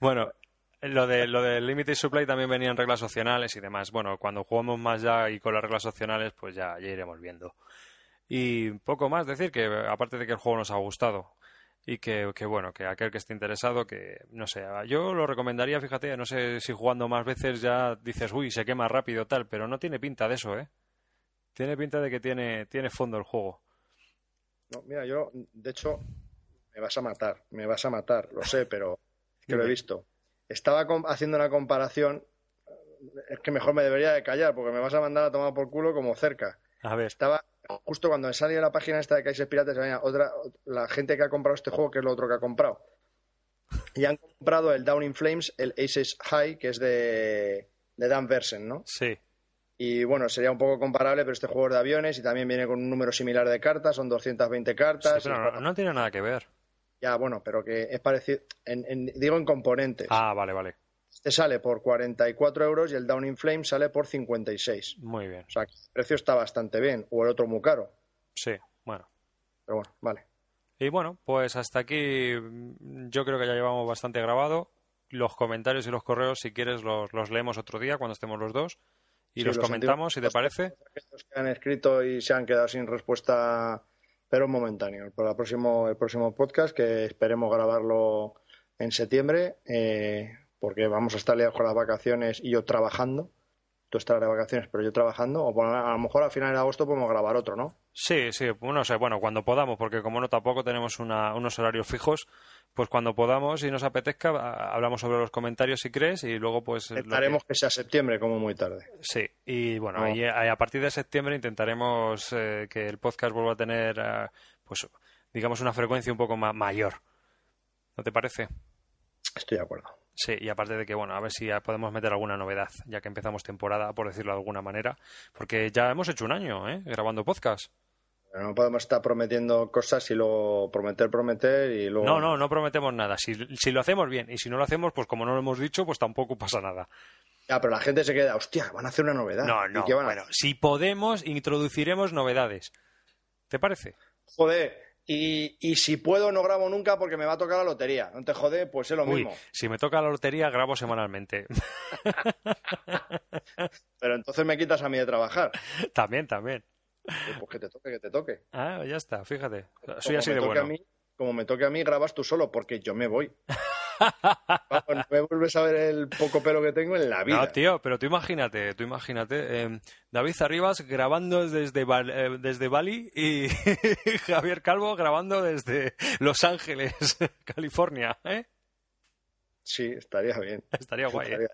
Bueno, lo de lo del Limited Supply también venían reglas opcionales y demás. Bueno, cuando jugamos más ya y con las reglas opcionales, pues ya, ya iremos viendo. Y poco más decir que, aparte de que el juego nos ha gustado y que, que, bueno, que aquel que esté interesado, que no sé, yo lo recomendaría, fíjate, no sé si jugando más veces ya dices, uy, se quema rápido tal, pero no tiene pinta de eso, ¿eh? Tiene pinta de que tiene, tiene fondo el juego. No, mira, yo, de hecho, me vas a matar, me vas a matar, lo sé, pero que lo he visto. Estaba haciendo una comparación, es que mejor me debería de callar porque me vas a mandar a tomar por culo como cerca. A ver. Estaba justo cuando me salía la página esta de Kaiser Pirates, otra, la gente que ha comprado este juego, que es lo otro que ha comprado. Y han comprado el Down in Flames, el Aces High, que es de, de Dan Versen, ¿no? Sí. Y bueno, sería un poco comparable, pero este juego es de aviones y también viene con un número similar de cartas, son 220 cartas. no, tiene nada que ver. Ya, bueno, pero que es parecido, en, digo en componentes. Ah, vale, vale. Este sale por 44 euros y el Down in Flame sale por 56. Muy bien. O sea, el precio está bastante bien. O el otro muy caro. Sí, bueno. Pero bueno, vale. Y bueno, pues hasta aquí yo creo que ya llevamos bastante grabado. Los comentarios y los correos, si quieres, los, los leemos otro día cuando estemos los dos. Y los, comentamos, si te parece. Los que han escrito y se han quedado sin respuesta pero momentáneo. Para el próximo, el próximo podcast, que esperemos grabarlo en septiembre, eh, porque vamos a estar liados con las vacaciones y yo trabajando. Tú estarás de vacaciones, pero yo trabajando. O a lo mejor a finales de agosto podemos grabar otro, ¿no? Sí, sí, no sé, bueno, cuando podamos, porque como no tampoco tenemos unos horarios fijos, pues cuando podamos y nos apetezca, hablamos sobre los comentarios si crees y luego pues... Intentaremos que... sea septiembre como muy tarde. Sí, y bueno, a partir de septiembre intentaremos eh, que el podcast vuelva a tener, eh, pues, digamos, una frecuencia un poco mayor. ¿No te parece? Estoy de acuerdo. Sí, y aparte de que, bueno, a ver si podemos meter alguna novedad, ya que empezamos temporada, por decirlo de alguna manera, porque ya hemos hecho un año, ¿eh? Grabando podcast. No podemos estar prometiendo cosas y luego prometer, prometer y luego. No, no, no prometemos nada. Si, si lo hacemos bien y si no lo hacemos, pues como no lo hemos dicho, pues tampoco pasa nada. Ya, pero la gente se queda, hostia, van a hacer una novedad. No, no, bueno, si podemos, introduciremos novedades. ¿Te parece? Joder, y, y, si puedo no grabo nunca porque me va a tocar la lotería. No te jode, pues es lo mismo. Si me toca la lotería, grabo semanalmente. pero entonces me quitas a mí de trabajar. También, también. Pues que te toque, que te toque. Ah, ya está, fíjate. Soy así de bueno. como me toque a mí, grabas tú solo, porque yo me voy. no me vuelves a ver el poco pelo que tengo en la vida. No, tío, pero tú imagínate, tú imagínate. Eh, David Arribas grabando desde, eh, desde Bali y Javier Calvo grabando desde Los Ángeles, California, ¿eh? Sí, estaría bien. Estaría guay. ¿eh?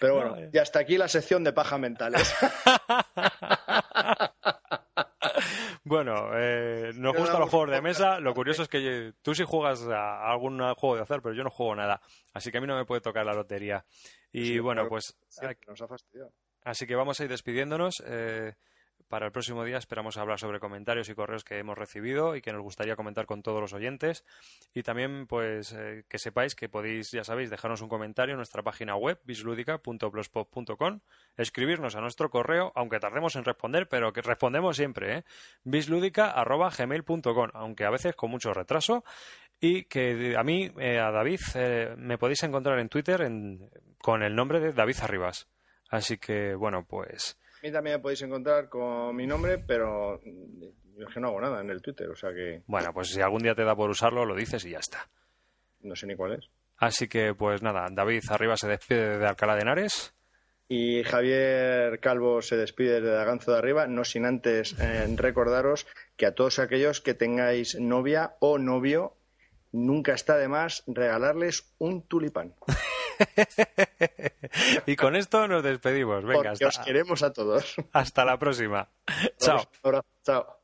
Pero bueno, y hasta aquí la sección de paja mentales. Bueno, eh, nos gustan los juegos de mesa. Lo curioso es que tú sí juegas a algún juego de hacer, pero yo no juego nada. Así que a mí no me puede tocar la lotería. Y bueno, pues. nos ha fastidiado. Así que vamos a ir despidiéndonos. Eh, para el próximo día esperamos hablar sobre comentarios y correos que hemos recibido y que nos gustaría comentar con todos los oyentes. Y también, pues, eh, que sepáis que podéis, ya sabéis, dejarnos un comentario en nuestra página web, bisludica.blogspot.com, escribirnos a nuestro correo, aunque tardemos en responder, pero que respondemos siempre, ¿eh? aunque a veces con mucho retraso. Y que a mí, eh, a David, eh, me podéis encontrar en Twitter con el nombre de David Arribas. Así que, bueno, pues mí también me podéis encontrar con mi nombre, pero yo es que no hago nada en el Twitter, o sea que... Bueno, pues si algún día te da por usarlo, lo dices y ya está. No sé ni cuál es. Así que, pues nada, David arriba se despide de Alcalá de Henares. Y Javier Calvo se despide de Daganzo de Arriba, no sin antes eh, recordaros que a todos aquellos que tengáis novia o novio, nunca está de más regalarles un tulipán. y con esto nos despedimos. Venga, Porque os queremos a todos. Hasta la próxima. Chao. Chao.